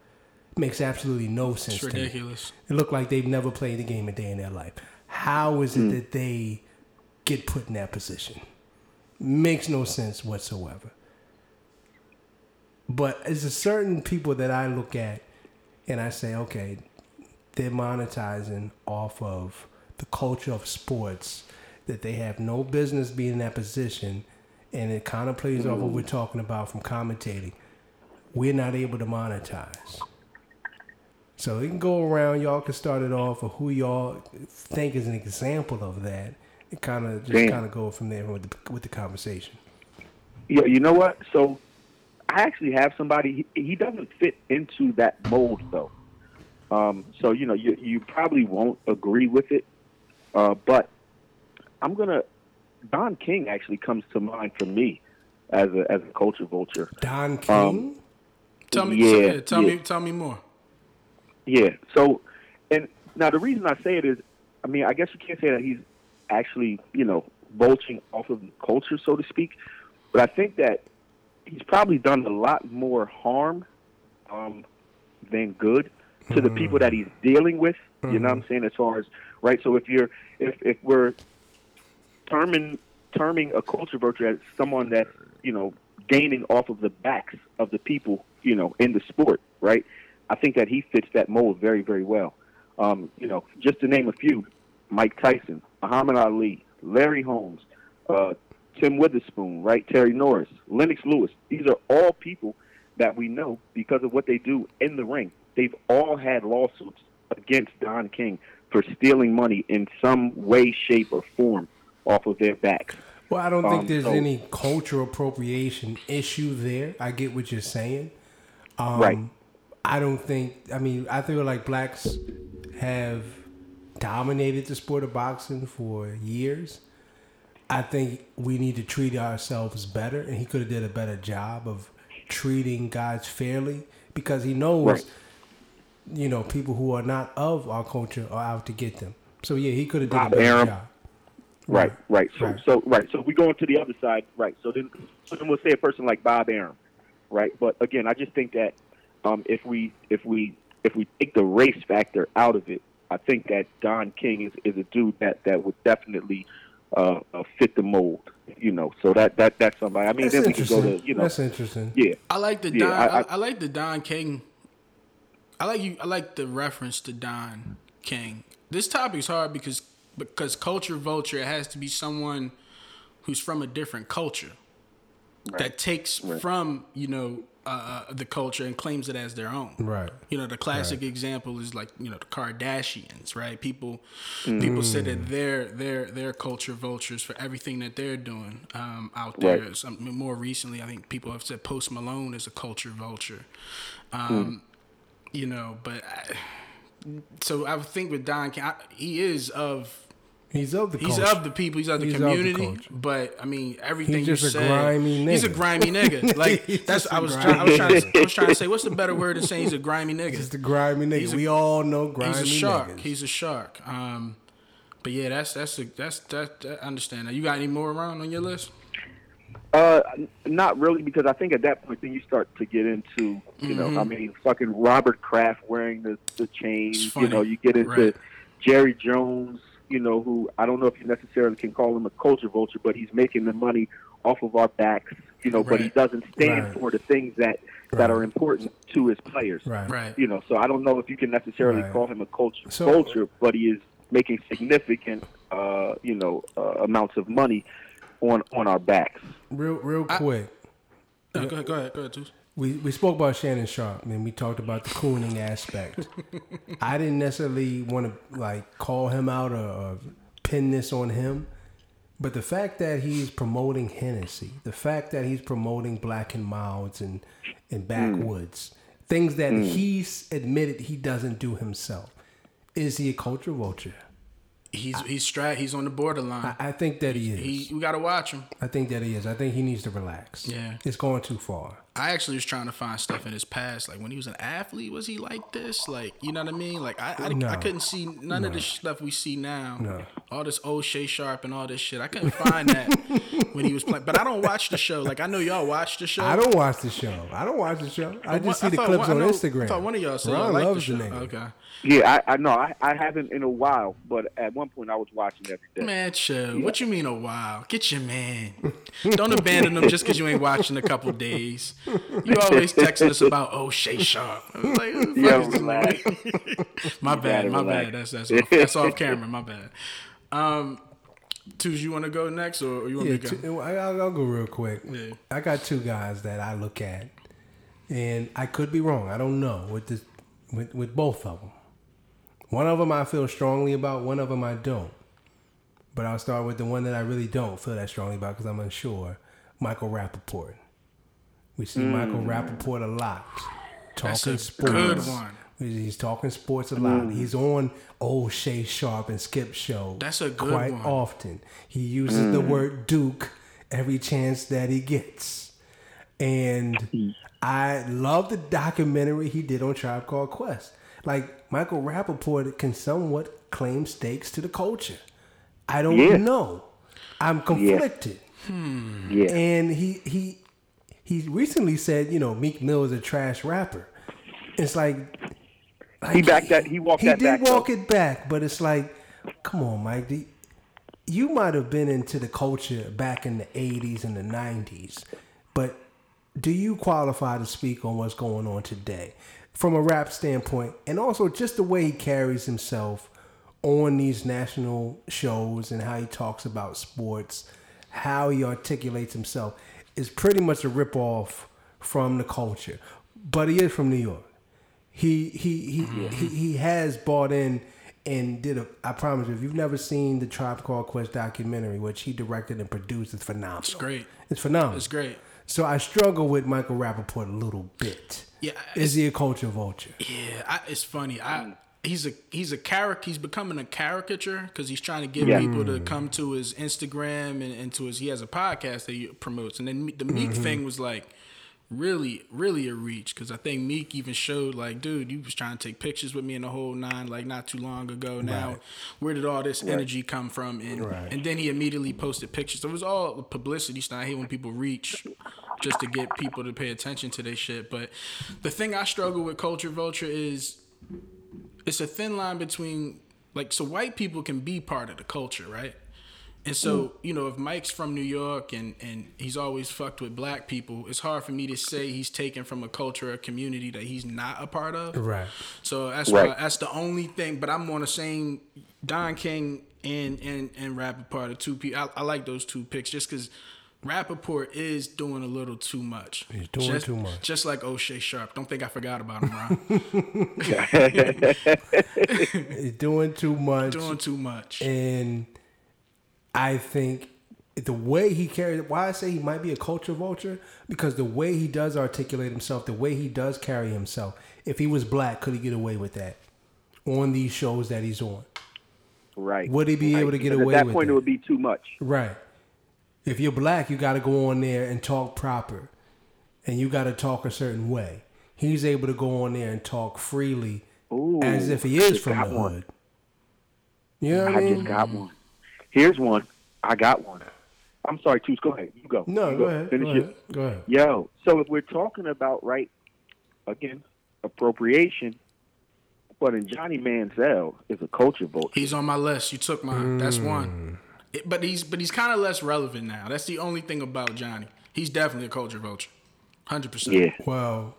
[SPEAKER 1] It makes absolutely no sense
[SPEAKER 2] It's
[SPEAKER 1] to me.
[SPEAKER 2] ridiculous.
[SPEAKER 1] It looked like they've never played a game a day in their life. How is it hmm. that they get put in that position? Makes no sense whatsoever. But there's a certain people that I look at and I say, okay, they're monetizing off of the culture of sports that they have no business being in that position and it kind of plays off what we're talking about from commentating. We're not able to monetize. So it can go around. Y'all can start it off of who y'all think is an example of that. It kind of just kind of go from there with the, with the conversation.
[SPEAKER 3] Yeah, you know what? So I actually have somebody. He, he doesn't fit into that mold though. Um, so you know, you you probably won't agree with it, uh, but I'm gonna. Don King actually comes to mind for me as a as a culture vulture.
[SPEAKER 1] Don King.
[SPEAKER 2] Tell me,
[SPEAKER 3] Yeah,
[SPEAKER 2] yeah, tell
[SPEAKER 3] yeah.
[SPEAKER 2] me, tell me more.
[SPEAKER 3] Yeah. So, and now the reason I say it is, I mean, I guess you can't say that he's actually, you know, vulturing off of the culture, so to speak. But I think that he's probably done a lot more harm um, than good to the people that he's dealing with. You know what I'm saying? As far as right. So if you're, if if we're terming terming a culture vulture as someone that you know gaining off of the backs of the people you know in the sport, right? I think that he fits that mold very very well. Um, you know, just to name a few: Mike Tyson, Muhammad Ali, Larry Holmes, uh, Tim Witherspoon, right? Terry Norris, Lennox Lewis. These are all people that we know because of what they do in the ring. They've all had lawsuits against Don King for stealing money in some way, shape, or form off of their backs.
[SPEAKER 1] Well, I don't think
[SPEAKER 3] Um,
[SPEAKER 1] there's
[SPEAKER 3] so-
[SPEAKER 1] any cultural appropriation issue there. I get what you're saying. Um,
[SPEAKER 3] Right.
[SPEAKER 1] I don't think. I mean, I feel like blacks have dominated the sport of boxing for years. I think we need to treat ourselves better, and he could have did a better job of treating guys fairly because he knows,
[SPEAKER 3] Right.
[SPEAKER 1] you know, people who are not of our culture are out to get them. So yeah, he could have did
[SPEAKER 3] Bob
[SPEAKER 1] a better
[SPEAKER 3] Arum.
[SPEAKER 1] job.
[SPEAKER 3] Right, right. So,
[SPEAKER 1] Right.
[SPEAKER 3] so, right. So, we go into the other side, right? So then, so then we'll say a person like Bob Arum, right? But again, I just think that um, if we, if we, if we take the race factor out of it, I think that Don King is, is a dude that that would definitely uh, uh, fit the mold, you know. So that that that's somebody. I mean,
[SPEAKER 1] That's
[SPEAKER 3] then we can go to, you know,
[SPEAKER 1] That's interesting.
[SPEAKER 3] yeah,
[SPEAKER 2] I like the
[SPEAKER 3] Yeah,
[SPEAKER 2] Don. I,
[SPEAKER 3] I-
[SPEAKER 2] I, like the Don King. I like you. I like the reference to Don King. This topic's hard because because culture vulture it has to be someone who's from a different culture that takes from you know uh, uh, the culture and claims it as their own.
[SPEAKER 1] Right.
[SPEAKER 2] You know, the classic example is like you know the Kardashians, right? People people say that they're they're they're culture vultures for everything that they're doing um, out there.
[SPEAKER 3] Right.
[SPEAKER 2] Some, more recently, I think people have said Post Malone is a culture vulture. Um, You know, but I, so I would think with Don, King, I, he is of.
[SPEAKER 1] He's of the
[SPEAKER 2] He's
[SPEAKER 1] culture.
[SPEAKER 2] of the people. He's of the
[SPEAKER 1] He's of the
[SPEAKER 2] community. but I mean, everything
[SPEAKER 1] He's just
[SPEAKER 2] you
[SPEAKER 1] a
[SPEAKER 2] said.
[SPEAKER 1] grimy
[SPEAKER 2] He's a grimy nigga. Like that's.
[SPEAKER 1] just
[SPEAKER 2] I
[SPEAKER 1] a
[SPEAKER 2] was. Trying, I was trying. To, I was trying to say, what's the better word to say? he's a grimy nigga?
[SPEAKER 1] He's the grimy nigga.
[SPEAKER 2] A-
[SPEAKER 1] we all know grimy
[SPEAKER 2] He's a shark.
[SPEAKER 1] niggas.
[SPEAKER 2] He's a shark. Um, but yeah, that's that's a, that's that, that. I understand. Now, you got any more around on your list?
[SPEAKER 3] Uh, not really, because I think at that point then you start to get into, you know, I mean, fucking Robert Kraft wearing the the chain. You know, you get into
[SPEAKER 2] Right.
[SPEAKER 3] Jerry Jones. You know, who I don't know if you necessarily can call him a culture vulture, but he's making the money off of our backs. You know, but he doesn't stand
[SPEAKER 1] Right.
[SPEAKER 3] for the things that that are important to his players.
[SPEAKER 1] right.
[SPEAKER 2] Right.
[SPEAKER 3] You know, so I don't know if you can necessarily
[SPEAKER 1] Right.
[SPEAKER 3] call him a culture
[SPEAKER 1] So-
[SPEAKER 3] vulture, but he is making significant, uh, you know, uh, amounts of money on on our backs.
[SPEAKER 1] Real, real quick.
[SPEAKER 2] No, go ahead, go ahead, go ahead, Toots.
[SPEAKER 1] We, we spoke about Shannon Sharpe and we talked about the cooning aspect. I didn't necessarily want to like call him out or, or pin this on him, but the fact that he's promoting Hennessy, the fact that he's promoting Black and Milds and and hmm. backwoods, things that hmm. he's admitted he doesn't do himself, is he a culture vulture?
[SPEAKER 2] He's he's straight. He's on the borderline.
[SPEAKER 1] I, I think that he is.
[SPEAKER 2] He we gotta watch him.
[SPEAKER 1] I think that he is. I think he needs to relax.
[SPEAKER 2] Yeah.
[SPEAKER 1] it's going too far.
[SPEAKER 2] I actually was trying to find stuff in his past, like when he was an athlete. Was he like this? Like you know what I mean? Like I I,
[SPEAKER 1] No.
[SPEAKER 2] I couldn't see none of the stuff we see now.
[SPEAKER 1] No.
[SPEAKER 2] All this old Shay Sharpe and all this shit. I couldn't find that when he was playing. But I don't watch the show. Like I know y'all watch the show.
[SPEAKER 1] I don't watch the show. I don't watch the show. I just see the clips
[SPEAKER 2] one-
[SPEAKER 1] on
[SPEAKER 2] I know-
[SPEAKER 1] Instagram.
[SPEAKER 2] I thought one of y'all said y'all
[SPEAKER 1] Ron
[SPEAKER 2] liked the show.
[SPEAKER 1] the nigga.
[SPEAKER 2] Okay.
[SPEAKER 3] Yeah, I, I know. I, I haven't in a while, but at one point I was watching every day.
[SPEAKER 2] Man, chill. What you mean a while? Get your man. Don't abandon him just because you ain't watching a couple days. You always texting us about oh Shay Sharpe. Like,
[SPEAKER 3] Yo,
[SPEAKER 2] fuck is this
[SPEAKER 3] relax.
[SPEAKER 2] nigga? my bad, my
[SPEAKER 3] relax.
[SPEAKER 2] bad. That's that's off, that's off camera. My bad. Um, Tuz, you want to go next, or, or you want
[SPEAKER 1] Yeah,
[SPEAKER 2] me to go?
[SPEAKER 1] two, I- I'll, I'll go real quick.
[SPEAKER 2] Yeah.
[SPEAKER 1] I got two guys that I look at, and I could be wrong. I don't know with this, with, with both of them. One of them I feel strongly about. One of them I don't. But I'll start with the one that I really don't feel that strongly about because I'm unsure. Michael Rappaport. We see Michael mm. Rappaport a lot talking
[SPEAKER 2] That's a
[SPEAKER 1] sports.
[SPEAKER 2] good one.
[SPEAKER 1] He's talking sports a lot. Mm. He's on old Shay Sharpe and Skip show.
[SPEAKER 2] That's a good
[SPEAKER 1] quite
[SPEAKER 2] one.
[SPEAKER 1] often. He uses the mm. word Duke every chance that he gets. And I love the documentary he did on Tribe Called Quest. Like Michael Rappaport can somewhat claim stakes to the culture. I don't
[SPEAKER 3] Yeah.
[SPEAKER 1] know. I'm conflicted. Hmm.
[SPEAKER 3] Yeah,
[SPEAKER 1] And he he he recently said, you know, Meek Mill is a trash rapper. It's like, like
[SPEAKER 3] He backed that- he walked
[SPEAKER 1] He did
[SPEAKER 3] back,
[SPEAKER 1] walk
[SPEAKER 3] though.
[SPEAKER 1] it back, but it's like, come on, Mike. You might have been into the culture back in the '80s and the '90s, but do you qualify to speak on what's going on today from a rap standpoint, and also just the way he carries himself on these national shows and how he talks about sports, how he articulates himself is pretty much a ripoff from the culture. But he is from New York. He he mm-hmm. he, he he has bought in and did a. I promise you, if you've never seen the Tribe Called Quest documentary, which he directed and produced, it's phenomenal. It's
[SPEAKER 2] great.
[SPEAKER 1] It's phenomenal.
[SPEAKER 2] It's great.
[SPEAKER 1] So I struggle with Michael Rappaport a little bit.
[SPEAKER 2] Yeah,
[SPEAKER 1] Is he a culture vulture?
[SPEAKER 2] Yeah, I, it's funny. I mm. He's a he's a character. He's becoming a caricature because he's trying to get
[SPEAKER 3] Yeah.
[SPEAKER 2] people to mm. come to his Instagram and, and to his. He has a podcast that he promotes, and then the Meek mm-hmm. thing was like really really a reach because I think Meek even showed like, dude, you was trying to take pictures with me in the whole nine like not too long ago. Now,
[SPEAKER 1] Right.
[SPEAKER 2] where did all this energy come from? And
[SPEAKER 1] Right.
[SPEAKER 2] and then he immediately posted pictures. so It was all publicity stunt. I hate when people reach just to get people to pay attention to their shit. But the thing I struggle with culture vulture is it's a thin line between like so white people can be part of the culture, right? And so, mm. you know, if Mike's from New York and, and he's always fucked with black people, it's hard for me to say he's taken from a culture or community that he's not a part of.
[SPEAKER 1] Right.
[SPEAKER 2] So that's
[SPEAKER 3] Right.
[SPEAKER 2] why that's the only thing. But I'm on the same Don King and and and Rappaport, the two people. I, I like those two picks just because Rappaport is doing a little too much.
[SPEAKER 1] He's doing
[SPEAKER 2] just,
[SPEAKER 1] too much.
[SPEAKER 2] Just like O'Shea Sharpe. Don't think I forgot about him, Ron.
[SPEAKER 1] He's doing too much.
[SPEAKER 2] doing too much.
[SPEAKER 1] And I think the way he carries why I say he might be a culture vulture, because the way he does articulate himself, the way he does carry himself, if he was black, could he get away with that on these shows that he's on?
[SPEAKER 3] right.
[SPEAKER 1] Would he be
[SPEAKER 3] Right.
[SPEAKER 1] able to get
[SPEAKER 3] Because
[SPEAKER 1] away
[SPEAKER 3] At that point,
[SPEAKER 1] it?
[SPEAKER 3] it would be too much.
[SPEAKER 1] Right. If you're black, you got to go on there and talk proper, and you got to talk a certain way. He's able to go on there and talk freely,
[SPEAKER 3] Ooh,
[SPEAKER 1] as if he is from
[SPEAKER 3] got
[SPEAKER 1] the
[SPEAKER 3] one.
[SPEAKER 1] hood. You know what I
[SPEAKER 3] I
[SPEAKER 1] mean?
[SPEAKER 3] just got one. Here's one. I got one. I'm sorry, Toots. Go ahead. You go.
[SPEAKER 1] No,
[SPEAKER 3] You
[SPEAKER 1] go ahead.
[SPEAKER 3] Finish
[SPEAKER 1] Go
[SPEAKER 3] it.
[SPEAKER 1] ahead. Go ahead.
[SPEAKER 3] Yo, so if we're talking about right again appropriation, but in Johnny Manziel is a culture vote.
[SPEAKER 2] He's on my list. You took mine. That's
[SPEAKER 1] Hmm.
[SPEAKER 2] one. It- but he's but he's kind of less relevant now. That's the only thing about Johnny. He's definitely a culture vulture. Hundred percent.
[SPEAKER 3] Yeah,
[SPEAKER 1] Well,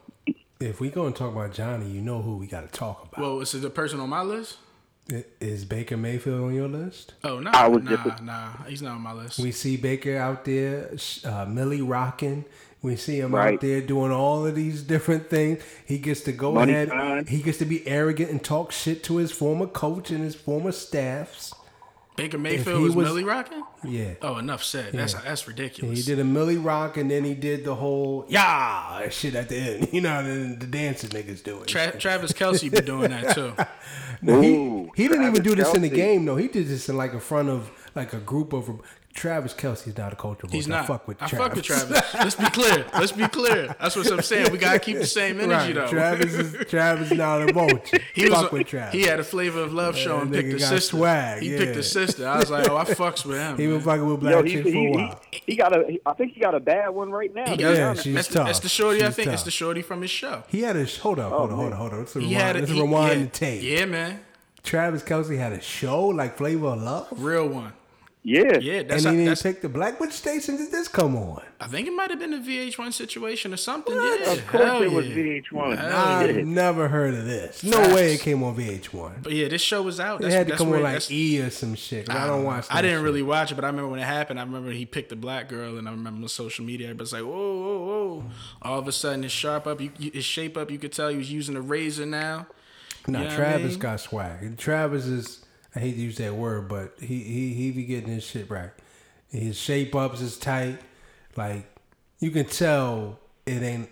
[SPEAKER 1] if we go and talk about Johnny, you know who we got to talk about.
[SPEAKER 2] Well, is it the person on my list?
[SPEAKER 1] Is Baker Mayfield on your list?
[SPEAKER 2] Oh no,
[SPEAKER 3] I was
[SPEAKER 2] nah,
[SPEAKER 3] just-
[SPEAKER 2] nah. He's not on my list.
[SPEAKER 1] We see Baker out there, uh, Millie rocking, We see him
[SPEAKER 3] Right.
[SPEAKER 1] out there doing all of these different things. He gets to go
[SPEAKER 3] Money
[SPEAKER 1] ahead.
[SPEAKER 3] sign.
[SPEAKER 1] He gets to be arrogant and talk shit to his former coach and his former staffs.
[SPEAKER 2] Baker Mayfield was,
[SPEAKER 1] was-
[SPEAKER 2] Millie rocking.
[SPEAKER 1] Yeah.
[SPEAKER 2] Oh, enough said. That's that's ridiculous.
[SPEAKER 1] He did a Millie Rock and then he did the whole yeah shit at the end. You know, and the dancing niggas do it.
[SPEAKER 2] Tra- Travis Kelce be doing that too.
[SPEAKER 1] No, he,
[SPEAKER 3] Ooh,
[SPEAKER 1] he didn't even do this in the game though. He did this in like in front of like a group of Travis Kelce's not a coach of
[SPEAKER 2] He's
[SPEAKER 1] I
[SPEAKER 2] not.
[SPEAKER 1] fuck with
[SPEAKER 2] I
[SPEAKER 1] Travis.
[SPEAKER 2] fuck with Travis. Let's be clear. Let's be clear. That's what I'm saying. We gotta keep the same energy
[SPEAKER 1] right.
[SPEAKER 2] though.
[SPEAKER 1] Travis is Travis not a vulture.
[SPEAKER 2] He
[SPEAKER 1] fuck
[SPEAKER 2] was.
[SPEAKER 1] with Travis.
[SPEAKER 2] He had a flavor of love show and picked the
[SPEAKER 1] got
[SPEAKER 2] sister.
[SPEAKER 1] swag,
[SPEAKER 2] he
[SPEAKER 1] yeah.
[SPEAKER 2] picked the sister. I was like, oh, I fucks with him.
[SPEAKER 1] he been
[SPEAKER 2] man.
[SPEAKER 1] fucking with
[SPEAKER 3] Yo,
[SPEAKER 1] black
[SPEAKER 3] he,
[SPEAKER 1] chick
[SPEAKER 3] he,
[SPEAKER 1] for a
[SPEAKER 3] he,
[SPEAKER 1] while.
[SPEAKER 3] he got a. I think he got a bad one right now.
[SPEAKER 2] He got-
[SPEAKER 1] Yeah,
[SPEAKER 3] honest.
[SPEAKER 1] she's
[SPEAKER 2] that's, the,
[SPEAKER 1] tough.
[SPEAKER 2] that's the shorty. I
[SPEAKER 1] She's
[SPEAKER 2] think it's the shorty from his show.
[SPEAKER 1] He had a hold on, oh, hold on, hold on, hold on. Let's
[SPEAKER 2] He
[SPEAKER 1] rewind,
[SPEAKER 2] had a,
[SPEAKER 1] let's
[SPEAKER 2] he-
[SPEAKER 1] rewind the tape.
[SPEAKER 2] Yeah, man,
[SPEAKER 1] Travis Kelce had a show like Flavor of Love,
[SPEAKER 2] real one.
[SPEAKER 3] Yeah.
[SPEAKER 2] Yeah,
[SPEAKER 1] and
[SPEAKER 2] that's,
[SPEAKER 1] he
[SPEAKER 2] how,
[SPEAKER 1] didn't
[SPEAKER 2] that's
[SPEAKER 1] pick the black. Which station did this come on?
[SPEAKER 2] I think it might have been a VH1 situation or something.
[SPEAKER 1] What?
[SPEAKER 2] Yeah,
[SPEAKER 3] Of course
[SPEAKER 2] hell
[SPEAKER 3] it was
[SPEAKER 2] yeah.
[SPEAKER 3] VH1.
[SPEAKER 2] Hell
[SPEAKER 1] I've
[SPEAKER 3] Yeah.
[SPEAKER 1] never heard of this. No
[SPEAKER 2] Facts.
[SPEAKER 1] way it came on VH1.
[SPEAKER 2] But yeah, this show was out.
[SPEAKER 1] It
[SPEAKER 2] That's,
[SPEAKER 1] had to
[SPEAKER 2] that's
[SPEAKER 1] come on like E or some shit. I don't watch.
[SPEAKER 2] I didn't
[SPEAKER 1] shit.
[SPEAKER 2] really watch it, but I remember when it happened. I remember he picked a black girl, and I remember on social media, everybody's like, "Whoa, whoa, whoa!" All of a sudden, his sharp up, you, you, his shape up. You could tell he was using a razor now.
[SPEAKER 1] No,
[SPEAKER 2] You know what I
[SPEAKER 1] Travis
[SPEAKER 2] mean?
[SPEAKER 1] got swag. Travis is. I hate to use that word, but he he he be getting his shit right. His shape ups is tight. Like you can tell it ain't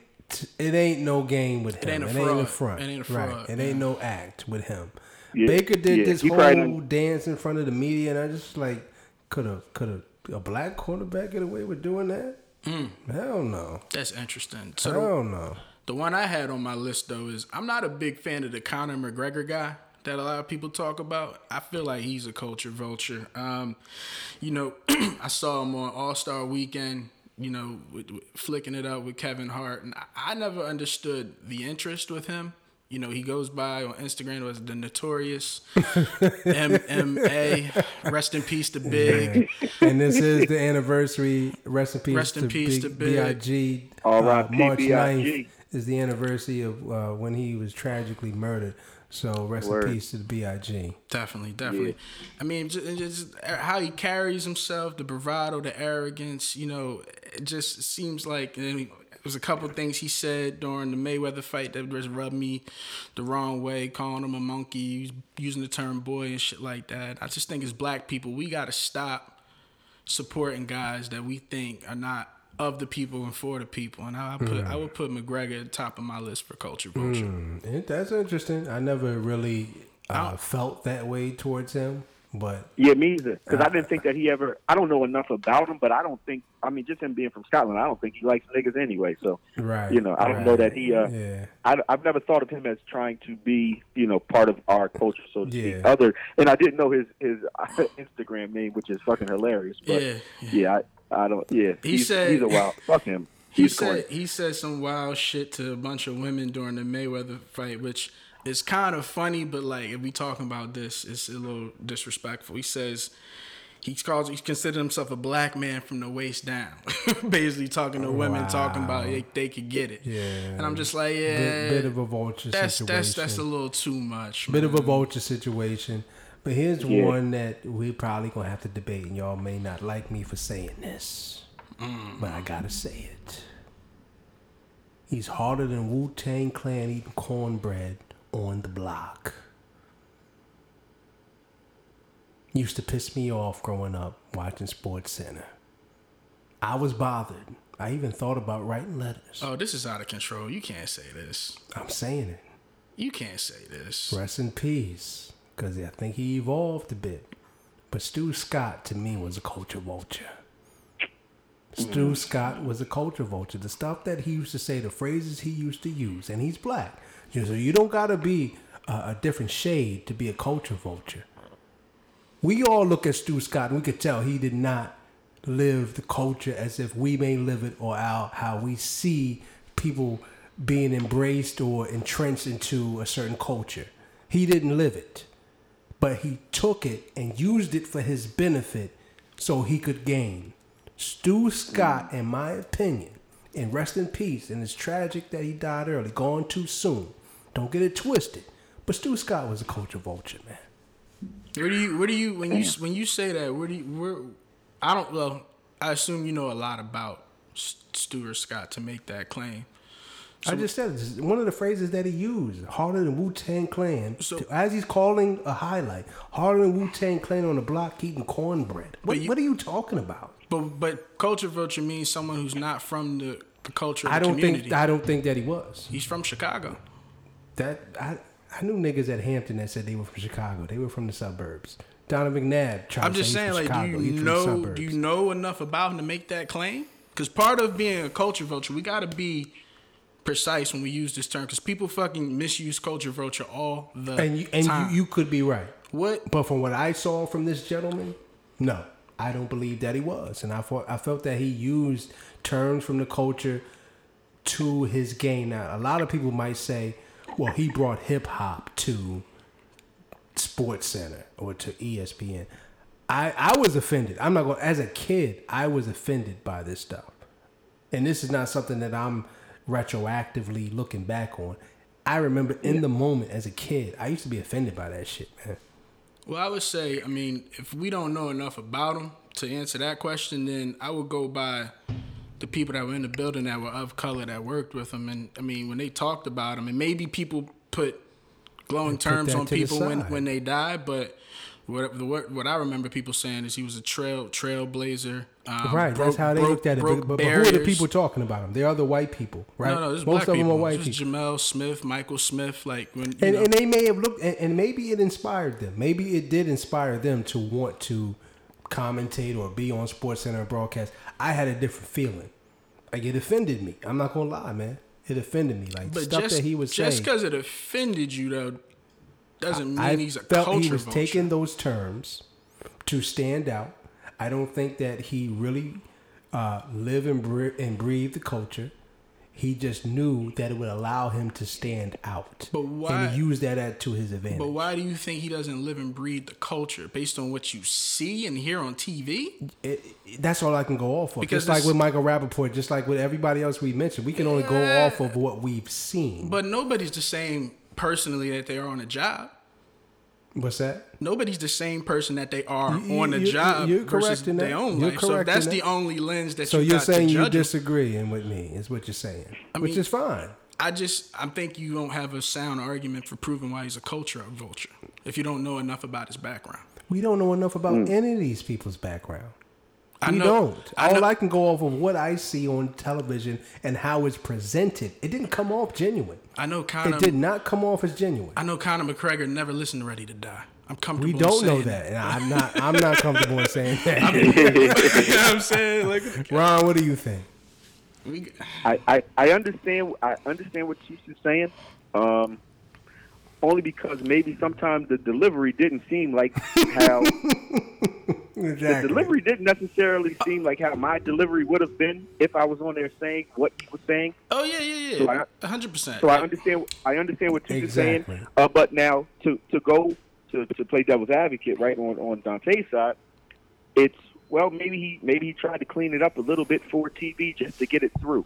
[SPEAKER 1] it ain't no game with him.
[SPEAKER 2] It ain't a
[SPEAKER 1] It ain't a front.
[SPEAKER 2] It aina
[SPEAKER 1] Right.
[SPEAKER 2] fraud,
[SPEAKER 1] It ain't no act with him.
[SPEAKER 3] Yeah,
[SPEAKER 1] Baker did
[SPEAKER 3] yeah,
[SPEAKER 1] this
[SPEAKER 3] he
[SPEAKER 1] whole
[SPEAKER 3] probably
[SPEAKER 1] dance in front of the media, and I just like could have could have a black quarterback get away with doing that?
[SPEAKER 2] Mm.
[SPEAKER 1] Hell no.
[SPEAKER 2] That's interesting. So the,
[SPEAKER 1] Hell no.
[SPEAKER 2] the one I had on my list though is I'm not a big fan of the Conor McGregor guy that a lot of people talk about. I feel like he's a culture vulture. Um, you know, I saw him on All Star Weekend. You know, with, with, flicking it up with Kevin Hart, and I, I never understood the interest with him. You know, he goes by on Instagram as the notorious MMA. Rest in peace to Big.
[SPEAKER 1] and this is the anniversary. Rest in peace
[SPEAKER 2] Rest in
[SPEAKER 1] to
[SPEAKER 2] peace
[SPEAKER 1] Big,
[SPEAKER 2] to Big.
[SPEAKER 1] B.I.G.
[SPEAKER 3] R.I.P.
[SPEAKER 1] March
[SPEAKER 3] B.I.G..
[SPEAKER 1] 9th is the anniversary of uh, when he was tragically murdered. So rest
[SPEAKER 3] Word.
[SPEAKER 1] in peace to the B.I.G.
[SPEAKER 2] Definitely, definitely. I mean, just, just how he carries himself, the bravado, the arrogance. You know, it just seems like. And then there's a couple things he said during the Mayweather fight that just rubbed me the wrong way, calling him a monkey, using the term boy and shit like that. I just think as black people, we got to stop supporting guys that we think are not of the people and for the people. And I put I would put McGregor at the top of my list for culture vulture.
[SPEAKER 1] Mm, that's interesting. I never really uh, felt that way towards him, but
[SPEAKER 3] Yeah, me either. Because I didn't think that he ever. I don't know enough about him, but I don't think. I mean, just him being from Scotland, I don't think he likes niggas anyway. So,
[SPEAKER 1] right.
[SPEAKER 3] you know, I don't know that he. Uh,
[SPEAKER 1] yeah.
[SPEAKER 3] I, I've never thought of him as trying to be, you know, part of our culture, so to
[SPEAKER 1] Yeah.
[SPEAKER 3] speak. Other, and I didn't know his his Instagram name, which is fucking hilarious. But
[SPEAKER 2] Yeah,
[SPEAKER 3] yeah, I, I don't. Yeah,
[SPEAKER 2] He
[SPEAKER 3] he's,
[SPEAKER 2] said-
[SPEAKER 3] he's a wild. Fuck him.
[SPEAKER 2] He
[SPEAKER 3] He's
[SPEAKER 2] said
[SPEAKER 3] corny.
[SPEAKER 2] he said some wild shit to a bunch of women during the Mayweather fight, which is kind of funny, but like if we talking about this, it's a little disrespectful. He says he calls he considered himself a black man from the waist down, basically talking to women, talking about
[SPEAKER 1] Wow.
[SPEAKER 2] they, they could get it.
[SPEAKER 1] Yeah.
[SPEAKER 2] and I'm just like, yeah,
[SPEAKER 1] Bit, bit of a vulture
[SPEAKER 2] that's
[SPEAKER 1] situation.
[SPEAKER 2] that's that's a little too much.
[SPEAKER 1] bit of a vulture situation. But here's
[SPEAKER 3] Yeah.
[SPEAKER 1] one that we're probably gonna have to debate, and y'all may not like me for saying this,
[SPEAKER 2] Mm.
[SPEAKER 1] but I gotta say it. He's harder than Wu Tang Clan eating cornbread on the block. Used to piss me off growing up watching Sports Center. I was bothered. I even thought about writing letters.
[SPEAKER 2] Oh, this is out of control. You can't say this.
[SPEAKER 1] I'm saying it.
[SPEAKER 2] You can't say this.
[SPEAKER 1] Rest in peace, because I think he evolved a bit. But Stu Scott to me was a culture vulture. Stu mm. Scott was a culture vulture. The stuff that he used to say, the phrases he used to use, and he's black. So you don't gotta be a, a different shade to be a culture vulture. We all look at Stu Scott and we could tell he did not live the culture as if we may live it or our, how we see people being embraced or entrenched into a certain culture. He didn't live it, but he took it and used it for his benefit so he could gain. Stu Scott, in my opinion, and rest in peace, and it's tragic that he died early, gone too soon. Don't get it twisted. But Stu Scott was a culture vulture, man.
[SPEAKER 2] Where do you where do you when you when you say that where do you where I don't well I assume you know a lot about Stuart Scott to make that claim.
[SPEAKER 1] I just said it's one of the phrases that he used, harder than Wu Tang Clan.
[SPEAKER 2] So-
[SPEAKER 1] to- as he's calling a highlight, harder than Wu Tang Clan on the block eating cornbread. What,
[SPEAKER 2] you-
[SPEAKER 1] what are you talking about?
[SPEAKER 2] But but culture vulture means someone who's not from the, the culture of
[SPEAKER 1] I
[SPEAKER 2] the
[SPEAKER 1] don't
[SPEAKER 2] community.
[SPEAKER 1] think I don't think that he was.
[SPEAKER 2] He's from Chicago.
[SPEAKER 1] That I I knew niggas at Hampton that said they were from Chicago. They were from the suburbs. Donovan McNabb tried
[SPEAKER 2] I'm
[SPEAKER 1] to
[SPEAKER 2] just
[SPEAKER 1] say
[SPEAKER 2] saying,
[SPEAKER 1] he's
[SPEAKER 2] like,
[SPEAKER 1] Chicago.
[SPEAKER 2] do you
[SPEAKER 1] from
[SPEAKER 2] know do you know enough about him to make that claim? Because part of being a culture vulture, we got to be precise when we use this term. Because people fucking misuse culture vulture all the
[SPEAKER 1] and you, and
[SPEAKER 2] time.
[SPEAKER 1] you, you could be right.
[SPEAKER 2] what?
[SPEAKER 1] But from what I saw from this gentleman, no, I don't believe that he was, and I thought I felt that he used terms from the culture to his game. Now, a lot of people might say, "Well, he brought hip hop to Sports Center or to ESPN." I I was offended. I'm not going. As a kid, I was offended by this stuff, and this is not something that I'm retroactively looking back on. I remember in the moment as a kid, I used to be offended by that shit, man.
[SPEAKER 2] Well, I would say, I mean, if we don't know enough about them to answer that question, then I would go by the people that were in the building that were of color that worked with them. And I mean, when they talked about them, and maybe people put glowing terms on people when, when they die, but what, the, what what I remember people saying is he was a trail trailblazer. Um,
[SPEAKER 1] Right,
[SPEAKER 2] broke-
[SPEAKER 1] that's how they
[SPEAKER 2] broke-
[SPEAKER 1] looked at it. But, but, but who are the people talking about him? They are the white people, right?
[SPEAKER 2] No, no,
[SPEAKER 1] Most
[SPEAKER 2] black
[SPEAKER 1] of
[SPEAKER 2] people.
[SPEAKER 1] them are white people.
[SPEAKER 2] Jemele Smith, Michael Smith. Like when you
[SPEAKER 1] And,
[SPEAKER 2] know,
[SPEAKER 1] and they may have looked, and, and maybe it inspired them. Maybe it did inspire them to want to commentate or be on Sports Center and broadcast. I had a different feeling. Like it offended me. I'm not gonna lie, man. It offended me. Like
[SPEAKER 2] but
[SPEAKER 1] stuff
[SPEAKER 2] just
[SPEAKER 1] that he was
[SPEAKER 2] just because it offended you though doesn't mean
[SPEAKER 1] I
[SPEAKER 2] he's a
[SPEAKER 1] felt
[SPEAKER 2] culture
[SPEAKER 1] he was
[SPEAKER 2] vulture.
[SPEAKER 1] taking those terms to stand out. I don't think that he really uh, live and, bre- and breathe the culture. He just knew that it would allow him to stand out.
[SPEAKER 2] But why-
[SPEAKER 1] he used that at, to his advantage.
[SPEAKER 2] But why do you think he doesn't live and breathe the culture based on what you see and hear on TV?
[SPEAKER 1] It- it- that's all I can go off of.
[SPEAKER 2] Because
[SPEAKER 1] just like with Michael Rappaport, just like with everybody else we mentioned, we can only go off of what we've seen.
[SPEAKER 2] But nobody's the same personally that they are on a job.
[SPEAKER 1] What's that?
[SPEAKER 2] Nobody's the same person that they are
[SPEAKER 1] You-
[SPEAKER 2] on a
[SPEAKER 1] you-
[SPEAKER 2] job
[SPEAKER 1] you're
[SPEAKER 2] versus
[SPEAKER 1] correct in that.
[SPEAKER 2] their own
[SPEAKER 1] You're
[SPEAKER 2] life. So
[SPEAKER 1] correct
[SPEAKER 2] that's
[SPEAKER 1] in
[SPEAKER 2] the only lens that
[SPEAKER 1] So
[SPEAKER 2] you
[SPEAKER 1] you're
[SPEAKER 2] got
[SPEAKER 1] saying
[SPEAKER 2] to
[SPEAKER 1] you
[SPEAKER 2] judge 'em.
[SPEAKER 1] disagreeing with me, is what you're saying, which
[SPEAKER 2] mean-
[SPEAKER 1] is fine.
[SPEAKER 2] I just I think you don't have a sound argument for proving why he's a culture vulture if you don't know enough about his background.
[SPEAKER 1] We don't know enough about mm. any of these people's background.
[SPEAKER 2] I
[SPEAKER 1] we
[SPEAKER 2] know-
[SPEAKER 1] don't.
[SPEAKER 2] I
[SPEAKER 1] All
[SPEAKER 2] know-
[SPEAKER 1] I can go off of what I see on television and how it's presented. It didn't come off genuine.
[SPEAKER 2] I know
[SPEAKER 1] It did not come off as genuine.
[SPEAKER 2] I know Conor McGregor never listened to Ready to Die. I'm comfortable.
[SPEAKER 1] We don't know
[SPEAKER 2] saying
[SPEAKER 1] that, and I'm not. I'm not comfortable in saying that.
[SPEAKER 2] you know I'm saying? Like,
[SPEAKER 1] Ron, what do you think?
[SPEAKER 3] I, I, I understand I understand what she's saying. Um, only because maybe sometimes the delivery didn't seem like how the delivery didn't necessarily seem like how my delivery would have been if I was on there saying what he was saying.
[SPEAKER 2] oh yeah, yeah, yeah,
[SPEAKER 3] I-
[SPEAKER 2] hundred percent.
[SPEAKER 3] So I understand. I understand what you're
[SPEAKER 1] Exactly.
[SPEAKER 3] saying. Uh, but now to to go to, to play devil's advocate, right on on Dante's side, it's well maybe he maybe he tried to clean it up a little bit for TV just to get it through.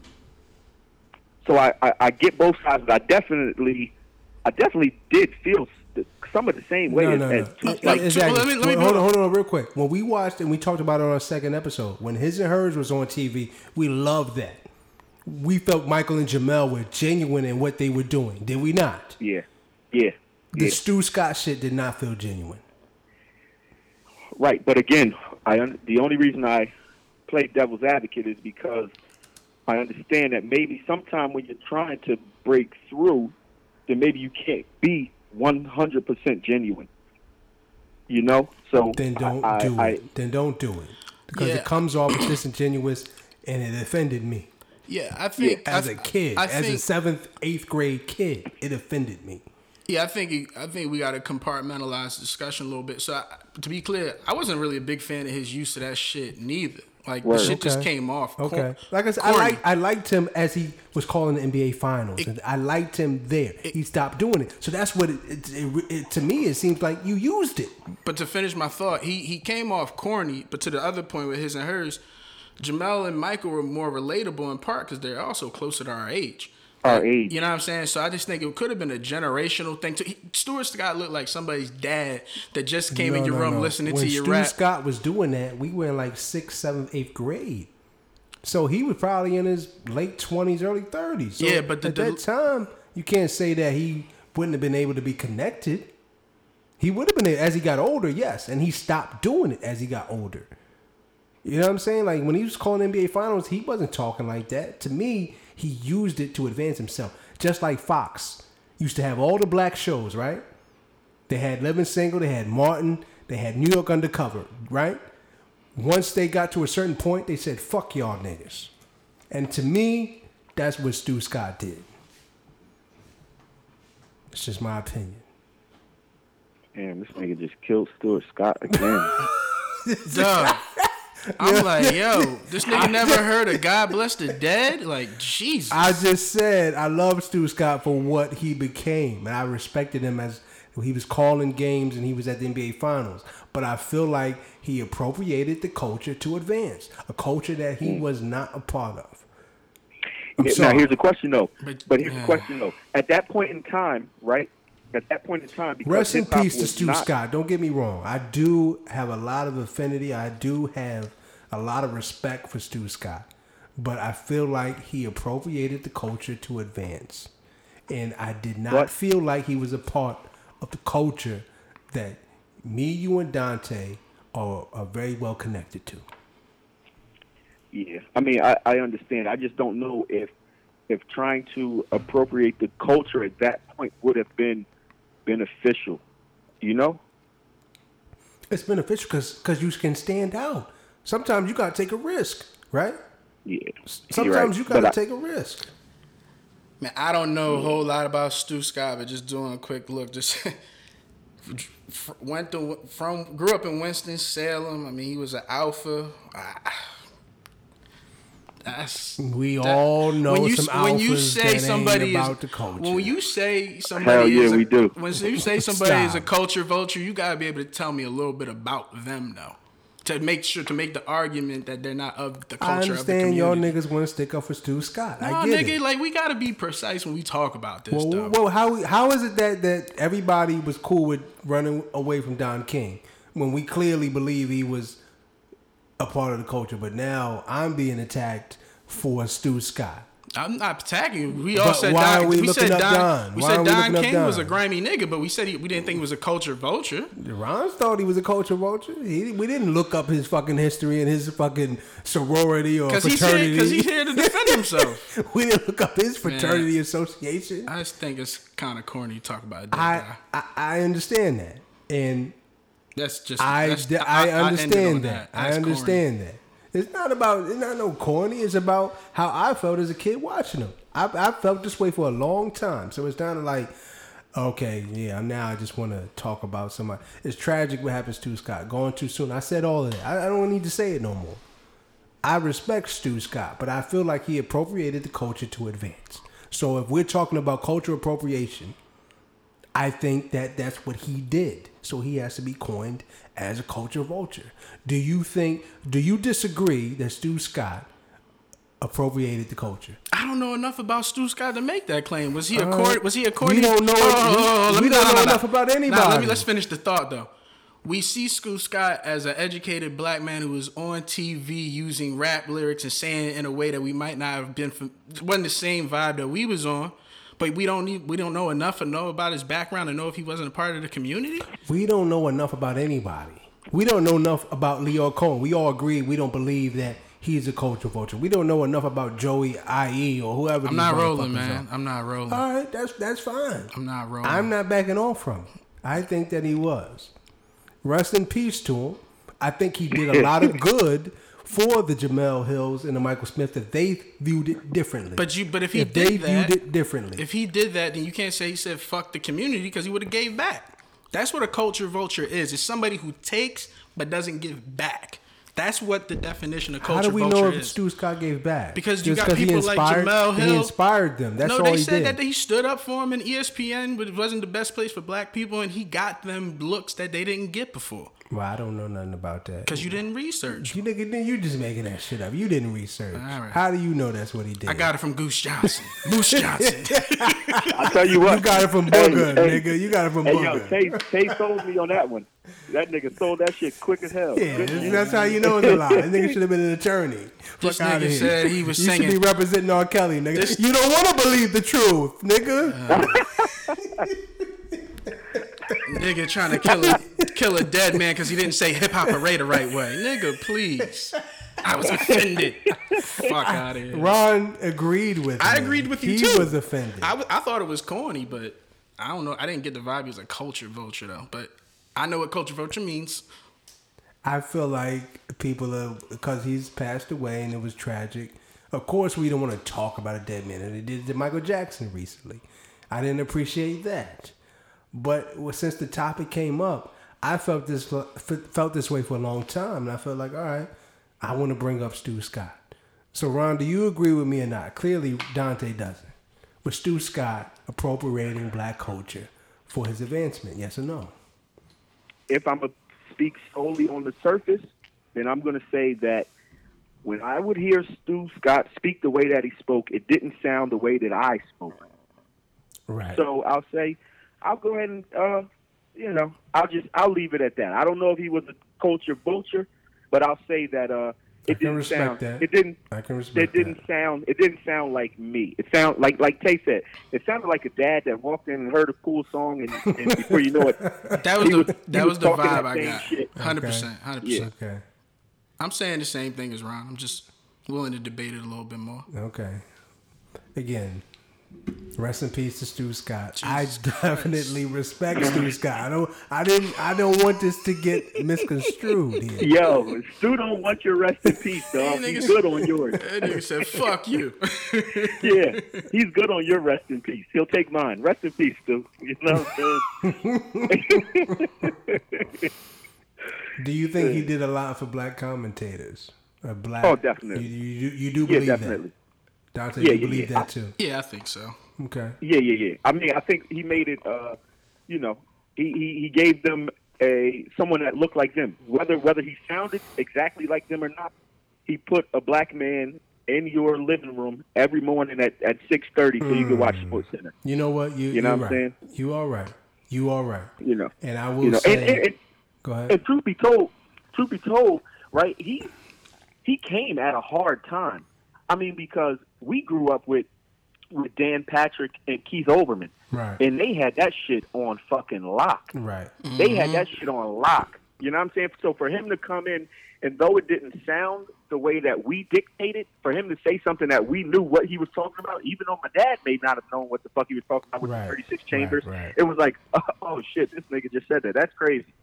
[SPEAKER 3] So I, I, I get both sides. But I definitely I definitely did feel some of the same way
[SPEAKER 1] No,
[SPEAKER 3] as,
[SPEAKER 1] no,
[SPEAKER 3] as
[SPEAKER 1] no.
[SPEAKER 3] two- like
[SPEAKER 1] exactly.
[SPEAKER 2] let me- let me
[SPEAKER 1] hold on, hold on, real quick. When we watched and we talked about it on our second episode, when his and hers was on TV, we loved that. We felt Michael and Jemele were genuine in what they were doing. Did we not?
[SPEAKER 3] yeah, yeah,
[SPEAKER 1] The
[SPEAKER 3] yeah.
[SPEAKER 1] Stu Scott shit did not feel genuine.
[SPEAKER 3] Right, but again, I un- the only reason I play devil's advocate is because I understand that maybe sometime when you're trying to break through, then maybe you can't be 100% genuine. You know, so
[SPEAKER 1] Then don't
[SPEAKER 3] I,
[SPEAKER 1] do
[SPEAKER 3] I,
[SPEAKER 1] it. then don't do it because
[SPEAKER 2] Yeah.
[SPEAKER 1] it comes off as disingenuous and it offended me
[SPEAKER 2] yeah, I think
[SPEAKER 1] as
[SPEAKER 2] I,
[SPEAKER 1] a kid,
[SPEAKER 2] I
[SPEAKER 1] as
[SPEAKER 2] think,
[SPEAKER 1] a seventh, eighth grade kid. It offended me.
[SPEAKER 2] Yeah, I think I think we got to compartmentalize the discussion a little bit. So, I, to be clear, I wasn't really a big fan of his use of that shit neither. Like the
[SPEAKER 3] Word.
[SPEAKER 2] shit just came off.
[SPEAKER 1] Okay,
[SPEAKER 2] cor-
[SPEAKER 1] like I said, I
[SPEAKER 2] corny.
[SPEAKER 1] like I liked him as he was calling the NBA Finals, and I liked him there. he stopped doing it, so that's what it, it, it, it. To me, it seems like you used it.
[SPEAKER 2] But to finish my thought, he he came off corny. But to the other point with his and hers, Jemele and Michael were more relatable in part because they're also closer to our age.
[SPEAKER 3] Our age.
[SPEAKER 2] You know what I'm saying? So I just think it could have been a generational thing. To he, Stuart Scott looked like somebody's dad that just came in your
[SPEAKER 1] no,
[SPEAKER 2] room
[SPEAKER 1] no.
[SPEAKER 2] listening
[SPEAKER 1] when
[SPEAKER 2] to your
[SPEAKER 1] Stu
[SPEAKER 2] rap.
[SPEAKER 1] Scott was doing that, we were in like sixth, seventh, eighth grade. So he was probably in his late twenties, early thirties. So
[SPEAKER 2] Yeah, but the-
[SPEAKER 1] at
[SPEAKER 2] the-
[SPEAKER 1] that time, you can't say that he wouldn't have been able to be connected. He would have been as he got older, yes, and he stopped doing it as he got older. You know what I'm saying? Like when he was calling NBA finals, he wasn't talking like that. To me, he used it to advance himself. Just like Fox used to have all the black shows, right? They had Living Single, they had Martin, they had New York Undercover, right? Once they got to a certain point, they said, fuck y'all niggas. And to me, that's what Stu Scott did. It's just my opinion.
[SPEAKER 3] Damn, this nigga just killed Stuart Scott again.
[SPEAKER 2] Duh. I'm like, yo, this nigga never heard of God Bless the Dead? Like, Jesus.
[SPEAKER 1] I just said I love Stu Scott for what he became, and I respected him as he was calling games and he was at the NBA Finals. But I feel like he appropriated the culture to advance, a culture that he mm. was not a part of. I'm
[SPEAKER 3] now
[SPEAKER 1] sorry.
[SPEAKER 3] here's the question though.
[SPEAKER 2] But-
[SPEAKER 3] But, here's
[SPEAKER 2] yeah.
[SPEAKER 3] the question though. At that point in time, right? At that point in time, because
[SPEAKER 1] Rest in peace to Stu
[SPEAKER 3] not-
[SPEAKER 1] Scott. Don't get me wrong. I do have a lot of affinity. I do have a lot of respect for Stu Scott. But I feel like he appropriated the culture to advance. And I did not
[SPEAKER 3] What?
[SPEAKER 1] feel like he was a part of the culture that me, you, and Dante are, are very well connected to.
[SPEAKER 3] Yeah, I mean, I, I understand. I just don't know if if trying to appropriate the culture at that point would have been beneficial. You know?
[SPEAKER 1] It's beneficial because cause you can stand out. Sometimes you got to take a risk, right?
[SPEAKER 3] Yeah.
[SPEAKER 1] Sometimes
[SPEAKER 3] right.
[SPEAKER 1] you got to
[SPEAKER 3] I-
[SPEAKER 1] take a risk.
[SPEAKER 2] Man, I don't know a whole lot about Stu Scott, but just doing a quick look, just went to from grew up in Winston Salem. I mean, he was an alpha. Ah, That's
[SPEAKER 1] We
[SPEAKER 2] that-
[SPEAKER 1] all know
[SPEAKER 2] when you,
[SPEAKER 1] some
[SPEAKER 2] when you say
[SPEAKER 1] that ain't
[SPEAKER 2] somebody
[SPEAKER 1] about
[SPEAKER 2] is,
[SPEAKER 1] the culture.
[SPEAKER 2] When you say somebody
[SPEAKER 3] yeah,
[SPEAKER 2] is a,
[SPEAKER 3] we do.
[SPEAKER 2] When you say somebody is a culture vulture, you gotta be able to tell me a little bit about them, though, to make sure to make the argument that they're not of the culture
[SPEAKER 1] I
[SPEAKER 2] of the community.
[SPEAKER 1] I understand y'all
[SPEAKER 2] community.
[SPEAKER 1] niggas want to stick up for Stu Scott.
[SPEAKER 2] No,
[SPEAKER 1] I get
[SPEAKER 2] nigga,
[SPEAKER 1] it.
[SPEAKER 2] like we gotta be precise when we talk about this,
[SPEAKER 1] Well,
[SPEAKER 2] though.
[SPEAKER 1] well, how how is it that that everybody was cool with running away from Don King when we clearly believe he was a part of the culture, but now I'm being attacked for Stu Scott.
[SPEAKER 2] I'm not attacking you. We all
[SPEAKER 1] But
[SPEAKER 2] said
[SPEAKER 1] why
[SPEAKER 2] Don,
[SPEAKER 1] are we
[SPEAKER 2] we
[SPEAKER 1] looking up
[SPEAKER 2] Don,
[SPEAKER 1] Don?
[SPEAKER 2] We
[SPEAKER 1] Why
[SPEAKER 2] said Don King was a grimy nigga, but we said he, we didn't think he was a culture vulture.
[SPEAKER 1] Ron thought he was a culture vulture. He, we didn't look up his fucking history and his fucking sorority or
[SPEAKER 2] Because he's here,
[SPEAKER 1] fraternity.
[SPEAKER 2] because he's here to defend himself.
[SPEAKER 1] we didn't look up his fraternity association.
[SPEAKER 2] I just think it's kind of corny to talk about
[SPEAKER 1] I,
[SPEAKER 2] guy.
[SPEAKER 1] I I understand that, and
[SPEAKER 2] That's just
[SPEAKER 1] I,
[SPEAKER 2] that's,
[SPEAKER 1] d- I understand that. I
[SPEAKER 2] That's corny.
[SPEAKER 1] understand that. It's not about it's not no corny. It's about how I felt as a kid watching them. I, I felt this way for a long time. So it's kind of like, okay, yeah. Now I just want to talk about somebody. It's tragic what happens to Scott. Going too soon. I said all of that. I, I don't need to say it no more. I respect Stu Scott, but I feel like he appropriated the culture to advance. So if we're talking about culture appropriation, I think that that's what he did. So he has to be coined as a culture vulture. Do you think? Do you disagree that Stu Scott appropriated the culture?
[SPEAKER 2] I don't know enough about Stu Scott to make that claim. Was he a
[SPEAKER 1] Uh,
[SPEAKER 2] court? Was he a court?
[SPEAKER 1] we don't know- we- we don't know enough about anybody.
[SPEAKER 2] Nah, let me let's finish the thought though. We see Stu Scott as an educated black man who was on TV using rap lyrics and saying it in a way that we might not have been. From, wasn't the same vibe that we was on. But we don't need. We don't know enough to know about his background to know if he wasn't a part of the community.
[SPEAKER 1] We don't know enough about anybody. We don't know enough about Lyor Cohen. We all agree we don't believe that he's a culture vulture. We don't know enough about Joey IE or whoever.
[SPEAKER 2] I'm not rolling, man.
[SPEAKER 1] are.
[SPEAKER 2] I'm not rolling.
[SPEAKER 1] All right, that's that's fine.
[SPEAKER 2] I'm not rolling.
[SPEAKER 1] I'm not backing off from him. I think that he was. Rest in peace to him. I think he did a lot of good for the Jemele Hills and the Michael Smith that they viewed it differently.
[SPEAKER 2] But you, but if he
[SPEAKER 1] if
[SPEAKER 2] did
[SPEAKER 1] they
[SPEAKER 2] that,
[SPEAKER 1] viewed it differently,
[SPEAKER 2] if he did that, then you can't say he said fuck the community because he would have gave back. That's what a culture vulture is. It's somebody who takes but doesn't give back. That's what the definition of culture
[SPEAKER 1] how do we know if
[SPEAKER 2] is.
[SPEAKER 1] Stu Scott gave back?
[SPEAKER 2] Because you
[SPEAKER 1] Just
[SPEAKER 2] got people like Jamel
[SPEAKER 1] He inspired them. That's
[SPEAKER 2] no,
[SPEAKER 1] all
[SPEAKER 2] they
[SPEAKER 1] he
[SPEAKER 2] said
[SPEAKER 1] did.
[SPEAKER 2] that he stood up for him in ESPN, but it wasn't the best place for black people, and he got them looks that they didn't get before.
[SPEAKER 1] Well, I don't know nothing about that.
[SPEAKER 2] Because you didn't research.
[SPEAKER 1] You nigga, then you just making that shit up. You didn't research.
[SPEAKER 2] All right.
[SPEAKER 1] How do you know that's what he did?
[SPEAKER 2] I got it from Goose Johnson. Goose Johnson.
[SPEAKER 3] I tell you what,
[SPEAKER 1] You got it from
[SPEAKER 3] Hey,
[SPEAKER 1] Booger,
[SPEAKER 3] hey,
[SPEAKER 1] nigga. You got it from
[SPEAKER 3] Hey, yo,
[SPEAKER 1] Booger.
[SPEAKER 3] Tay, Tay sold me on that one. That nigga sold that shit quick as hell.
[SPEAKER 1] yeah,
[SPEAKER 3] Good
[SPEAKER 1] that's,
[SPEAKER 3] shit.
[SPEAKER 1] that's how you know it's a lie. That nigga should have been an attorney.
[SPEAKER 2] This
[SPEAKER 1] Fuck outta
[SPEAKER 2] nigga
[SPEAKER 1] here.
[SPEAKER 2] said he was
[SPEAKER 1] you
[SPEAKER 2] singing-
[SPEAKER 1] should be representing R. Kelly, nigga.
[SPEAKER 2] This-
[SPEAKER 1] you don't want to believe the truth, nigga. Uh.
[SPEAKER 2] Nigga trying to kill a kill a dead man because he didn't say hip hop array the right way. Nigga, please. I was offended. Fuck out of here.
[SPEAKER 1] Ron agreed with.
[SPEAKER 2] I
[SPEAKER 1] me.
[SPEAKER 2] agreed with you
[SPEAKER 1] he
[SPEAKER 2] too.
[SPEAKER 1] was offended.
[SPEAKER 2] I, w- I thought it was corny, but I don't know. I didn't get the vibe he was a culture vulture though. But I know what culture vulture means.
[SPEAKER 1] I feel like people are because he's passed away and it was tragic. Of course, we don't want to talk about a dead man, and they did to Michael Jackson recently. I didn't appreciate that, but since the topic came up, I felt this uh, felt this way for a long time, and I felt like, all right, I want to bring up Stu Scott. So, Ron, do you agree with me or not? Clearly, Dante doesn't. With Stu Scott appropriating black culture for his advancement, yes or no?
[SPEAKER 3] if I'm going to speak solely on the surface, then I'm going to say that when I would hear Stu Scott speak the way that he spoke, it didn't sound the way that I spoke.
[SPEAKER 1] Right.
[SPEAKER 3] So I'll say, I'll go ahead and, uh, you know, I'll just, I'll leave it at that. I don't know if he was a culture vulture, but I'll say that uh,
[SPEAKER 1] I
[SPEAKER 3] it
[SPEAKER 1] can
[SPEAKER 3] didn't
[SPEAKER 1] respect
[SPEAKER 3] sound,
[SPEAKER 1] that.
[SPEAKER 3] it didn't,
[SPEAKER 1] I can respect it
[SPEAKER 3] didn't
[SPEAKER 1] that.
[SPEAKER 3] sound, it didn't sound like me. It sound like, like Tay said, it sounded like a dad that walked in and heard a cool song, and, and before you know it,
[SPEAKER 2] That was the
[SPEAKER 3] was-
[SPEAKER 2] that
[SPEAKER 3] was
[SPEAKER 2] was the vibe I got. Hundred percent, hundred percent.
[SPEAKER 1] Okay.
[SPEAKER 2] I'm saying the same thing as Ron. I'm just willing to debate it a little bit more.
[SPEAKER 1] Okay. Again, rest in peace to Stu Scott.
[SPEAKER 2] Jesus
[SPEAKER 1] I definitely respect Stu Scott. I don't. I didn't. I don't want this to get misconstrued here.
[SPEAKER 3] Yo, Stu don't want your rest in peace, dog.
[SPEAKER 2] Hey,
[SPEAKER 3] He's good on yours.
[SPEAKER 2] That nigga said, "Fuck you."
[SPEAKER 3] Yeah, he's good on your rest in peace. He'll take mine. Rest in peace, Stu. You know what I'm saying?
[SPEAKER 1] Do you think he did a lot for black commentators? Uh, black.
[SPEAKER 3] Oh, definitely.
[SPEAKER 1] You, you, you do
[SPEAKER 3] Yeah,
[SPEAKER 1] believe
[SPEAKER 3] definitely.
[SPEAKER 1] that, Dante.
[SPEAKER 3] Yeah,
[SPEAKER 1] you
[SPEAKER 3] yeah,
[SPEAKER 1] believe
[SPEAKER 3] yeah.
[SPEAKER 1] that too.
[SPEAKER 2] yeah, I think so.
[SPEAKER 1] Okay.
[SPEAKER 3] Yeah, yeah, yeah. I mean, I think he made it. Uh, you know, he, he he gave them a someone that looked like them. Whether whether he sounded exactly like them or not, he put a black man in your living room every morning at at six thirty so you could watch SportsCenter.
[SPEAKER 1] You know what? You.
[SPEAKER 3] You know
[SPEAKER 1] you're
[SPEAKER 3] what I'm
[SPEAKER 1] right. You all right. You all right.
[SPEAKER 3] You know,
[SPEAKER 1] And I will
[SPEAKER 3] you know,
[SPEAKER 1] say.
[SPEAKER 3] and, and, and,
[SPEAKER 1] go ahead.
[SPEAKER 3] and truth be told, truth be told, right? He he came at a hard time. I mean, because we grew up with with Dan Patrick and Keith Olbermann,
[SPEAKER 1] Right.
[SPEAKER 3] and they had that shit on fucking lock.
[SPEAKER 1] right.
[SPEAKER 3] They had mm-hmm. that shit on lock. You know what I'm saying? So for him to come in, and though it didn't sound the way that we dictated, for him to say something that we knew what he was talking about, even though my dad may not have known what the fuck he was talking about with
[SPEAKER 1] Right.
[SPEAKER 3] the 36 chambers,
[SPEAKER 1] Right, right.
[SPEAKER 3] it was like, oh shit, this nigga just said that. That's crazy.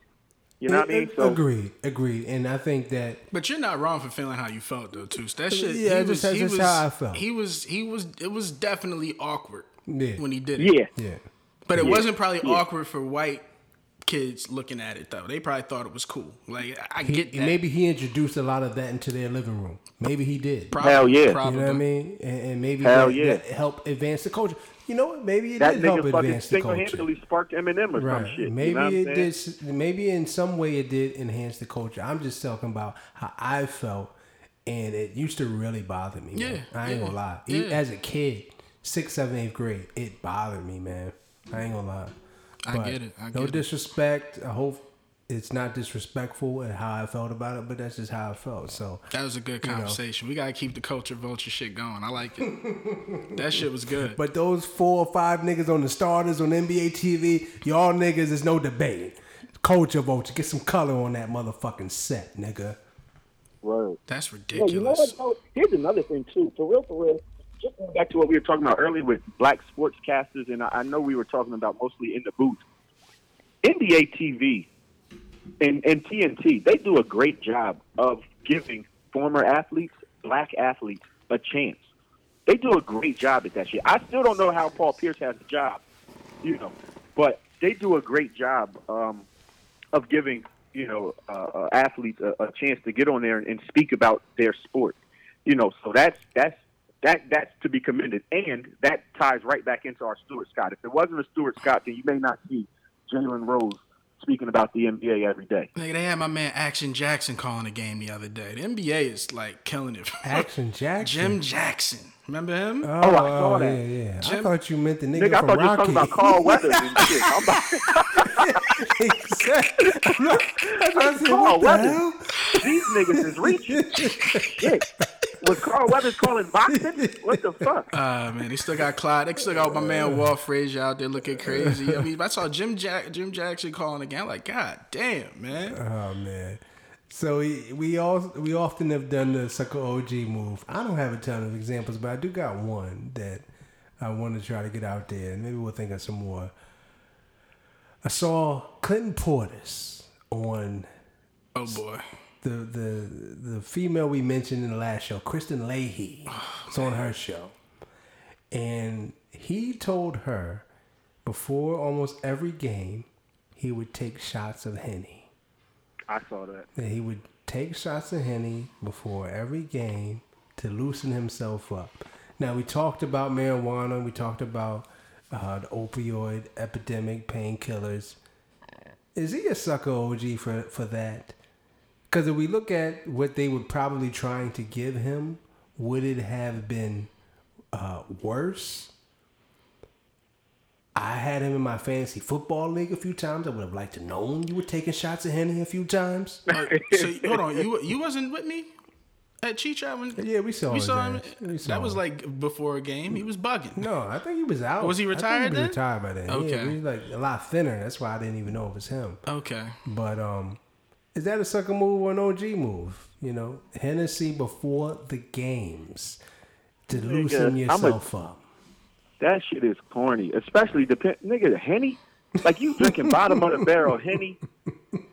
[SPEAKER 3] You know what I mean? So
[SPEAKER 1] agreed. Agreed. And I think that
[SPEAKER 2] But you're not wrong for feeling how you felt though, too. That shit.
[SPEAKER 1] Yeah,
[SPEAKER 2] he
[SPEAKER 1] just-
[SPEAKER 2] was,
[SPEAKER 1] that's
[SPEAKER 2] he
[SPEAKER 1] just
[SPEAKER 2] was,
[SPEAKER 1] how I felt.
[SPEAKER 2] He was. He was. It was definitely awkward
[SPEAKER 1] Yeah.
[SPEAKER 2] when he did it.
[SPEAKER 3] yeah,
[SPEAKER 1] yeah.
[SPEAKER 2] But it
[SPEAKER 3] Yeah.
[SPEAKER 2] wasn't probably
[SPEAKER 3] Yeah.
[SPEAKER 2] awkward for white kids looking at it though. They probably thought it was cool. Like I
[SPEAKER 1] He,
[SPEAKER 2] get that.
[SPEAKER 1] maybe he introduced a lot of that into their living room. Maybe he did.
[SPEAKER 2] Probably,
[SPEAKER 3] Hell yeah. You know
[SPEAKER 2] Probably.
[SPEAKER 1] You know what I mean? And, and maybe
[SPEAKER 3] Hell
[SPEAKER 1] that,
[SPEAKER 3] yeah.
[SPEAKER 1] that helped advance the culture. You know what? Maybe it
[SPEAKER 3] that
[SPEAKER 1] did help
[SPEAKER 3] nigga fucking
[SPEAKER 1] advance the culture.
[SPEAKER 3] single-handedly sparked Eminem or
[SPEAKER 1] Right.
[SPEAKER 3] some shit.
[SPEAKER 1] Maybe
[SPEAKER 3] you know
[SPEAKER 1] it
[SPEAKER 3] saying?
[SPEAKER 1] did. Maybe in some way it did enhance the culture. I'm just talking about how I felt, and it used to really bother me. man.
[SPEAKER 2] Yeah,
[SPEAKER 1] I ain't
[SPEAKER 2] yeah,
[SPEAKER 1] gonna lie. E-
[SPEAKER 2] yeah.
[SPEAKER 1] As a kid, sixth, seventh, eighth grade, it bothered me, man. I ain't gonna lie.
[SPEAKER 2] I get it. I
[SPEAKER 1] no
[SPEAKER 2] get it.
[SPEAKER 1] disrespect. I hope it's not disrespectful and how I felt about it, but that's just how I felt. So
[SPEAKER 2] That was a good conversation. We gotta keep the culture vulture shit going. I like it. that shit was good.
[SPEAKER 1] But those four or five niggas on the starters on NBA TV, y'all niggas there's no debating. Culture vulture, get some color on that motherfucking set, nigga.
[SPEAKER 3] Right.
[SPEAKER 2] That's
[SPEAKER 3] Yeah, you know
[SPEAKER 2] ridiculous.
[SPEAKER 3] what? though? Here's another thing too. For real, for real. Just going back to what we were talking about earlier with black sportscasters, and I, I know we were talking about mostly in the booth. NBA TV and, and TNT, they do a great job of giving former athletes, black athletes, a chance. They do a great job at that shit. I still don't know how Paul Pierce has a job, you know, but they do a great job um, of giving you know uh, uh, athletes a, a chance to get on there and speak about their sport. You know, so that's that's that that's to be commended, and that ties right back into our Stuart Scott. If it wasn't a Stuart Scott, then you may not see Jalen Rose speaking about the NBA every day.
[SPEAKER 2] Nigga, they had my man Action Jackson calling the game the other day. The NBA is like killing it.
[SPEAKER 1] Action Jackson.
[SPEAKER 2] Jim Jackson. Remember him?
[SPEAKER 1] Oh, oh,
[SPEAKER 3] I saw
[SPEAKER 1] oh,
[SPEAKER 3] that.
[SPEAKER 1] yeah, yeah. I thought you meant the nigga,
[SPEAKER 3] Nigga, I
[SPEAKER 1] from
[SPEAKER 3] thought you
[SPEAKER 1] Rocky.
[SPEAKER 3] were talking about Carl Weathers and shit. I'm about,
[SPEAKER 1] exactly. I'm not- I was like,
[SPEAKER 3] Carl
[SPEAKER 1] what the
[SPEAKER 3] Weathers.
[SPEAKER 1] hell?
[SPEAKER 3] these niggas is reaching. Shit. Was Carl Weathers calling boxing? What the fuck?
[SPEAKER 2] Uh man, they still got Clyde. They still got my man Walt Frazier out there looking crazy. I mean, I saw Jim Jack Jim Jackson calling again. I'm like, God damn, man.
[SPEAKER 1] Oh man. So we we all we often have done the sucker OG move. I don't have a ton of examples, but I do got one that I want to try to get out there, and maybe we'll think of some more. I saw Clinton Portis on
[SPEAKER 2] Oh boy.
[SPEAKER 1] The the the female we mentioned in the last show, Kristen Leahy. It's on her show, and he told her before almost every game he would take shots of henny.
[SPEAKER 3] I saw that.
[SPEAKER 1] that he would take shots of Henny before every game to loosen himself up. Now, we talked about marijuana, we talked about uh, the opioid epidemic, painkillers. Is he a sucker OG for, for that? Because if we look at what they were probably trying to give him, would it have been uh, worse? I had him in my fantasy football league a few times. I would have liked to known you were taking shots at Henny a few times.
[SPEAKER 2] Uh, so hold on, you you wasn't with me at Chicha when
[SPEAKER 1] Yeah, we saw
[SPEAKER 2] we saw him.
[SPEAKER 1] We saw
[SPEAKER 2] that was like before a game. He was bugging.
[SPEAKER 1] No, I think he was out.
[SPEAKER 2] Was he
[SPEAKER 1] I think
[SPEAKER 2] retired
[SPEAKER 1] he was
[SPEAKER 2] then?
[SPEAKER 1] retired by then.
[SPEAKER 2] Okay.
[SPEAKER 1] Yeah, he was like a lot thinner. That's why I didn't even know it was him.
[SPEAKER 2] Okay.
[SPEAKER 1] But um, is that a sucker move or an OG move? You know, Hennessy before the games to loosen
[SPEAKER 3] I'm a-
[SPEAKER 1] yourself up.
[SPEAKER 3] That shit is corny, especially depend nigga Henny. Like you drinking bottom of the barrel Henny.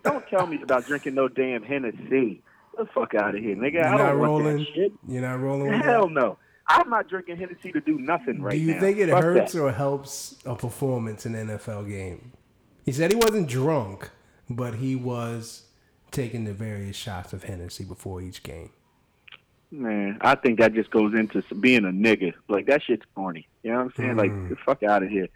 [SPEAKER 3] Don't tell me about drinking no damn Hennessy. Get the fuck out of here, nigga.
[SPEAKER 1] You're
[SPEAKER 3] I
[SPEAKER 1] not
[SPEAKER 3] don't want
[SPEAKER 1] rolling.
[SPEAKER 3] that shit.
[SPEAKER 1] You're not rolling with
[SPEAKER 3] Hell no. I'm not drinking Hennessy to do nothing right now.
[SPEAKER 1] Do you
[SPEAKER 3] now.
[SPEAKER 1] think it
[SPEAKER 3] Fuck
[SPEAKER 1] hurts
[SPEAKER 3] that.
[SPEAKER 1] or helps a performance in an NFL game? He said he wasn't drunk, but he was taking the various shots of Hennessy before each game.
[SPEAKER 3] Man, I think that just goes into being a nigga. Like that shit's corny. You know what I'm saying? Like
[SPEAKER 1] Mm.
[SPEAKER 3] the fuck out of here.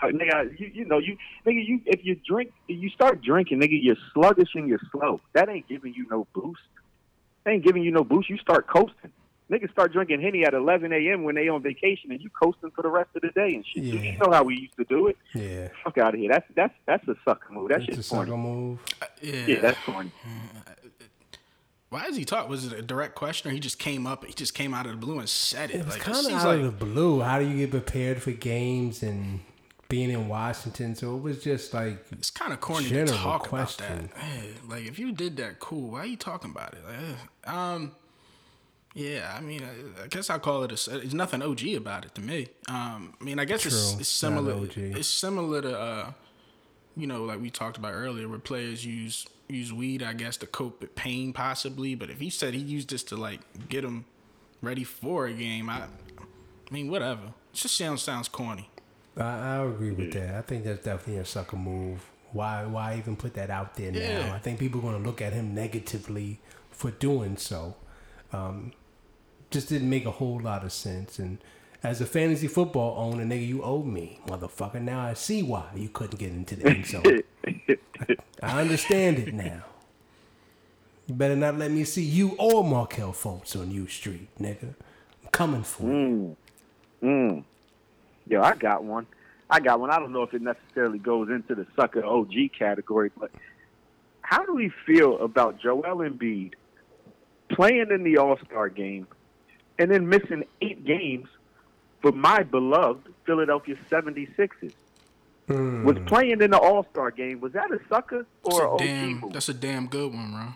[SPEAKER 3] Fuck, nigga, you, you know you nigga you if you drink you start drinking, nigga, you're sluggish and you're slow. That ain't giving you no boost. That ain't giving you no boost. You start coasting. Niggas start drinking henny at 11 a.m. when they on vacation, and you coasting for the rest of the day and shit.
[SPEAKER 1] Yeah.
[SPEAKER 3] You know how we used to do it.
[SPEAKER 1] Yeah,
[SPEAKER 3] Fuck out of here. That's that's that's a sucker move. That's
[SPEAKER 1] it's a
[SPEAKER 3] shit's
[SPEAKER 1] sucker
[SPEAKER 3] corny.
[SPEAKER 1] move.
[SPEAKER 2] Yeah.
[SPEAKER 3] Yeah, that's corny.
[SPEAKER 2] Why is he talk? Was it a direct question or he just came up? He just came out of the blue and said it.
[SPEAKER 1] It was
[SPEAKER 2] like,
[SPEAKER 1] kind of out
[SPEAKER 2] like
[SPEAKER 1] of the blue. How do you get prepared for games and being in Washington? So it was just like
[SPEAKER 2] it's kind of corny to
[SPEAKER 1] general
[SPEAKER 2] talk
[SPEAKER 1] question.
[SPEAKER 2] about that. Hey, like if you did that, cool. Why are you talking about it? Like, eh, um, yeah. I mean, I, I guess I call it a. It's nothing OG about it to me. Um, I mean, I guess it's, it's similar. It's similar to, uh, you know, like we talked about earlier, where players use use weed. I guess to cope with pain, possibly. But if he said he used this to like get him ready for a game, I, I mean, whatever. It just sounds sounds corny.
[SPEAKER 1] I, I agree with that. I think that's definitely a sucker move. Why why even put that out there now? I think people are going to look at him negatively for doing so. Um, just didn't make a whole lot of sense. And as a fantasy football owner, nigga, you owe me, motherfucker. Now I see why you couldn't get into the end zone. I understand it now. You better not let me see you or Markelle Fultz on U Street, nigga. I'm coming for you.
[SPEAKER 3] Mm. Yo, I got one. I got one. I don't know if it necessarily goes into the sucker OG category, but how do we feel about Joel Embiid playing in the All Star game and then missing eight games for my beloved Philadelphia 76ers?
[SPEAKER 1] Hmm.
[SPEAKER 3] Was playing in the All Star game, was that a sucker
[SPEAKER 2] That's
[SPEAKER 3] or
[SPEAKER 2] a damn.
[SPEAKER 3] move?
[SPEAKER 2] That's a damn good one, bro.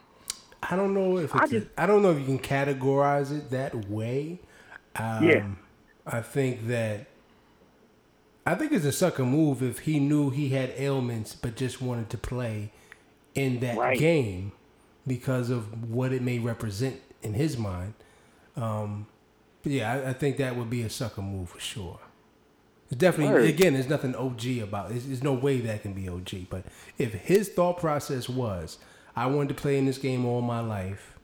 [SPEAKER 1] I don't know if
[SPEAKER 3] I
[SPEAKER 1] it's a-
[SPEAKER 3] just-
[SPEAKER 1] I don't know if you can categorize it that way. Um,
[SPEAKER 3] Yeah.
[SPEAKER 1] I think that I think it's a sucker move if he knew he had ailments but just wanted to play in that
[SPEAKER 3] Right.
[SPEAKER 1] game because of what it may represent in his mind. Um, but yeah, I, I think that would be a sucker move for sure. It's definitely
[SPEAKER 3] Word.
[SPEAKER 1] again, there's nothing OG about. it. There's, there's no way that can be OG. But if his thought process was, I wanted to play in this game all my life.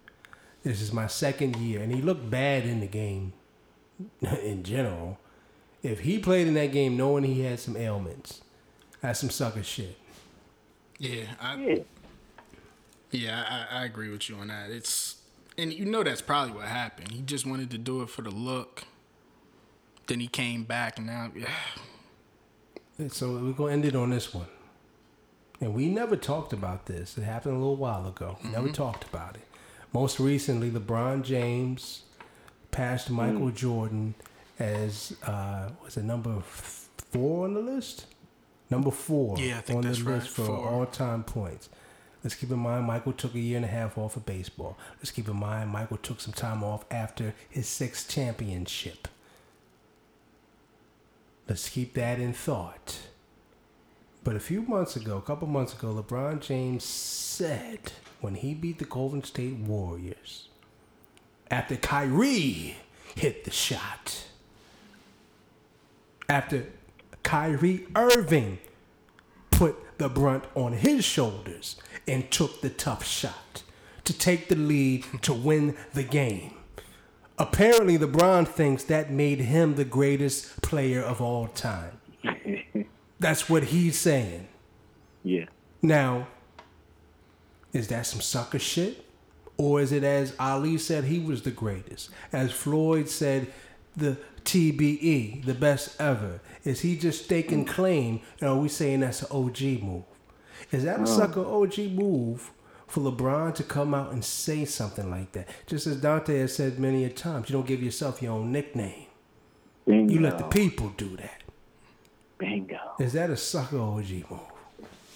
[SPEAKER 1] This is my second year, and he looked bad in the game in general. If he played in that game knowing he had some ailments, that's some sucker shit.
[SPEAKER 2] Yeah, I,
[SPEAKER 3] Yeah.
[SPEAKER 2] yeah, I, I agree with you on that. It's and you know that's probably what happened. He just wanted to do it for the look. Then he came back, and now, yeah,
[SPEAKER 1] So we're gonna end it on this one. And we never talked about this. It happened a little while ago. We Never talked about it. Most recently, LeBron James passed Michael Jordan as uh, was it number four on the list? Number four
[SPEAKER 2] Yeah, I think
[SPEAKER 1] on
[SPEAKER 2] that's
[SPEAKER 1] the
[SPEAKER 2] right,
[SPEAKER 1] list for
[SPEAKER 2] four.
[SPEAKER 1] all-time points. Let's keep in mind Michael took a year and a half off of baseball. Let's keep in mind Michael took some time off after his sixth championship. Let's keep that in thought. But a few months ago, a couple months ago, LeBron James said when he beat the Golden State Warriors, after Kyrie hit the shot, after Kyrie Irving put the brunt on his shoulders and took the tough shot to take the lead to win the game. Apparently, LeBron thinks that made him the greatest player of all time. That's what he's saying.
[SPEAKER 3] Yeah.
[SPEAKER 1] Now, is that some sucker shit? Or is it as Ali said he was the greatest? As Floyd said, the TBE, the best ever. Is he just staking claim? And are we saying that's an OG move? Is that a sucker OG move for LeBron to come out and say something like that? Just as Dante has said many a times, you don't give yourself your own nickname.
[SPEAKER 3] Bingo.
[SPEAKER 1] You let the people do that.
[SPEAKER 3] Bingo.
[SPEAKER 1] Is that a sucker OG move?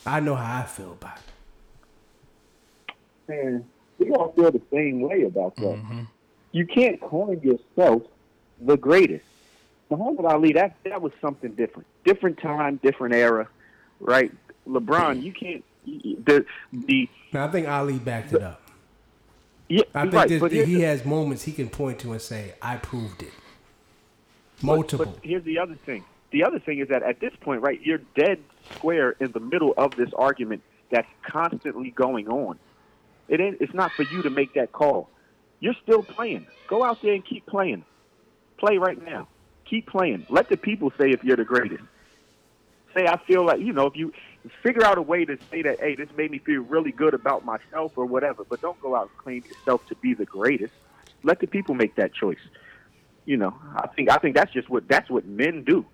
[SPEAKER 1] I know how I feel about it.
[SPEAKER 3] Man, we all feel the same way about that. Mm-hmm. You can't coin yourself the greatest. Muhammad Ali, that that was something different. Different time, different era, right? LeBron, you can't the the
[SPEAKER 1] Now I think Ali backed it up.
[SPEAKER 3] yeah,
[SPEAKER 1] I think
[SPEAKER 3] right,
[SPEAKER 1] that he has moments he can point to and say, "I proved it." Multiple.
[SPEAKER 3] But here's the other thing. The other thing is that at this point, right, you're dead square in the middle of this argument that's constantly going on. It ain't, it's not for you to make that call. You're still playing. Go out there and keep playing. Play right now. Keep playing. Let the people say if you're the greatest. Say I feel like you know if you figure out a way to say that hey this made me feel really good about myself or whatever, but don't go out and claim yourself to be the greatest. Let the people make that choice you know, I think I think that's just what that's what men do.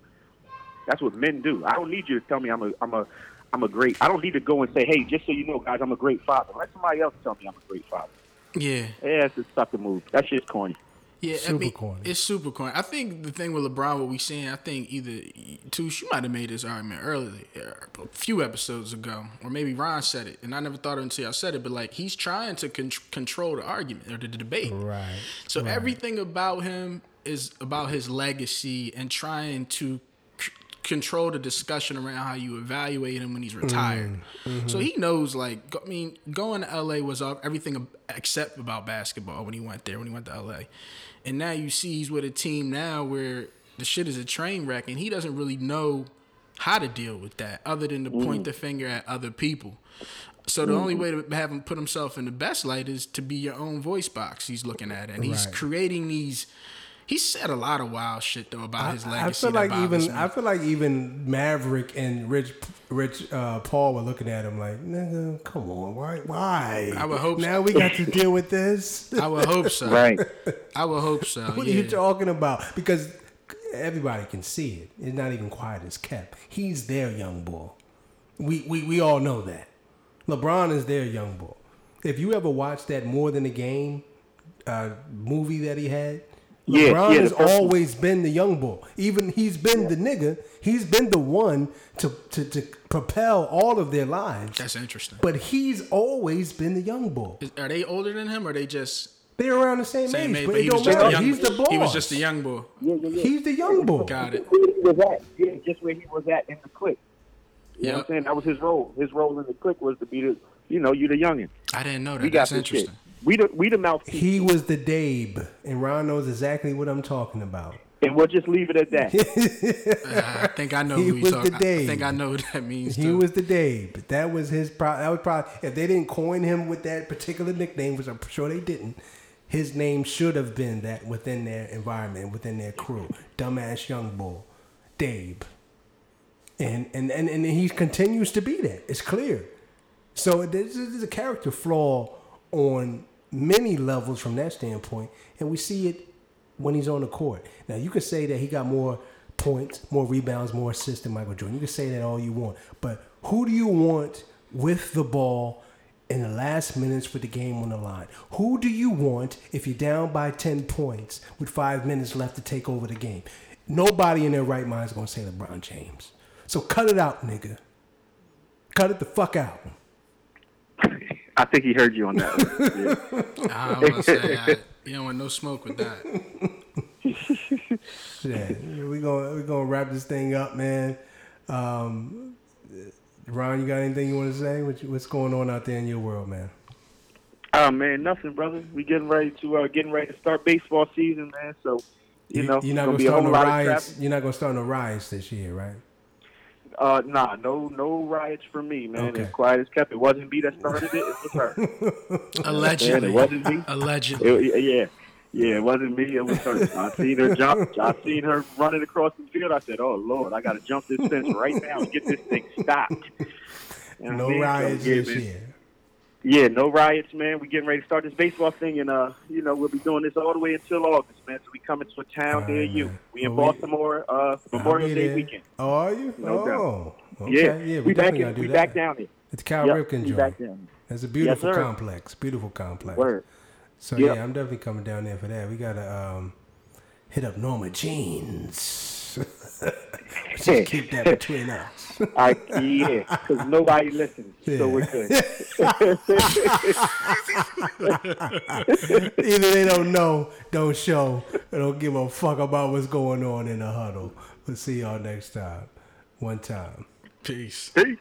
[SPEAKER 3] That's what men do. I don't need you to tell me I'm a I'm a I'm a great. I don't need to go and say, hey, just so you know, guys, I'm a great father. Let somebody else tell me I'm a great father.
[SPEAKER 2] yeah,
[SPEAKER 3] Yeah, it's a sucker move. That's just corny.
[SPEAKER 2] Yeah, I mean,
[SPEAKER 1] corny.
[SPEAKER 2] it's super corny. I think the thing with LeBron, what we seeing, I think either Touche, you might have made this argument earlier, a few episodes ago, or maybe Ron said it, and I never thought of it until I said it. But like, he's trying to con- control the argument or the, the debate.
[SPEAKER 1] Right.
[SPEAKER 2] So everything about him is about his legacy and trying to c- control the discussion around how you evaluate him when he's mm-hmm, retired. So mm-hmm. he knows, like, I mean, going to LA was all- everything except about basketball when he went there, when he went to LA. And now you see he's with a team now where the shit is a train wreck and he doesn't really know how to deal with that other than to point mm. the finger at other people. So the only mm. way to have him put himself in the best light is to be your own voice box he's looking at. And he's
[SPEAKER 1] Right.
[SPEAKER 2] creating these he said a lot of wild shit though about his legacy.
[SPEAKER 1] I
[SPEAKER 2] legacy.
[SPEAKER 1] feel
[SPEAKER 2] that
[SPEAKER 1] like even
[SPEAKER 2] me.
[SPEAKER 1] I feel like even Maverick and Rich Rich uh, Paul were looking at him like, nigga, come on, why? Why?
[SPEAKER 2] I would hope so.
[SPEAKER 1] Now we got to deal with this.
[SPEAKER 2] I would hope so.
[SPEAKER 3] Right.
[SPEAKER 2] I would hope so.
[SPEAKER 1] What
[SPEAKER 2] yeah.
[SPEAKER 1] are you talking about? Because everybody can see it. It's not even quiet as kept. He's their young boy. We, we we all know that. LeBron is their young boy. If you ever watched that More Than a Game uh, movie that he had,
[SPEAKER 3] Yeah,
[SPEAKER 1] LeBron
[SPEAKER 3] yeah, the
[SPEAKER 1] has
[SPEAKER 3] first one.
[SPEAKER 1] always been the young boy. Even he's been the nigga. He's been the one to, to, to propel all of their lives.
[SPEAKER 2] That's interesting.
[SPEAKER 1] But he's always been the young boy.
[SPEAKER 2] Is- are they older than him or are they just
[SPEAKER 1] They're around the same, age.
[SPEAKER 2] same
[SPEAKER 1] age,
[SPEAKER 2] age?
[SPEAKER 1] but,
[SPEAKER 2] But
[SPEAKER 1] it
[SPEAKER 2] he was
[SPEAKER 1] don't
[SPEAKER 2] just
[SPEAKER 1] matter.
[SPEAKER 2] young
[SPEAKER 1] He's the boss.
[SPEAKER 2] He was just a young boy.
[SPEAKER 3] Yeah, yeah, yeah.
[SPEAKER 1] He's the young boy.
[SPEAKER 2] Got it.
[SPEAKER 3] Where he was at, yeah, just where he was at in the clique. You know what I'm saying? That was his role. His role in the clique was to be the, you know, you the youngin.
[SPEAKER 2] I didn't know that.
[SPEAKER 3] We got
[SPEAKER 2] That's interesting.
[SPEAKER 3] shit. We the we the mouthpiece,
[SPEAKER 1] He was the Dabe, and Ron knows exactly what I'm talking about.
[SPEAKER 3] and we'll just leave it at that.
[SPEAKER 2] I think I know
[SPEAKER 1] He
[SPEAKER 2] who you
[SPEAKER 1] was
[SPEAKER 2] talking.
[SPEAKER 1] the
[SPEAKER 2] I think I know what that means.
[SPEAKER 1] He
[SPEAKER 2] too.
[SPEAKER 1] was the Dabe. That was his. Pro- that was probably if they didn't coin him with that particular nickname, which I'm sure they didn't. His name should have been that within their environment, within their crew. Dumbass young boy, Dabe. And and and and he continues to be that. It's clear. So there's, there's a character flaw on many levels from that standpoint, and we see it when he's on the court. Now you could say that he got more points, more rebounds, more assists than Michael Jordan. You can say that all you want, but who do you want with the ball in the last minutes with the game on the line? Who do you want if you're down by ten points with five minutes left to take over the game? Nobody in their right mind is gonna say LeBron James. So cut it out, nigga. Cut it the fuck out.
[SPEAKER 3] I think he heard you on that. Yeah.
[SPEAKER 2] I was gonna say I, you don't want no smoke with that.
[SPEAKER 1] Yeah, we gonna we gonna wrap this thing up, man. Um, Ron, you got anything you want to say? What, what's going on out there in your world, man?
[SPEAKER 3] Oh man, nothing, brother. We getting ready to uh, getting ready to start baseball season, man. So you, know,
[SPEAKER 1] you're not
[SPEAKER 3] gonna
[SPEAKER 1] gonna
[SPEAKER 3] be a
[SPEAKER 1] start
[SPEAKER 3] whole
[SPEAKER 1] no
[SPEAKER 3] lot of
[SPEAKER 1] riots.
[SPEAKER 3] traffic.
[SPEAKER 1] You're not gonna start no riots this year, right?
[SPEAKER 3] Uh, nah, no, no riots for me, man.
[SPEAKER 1] Okay.
[SPEAKER 3] As quiet as kept. It wasn't me that started it. It was her. Man,
[SPEAKER 2] Allegedly.
[SPEAKER 3] it wasn't me.
[SPEAKER 2] Allegedly.
[SPEAKER 3] It, yeah, yeah, it wasn't me. It was her. I seen her jump. I seen her running across the field. I said, "Oh Lord, I got to jump this fence right now and get this thing stopped." You know
[SPEAKER 1] No
[SPEAKER 3] what I mean? So,
[SPEAKER 1] riots this year.
[SPEAKER 3] Yeah, no riots, man. We're getting ready to start this baseball thing, and uh, you know, we'll be doing this all the way until August, man. So we coming to a town
[SPEAKER 1] All
[SPEAKER 3] near
[SPEAKER 1] right,
[SPEAKER 3] you. We in Baltimore, uh, Memorial Day
[SPEAKER 1] there.
[SPEAKER 3] weekend.
[SPEAKER 1] Oh, are you?
[SPEAKER 3] No doubt.
[SPEAKER 1] oh, okay.
[SPEAKER 3] Yeah,
[SPEAKER 1] yeah.
[SPEAKER 3] we, back
[SPEAKER 1] definitely
[SPEAKER 3] in, we
[SPEAKER 1] that.
[SPEAKER 3] back down here.
[SPEAKER 1] It's Cal
[SPEAKER 3] Yep,
[SPEAKER 1] Ripken
[SPEAKER 3] we
[SPEAKER 1] joint.
[SPEAKER 3] back down.
[SPEAKER 1] That's a beautiful
[SPEAKER 3] sir.
[SPEAKER 1] complex. Beautiful complex.
[SPEAKER 3] Word.
[SPEAKER 1] So
[SPEAKER 3] Yep.
[SPEAKER 1] yeah, I'm definitely coming down there for that. We gotta um, hit up Norma Jeans. Just keep that between us.
[SPEAKER 3] I, yeah, because nobody listens, so we're good.
[SPEAKER 1] Either they don't know, don't show, or don't give a fuck about what's going on in the huddle. We'll see y'all next time. One time.
[SPEAKER 2] Peace.
[SPEAKER 3] Peace.